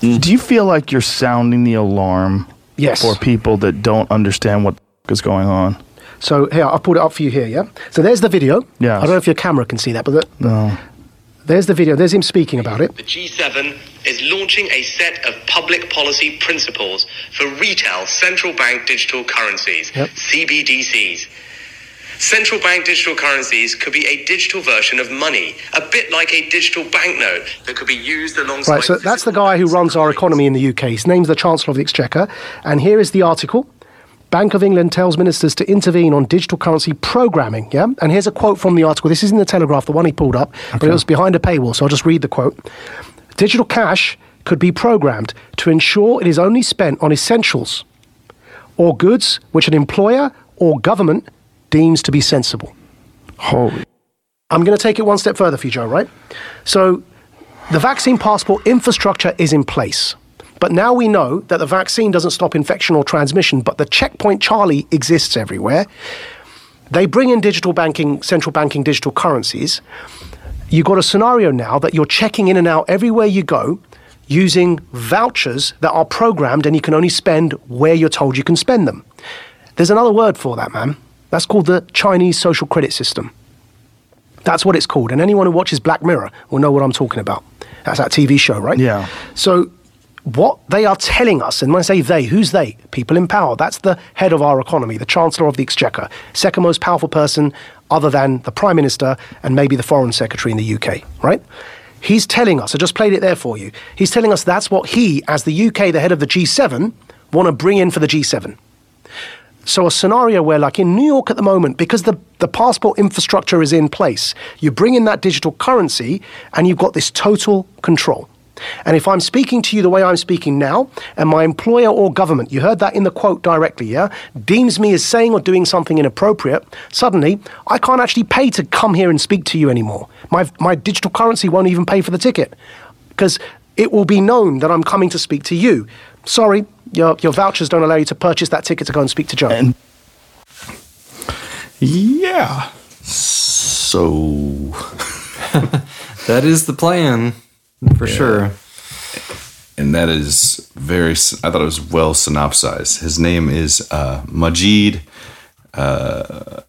Do you feel like you're sounding the alarm Yes. for people that don't understand what is going on? So here, I'll pulled it up for you here, yeah? So there's the video. Yes. I don't know if your camera can see that, but the, No. There's the video. There's him speaking about it. The G7 is launching a set of public policy principles for retail central bank digital currencies, Yep. CBDCs. Central bank digital currencies could be a digital version of money, a bit like a digital banknote that could be used alongside. Right, so that's the guy who runs our economy in the UK. His name's the Chancellor of the Exchequer. And here is the article. Bank of England tells ministers to intervene on digital currency programming. Yeah, and here's a quote from the article. This is in the Telegraph, the one he pulled up, but it was behind a paywall. So I'll just read the quote. Digital cash could be programmed to ensure it is only spent on essentials or goods which an employer or government deems to be sensible. Holy. I'm going to take it one step further for you, Joe, right? So the vaccine passport infrastructure is in place. But now we know that the vaccine doesn't stop infection or transmission, but the checkpoint Charlie exists everywhere. They bring in digital banking, central banking digital currencies. You've got a scenario now that you're checking in and out everywhere you go using vouchers that are programmed and you can only spend where you're told you can spend them. There's another word for that, man. That's called the Chinese social credit system. That's what it's called. And anyone who watches Black Mirror will know what I'm talking about. That's that TV show, right? Yeah. So, what they are telling us, and when I say they, who's they? People in power. That's the head of our economy, the Chancellor of the Exchequer, second most powerful person other than the Prime Minister and maybe the Foreign Secretary in the UK, right? He's telling us, I just played it there for you. He's telling us that's what he, as the UK, the head of the G7, want to bring in for the G7. So a scenario where, like in New York at the moment, because the, the passport infrastructure is in place, you bring in that digital currency and you've got this total control. And if I'm speaking to you the way I'm speaking now, and my employer or government, you heard that in the quote directly, yeah, deems me as saying or doing something inappropriate, suddenly I can't actually pay to come here and speak to you anymore. My, my digital currency won't even pay for the ticket because it will be known that I'm coming to speak to you. Sorry, your, your vouchers don't allow you to purchase that ticket to go and speak to Joe. Yeah. So that is the plan for sure. And that is very, I thought it was well synopsized. His name is uh, Majid uh,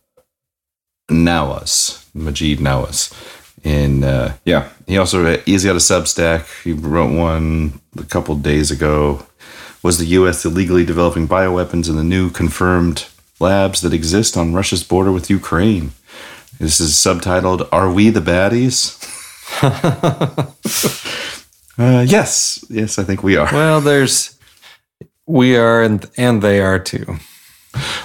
Nawaz. Majid Nawaz. And uh, yeah, he also he's got a Substack. He wrote one a couple days ago. Was the U.S. illegally developing bioweapons in the new confirmed labs that exist on Russia's border with Ukraine? This is subtitled "Are We the Baddies?" uh, yes, yes, I think we are. Well, there's we are, and and they are too.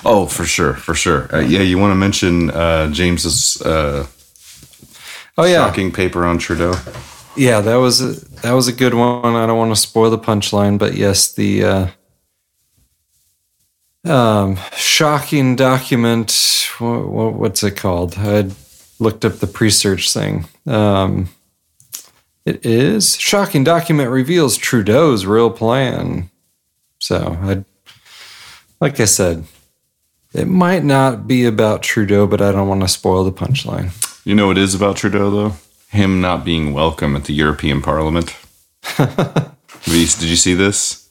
Oh, for sure, for sure. Uh, yeah, you want to mention uh, James's uh, oh yeah shocking paper on Trudeau? Yeah, that was a, that was a good one. I don't want to spoil the punchline, but yes, the uh, um, shocking document. What, what's it called? I looked up the Presearch thing. Um, it is shocking document reveals Trudeau's real plan. So I, like I said, it might not be about Trudeau, but I don't want to spoil the punchline. You know, it is about Trudeau though. Him not being welcome at the European Parliament. Did you see this?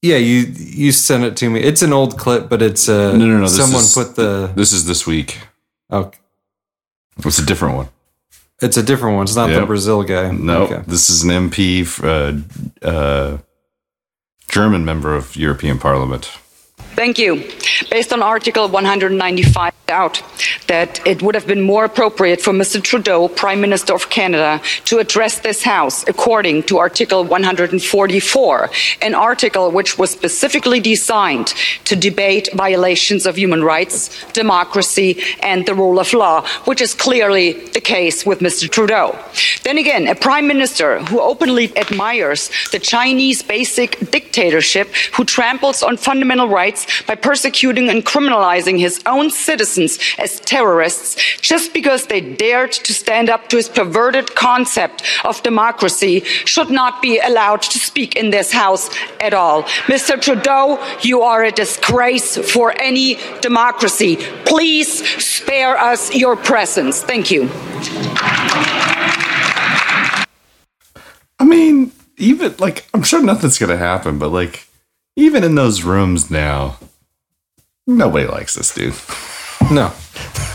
Yeah, you you sent it to me. It's an old clip, but it's uh, No, no, no. Someone is- put the This is this week. Oh, It's a different one. it's a different one. It's not the Brazil guy. No, Okay. this is an MP, uh, uh, German member of European Parliament. Thank you. Based on Article 195, out that it would have been more appropriate for Mr. Trudeau, Prime Minister of Canada, to address this House according to Article 144, an article which was specifically designed to debate violations of human rights, democracy, and the rule of law, which is clearly the case with Mr. Trudeau. Then again, a Prime Minister who openly admires the Chinese basic dictatorship, who tramples on fundamental rights by persecuting and criminalizing his own citizens as terrorists just because they dared to stand up to his perverted concept of democracy should not be allowed to speak in this house at all. Mr. Trudeau, you are a disgrace for any democracy. Please spare us your presence. Thank you. I mean, even like, I'm sure nothing's going to happen, but like, even in those rooms now, nobody likes this dude. No.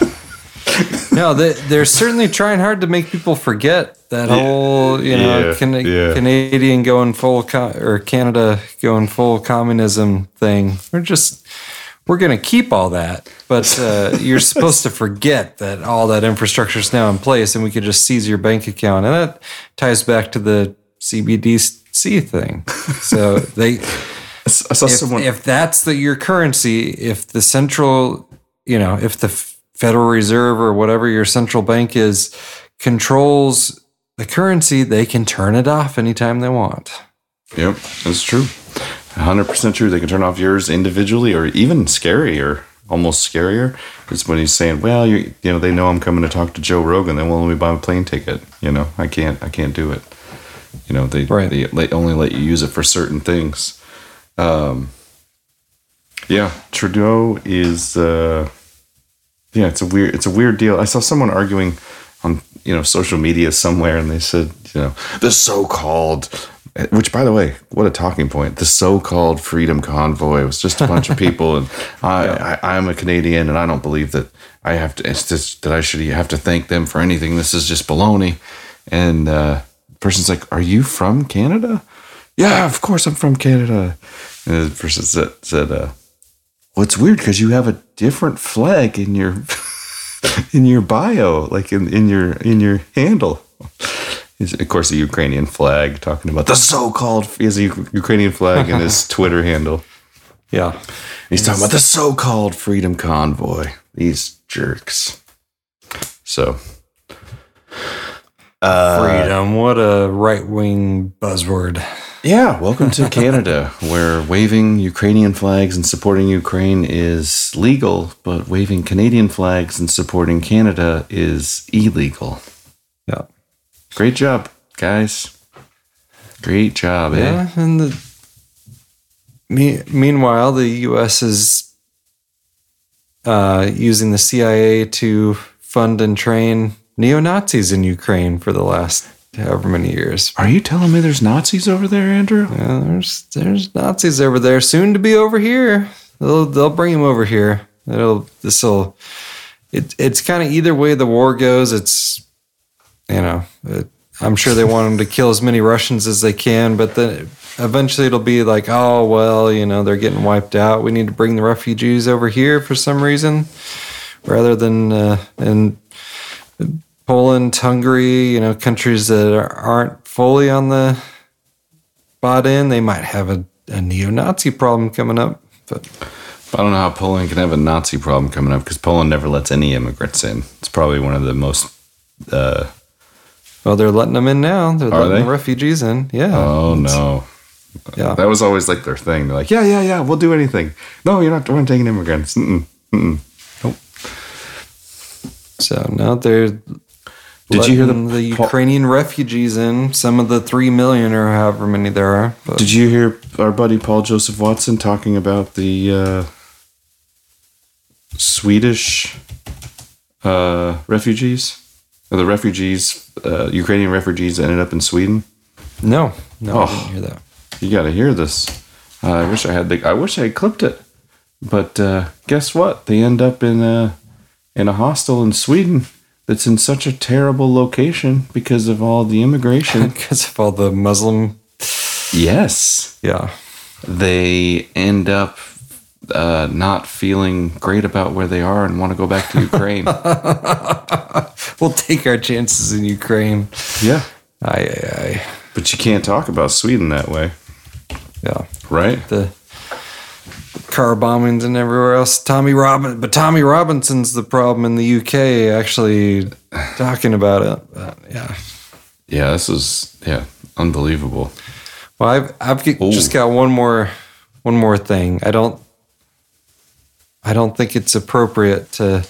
no, they, they're certainly trying hard to make people forget that whole, you know, Yeah, Can- yeah. Canadian going full co- or Canada going full communism thing. We're just we're going to keep all that, but uh, you're supposed to forget that all that infrastructure is now in place, and we could just seize your bank account, and that ties back to the CBDC thing. So they. Saw if, someone- if that's the your currency, if the central, you know, if the Federal Reserve or whatever your central bank is controls the currency, they can turn it off anytime they want. Yep, that's true. 100% true. They can turn off yours individually or even scarier, almost scarier. Is when he's saying, well, you, you know, they know I'm coming to talk to Joe Rogan. They won't let me buy a plane ticket. You know, I can't, I can't do it. You know, they, they let, only let you use it for certain things. Um, yeah, Trudeau is, uh, yeah, it's a weird, it's a weird deal. I saw someone arguing on, you know, social media somewhere and they said, you know, the so-called, which by the way, what a talking point. The so-called freedom convoy was just a bunch of people. And I, I, I'm a Canadian and I don't believe that I have to, it's just that I should have to thank them for anything. This is just baloney. And, uh, the person's like, are you from Canada? Yeah, of course I'm from Canada. And the person said, said uh, well, it's weird because you have a different flag in your in your bio, like in, in your in your handle. Of course, a Ukrainian flag talking about the so-called. He has a Ukrainian flag in his Twitter handle. Yeah, he's talking about the so-called freedom convoy. These jerks. So, uh, Freedom, what a right wing buzzword. Yeah, welcome to Canada, where waving Ukrainian flags and supporting Ukraine is legal, but waving Canadian flags and supporting Canada is illegal. Yeah. Great job, guys. Great job, eh? Yeah, and the me, meanwhile, the U.S. is uh, using the CIA to fund and train neo Nazis in Ukraine for the last however many years. Are you telling me there's Nazis over there, Andrew? Yeah, there's there's Nazis over there, soon to be over here. They'll they'll bring them over here. It'll this will it, it's kind of either way the war goes. It's you know, it, I'm sure they want them to kill as many Russians as they can, but then eventually it'll be like, oh well, you know, they're getting wiped out. We need to bring the refugees over here for some reason, rather than uh, in Poland, Hungary, you know, countries that aren't fully on the bought in. They might have a, a neo-Nazi problem coming up, but. I don't know how Poland can have a Nazi problem coming up because Poland never lets any immigrants in. It's probably one of the most. Uh, well, they're letting them in now. They're letting they? the refugees in. Yeah. Oh no. Yeah. That was always like their thing. They're like, yeah, yeah, yeah, we'll do anything. No, you're not. We're not taking immigrants. Mm-mm, mm-mm. So now they're. Did you hear the- the Ukrainian refugees in? Some of the three million or however many there are. But Did you hear our buddy Paul Joseph Watson talking about the uh, Swedish uh, refugees? Or the refugees, uh, Ukrainian refugees that ended up in Sweden? No, no, oh, I didn't hear that. You got to hear this. Uh, I wish I had the. I wish I had clipped it, but uh, guess what? They end up in a in a hostel in Sweden that's in such a terrible location because of all the immigration. because of all the Muslim. Yes. Yeah. They end up uh, not feeling great about where they are and want to go back to Ukraine. we'll take our chances in Ukraine. Yeah. Aye, aye, aye. But you can't talk about Sweden that way. Yeah. Right? The car bombings and everywhere else. Tommy Robin, but Tommy Robinson's the problem in the UK. Actually, talking about it. But yeah. Yeah, this is yeah unbelievable. Well, I've I've just got one more one more thing. I don't I don't think it's appropriate to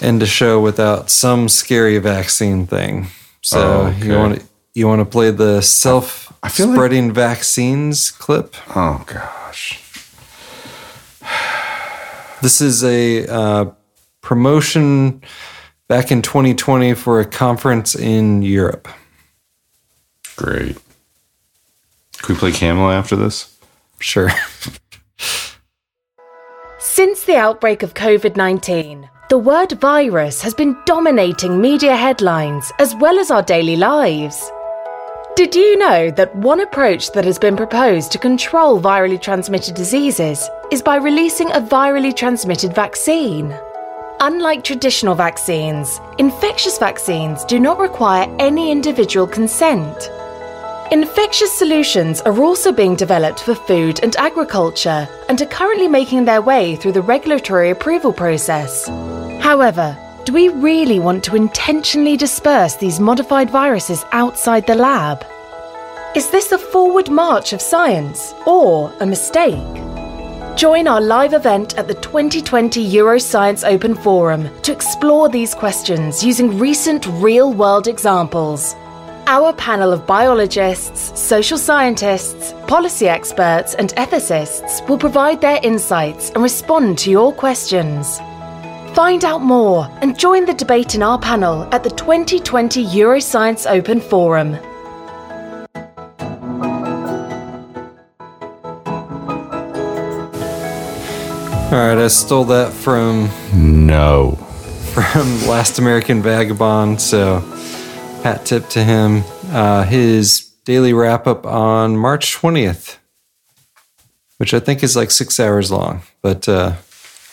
end a show without some scary vaccine thing. So Oh, okay. you want to you want to play the self feel like- spreading vaccines clip? Oh gosh. This is a uh, promotion back in 2020 for a conference in Europe. Great. Can we play Camel after this? Sure. Since the outbreak of COVID 19, the word virus has been dominating media headlines as well as our daily lives. Did you know that one approach that has been proposed to control virally transmitted diseases is by releasing a virally transmitted vaccine? Unlike traditional vaccines, infectious vaccines do not require any individual consent. Infectious solutions are also being developed for food and agriculture and are currently making their way through the regulatory approval process. However, do we really want to intentionally disperse these modified viruses outside the lab? Is this a forward march of science or a mistake? Join our live event at the 2020 Euroscience Open Forum to explore these questions using recent real world examples. Our panel of biologists, social scientists, policy experts, and ethicists will provide their insights and respond to your questions. Find out more and join the debate in our panel at the 2020 Euroscience Open Forum. Right, I stole that from No. from Last American Vagabond. So, hat tip to him. Uh, his daily wrap up on March 20th, which I think is like six hours long. But uh,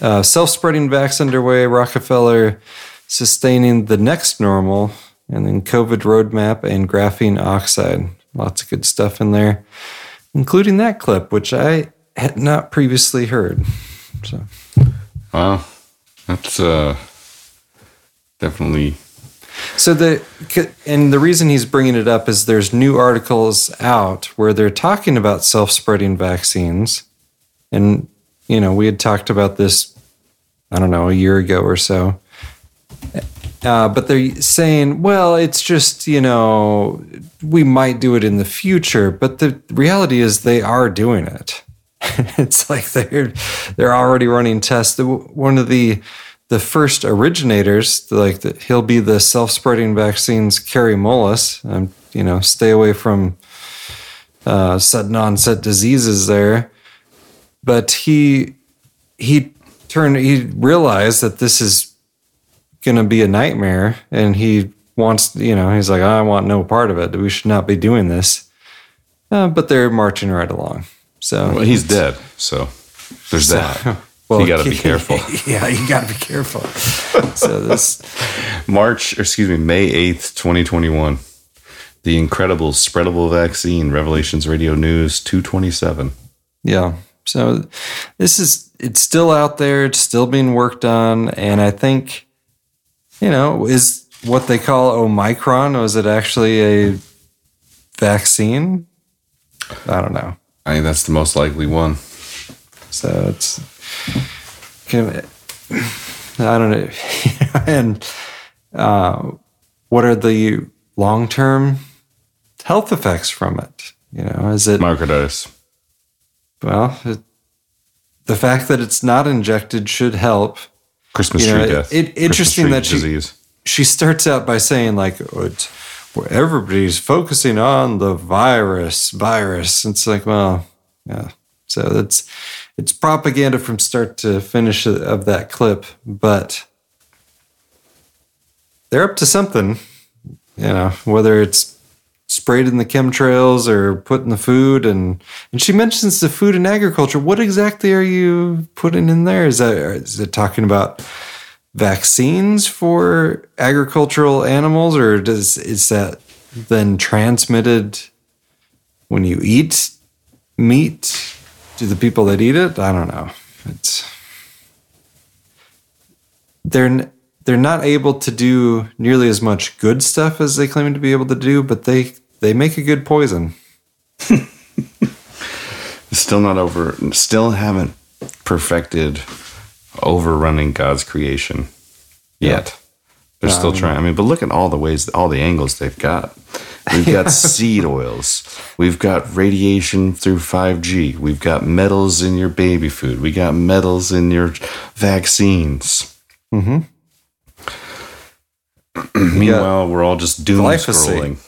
uh, self spreading vax underway, Rockefeller sustaining the next normal, and then COVID roadmap and graphene oxide. Lots of good stuff in there, including that clip, which I had not previously heard. So. Wow. That's uh definitely So the and the reason he's bringing it up is there's new articles out where they're talking about self-spreading vaccines, and you know we had talked about this, I don't know, a year ago or so. Uh, but they're saying, well, it's just you know we might do it in the future, but the reality is they are doing it. it's like they're they're already running tests. One of the the first originators, like the, he'll be the self-spreading vaccines Kary Mullis. Um, you know, stay away from uh, sudden onset diseases there. But he he turned he realized that this is going to be a nightmare and he wants, you know, he's like, I want no part of it. We should not be doing this. Uh, but they're marching right along. So Well, he's dead, so there's So- that. well, you got to be careful. yeah, you got to be careful. so this March, or excuse me, May eighth, twenty twenty one. The incredible spreadable vaccine. Revelations Radio News two twenty seven. Yeah. So this is it's still out there, it's still being worked on, and I think, you know, is what they call Omicron, was it actually a vaccine? I don't know. I think that's the most likely one. So it's can- I don't know. and uh, what are the long term health effects from it? You know, is it myocarditis? Well, it, the fact that it's not injected should help. Christmas You know, tree it- death. It, interesting that she disease. she starts out by saying like oh, it's where everybody's focusing on the virus, virus. It's like, well, yeah. So that's it's propaganda from start to finish of that clip, but they're up to something. You know, whether it's sprayed in the chemtrails or put in the food and and she mentions the food and agriculture. What exactly are you putting in there? Is that is it talking about vaccines for agricultural animals or does is that then transmitted when you eat meat to the people that eat it? I don't know. It's they're they're not able to do nearly as much good stuff as they claim to be able to do, but they they make a good poison. Still not over. Still haven't perfected overrunning God's creation yet. They're No, still trying. I mean, but look at all the ways, all the angles they've got. We've got seed oils. We've got radiation through 5G. We've got metals in your baby food. We got metals in your vaccines. Mm-hmm. Meanwhile, we're all just doom Glyphosate. scrolling.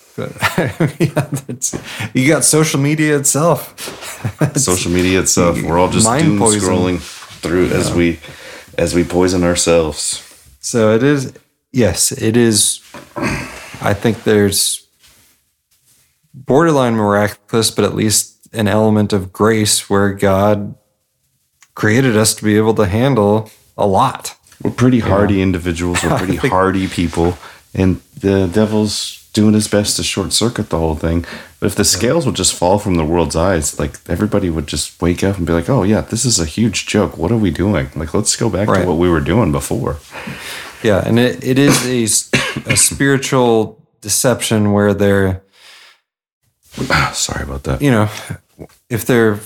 Yeah, you got social media itself. Social media itself. We're all just doom poison. scrolling through as we as we poison ourselves. So it is, yes, it is. I think there's borderline miraculous, but at least an element of grace where God created us to be able to handle a lot. We're pretty Yeah. hardy individuals. We're pretty hardy people, and the devil's doing his best to short circuit the whole thing. But if the scales would just fall from the world's eyes, like everybody would just wake up and be like, "Oh yeah, this is a huge joke. What are we doing? Like, let's go back Right. to what we were doing before." Yeah, and it, it is a spiritual deception where they're, Sorry about that. you know, if they're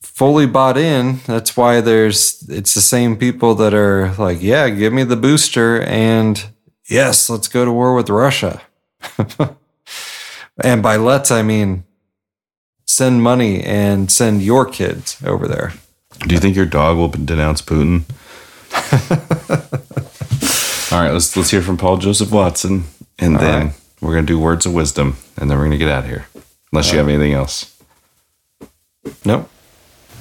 fully bought in, that's why there's, it's the same people that are like, yeah, give me the booster and yes, let's go to war with Russia. and by let's, I mean send money and send your kids over there. Do you think your dog will denounce Putin? All right, let's let's hear from Paul Joseph Watson, and All then right. we're gonna do words of wisdom, and then we're gonna get out of here. Unless you have anything else. Nope.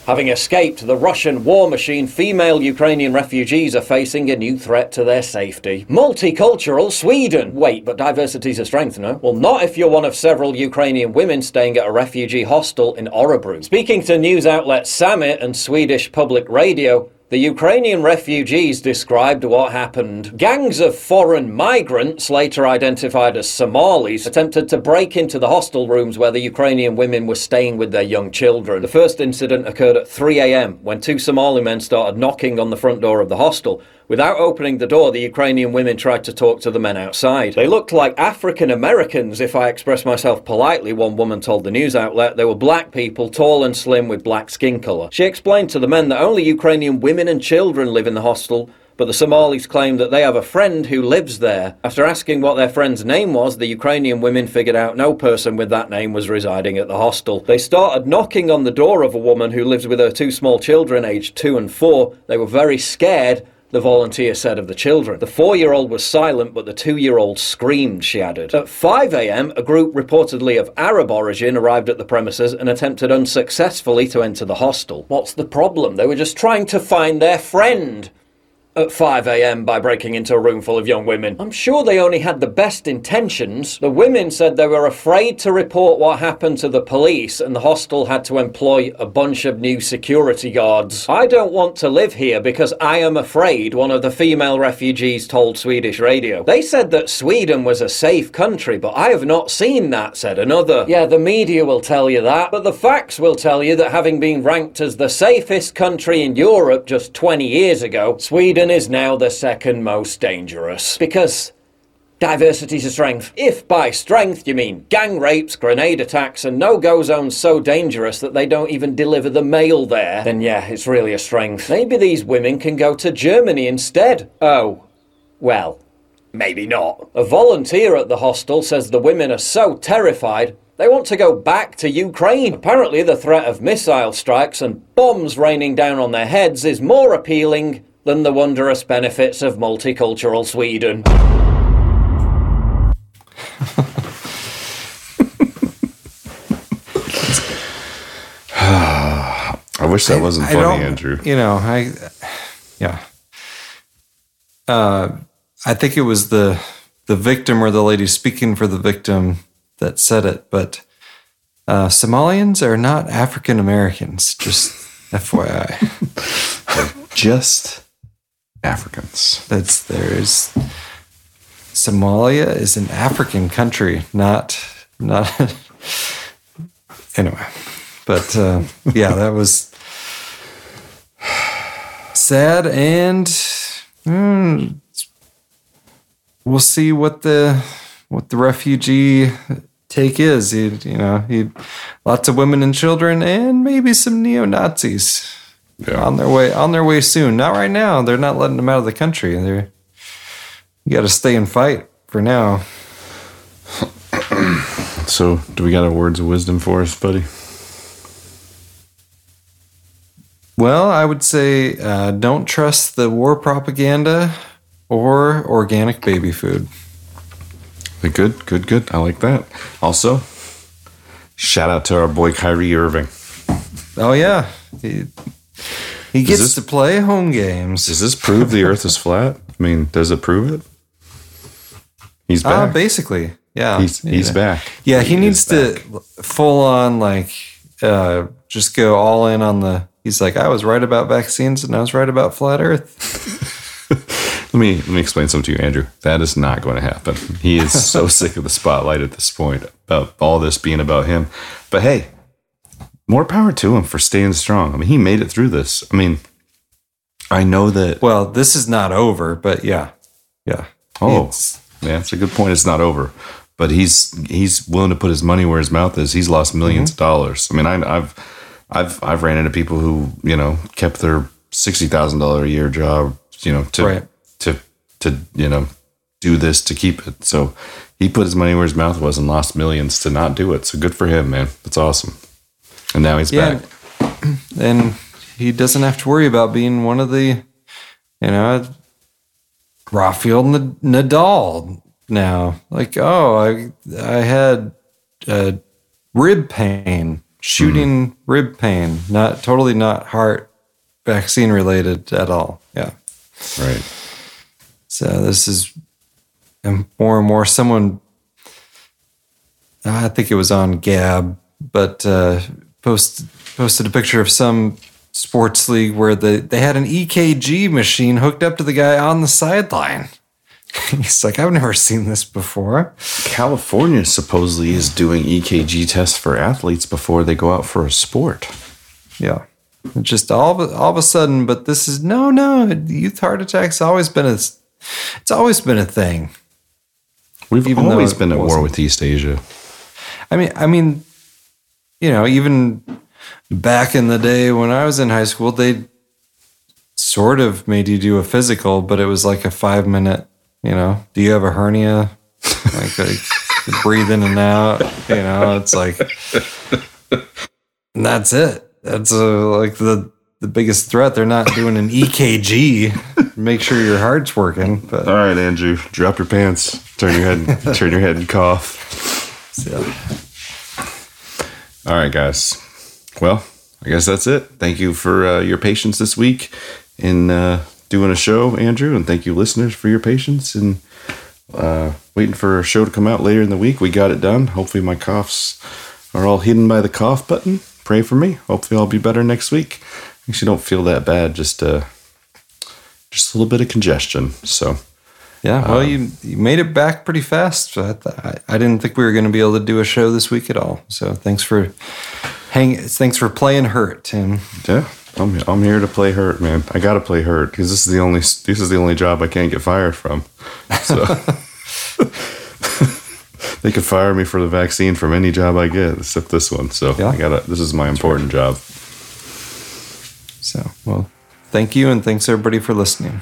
Having escaped the Russian war machine, female Ukrainian refugees are facing a new threat to their safety. Multicultural Sweden! Wait, but diversity's a strength, no? Well, not if you're one of several Ukrainian women staying at a refugee hostel in Orebro. Speaking to news outlet Samnytt and Swedish public radio, the Ukrainian refugees described what happened. Gangs of foreign migrants, later identified as Somalis, attempted to break into the hostel rooms where the Ukrainian women were staying with their young children. The first incident occurred at 3 a.m. when two Somali men started knocking on the front door of the hostel. Without opening the door, the Ukrainian women tried to talk to the men outside. They looked like African Americans, if I express myself politely, one woman told the news outlet. They were black people, tall and slim with black skin colour. She explained to the men that only Ukrainian women and children live in the hostel, but the Somalis claim that they have a friend who lives there. After asking what their friend's name was, the Ukrainian women figured out no person with that name was residing at the hostel. They started knocking on the door of a woman who lives with her two small children, aged two and four. They were very scared. The volunteer said of the children. The four year old was silent, but the two year old screamed, she added. At 5 am, a group reportedly of Arab origin arrived at the premises and attempted unsuccessfully to enter the hostel. What's the problem? They were just trying to find their friend. At 5am by breaking into a room full of young women. I'm sure they only had the best intentions. The women said they were afraid to report what happened to the police and the hostel had to employ a bunch of new security guards. I don't want to live here because I am afraid, one of the female refugees told Swedish radio. They said that Sweden was a safe country, but I have not seen that, said another. Yeah, the media will tell you that, but the facts will tell you that having been ranked as the safest country in Europe just 20 years ago, Sweden is now the second most dangerous. Because Diversity's a strength. If by strength you mean gang rapes, grenade attacks, and no go zones so dangerous that they don't even deliver the mail there, then yeah, it's really a strength. Maybe these women can go to Germany instead. Oh, well, maybe not. A volunteer at the hostel says the women are so terrified they want to go back to Ukraine. Apparently, the threat of missile strikes and bombs raining down on their heads is more appealing than the wondrous benefits of multicultural Sweden. I wish that wasn't I funny, don't- Andrew. You know, I yeah. Uh, I think it was the the victim or the lady speaking for the victim that said it, but uh, Somalians are not African Americans. Just FYI, just Africans. That's there's Somalia is an African country, not not. anyway, but uh, yeah, that was sad, and mm, we'll see what the what the refugee take is. He, you know, he lots of women and children, and maybe some neo Nazis on their way on their way soon. Not right now. They're not letting them out of the country. They're you got to stay and fight for now. So, do we got a words of wisdom for us, buddy? Well, I would say uh, don't trust the war propaganda or organic baby food. Good, good, good. I like that. Also, shout out to our boy Kyrie Irving. Oh yeah, he, he gets this- to play home games. Does this prove the Earth is flat? I mean, does it prove it? He's Uh, back. basically, yeah. He's he's Yeah. back. Yeah, he, is needs to full on like uh, just go all in on the. He's like, I was right about vaccines and I was right about flat Earth. Let me let me explain something to you, Andrew. That is not going to happen. He is so sick of the spotlight at this point about all this being about him. But hey, more power to him for staying strong. I mean, he made it through this. I mean, I know that. Well, this is not over, but yeah, yeah. Oh, man, It's- yeah, that's a good point. It's not over, but he's he's willing to put his money where his mouth is. He's lost 1000000s Mm-hmm. of dollars. I mean, I, I've I've I've ran into people who you know kept their sixty thousand dollar a year job, you know, to Right. to to you know do this to keep it. So he put his money where his mouth was and lost millions to not do it. So good for him, man. That's awesome. And now he's yeah, back. and he doesn't have to worry about being one of the, you know, Rafael Nadal now. Like, oh, I I had uh, rib pain, shooting rib pain, not totally not heart vaccine related at all. Yeah, right. So this is and more and more someone. I think it was on Gab, but uh, post posted a picture of some sports league where the they had an EKG machine hooked up to the guy on the sideline. He's like, I've never seen this before. California supposedly is doing EKG tests for athletes before they go out for a sport. Yeah. Just all of, a- all of a sudden, but this is no, no. Youth heart attacks always been a, it's always been a thing. We've Even always been at war with East Asia. I mean, I mean, you know, even back in the day when I was in high school, they sort of made you do a physical, but it was like a five minute. You know, do you have a hernia? Like, like breathe in and out. You know, it's like, and that's it. That's uh, like the the biggest threat. They're not doing an EKG. Make sure your heart's working. But All right, Andrew, drop your pants, turn your head, turn your head, and cough. All right, guys. Well, I guess that's it. Thank you for uh, your patience this week in uh, doing a show, Andrew, and thank you, listeners, for your patience and uh, waiting for a show to come out later in the week. We got it done. Hopefully, my coughs are all hidden by the cough button. Pray for me. Hopefully, I'll be better next week. Actually, don't feel that bad. Just uh, just a little bit of congestion. So. Yeah, well, um, you, you made it back pretty fast. I, I, I didn't think we were going to be able to do a show this week at all. So thanks for hang. Thanks for playing hurt, Tim. Yeah, I'm I'm here to play hurt, man. I got to play hurt because this is the only this is the only job I can't get fired from. So they could fire me for the vaccine from any job I get except this one. So yeah. I got to This is my important job. So well, thank you, and thanks everybody for listening.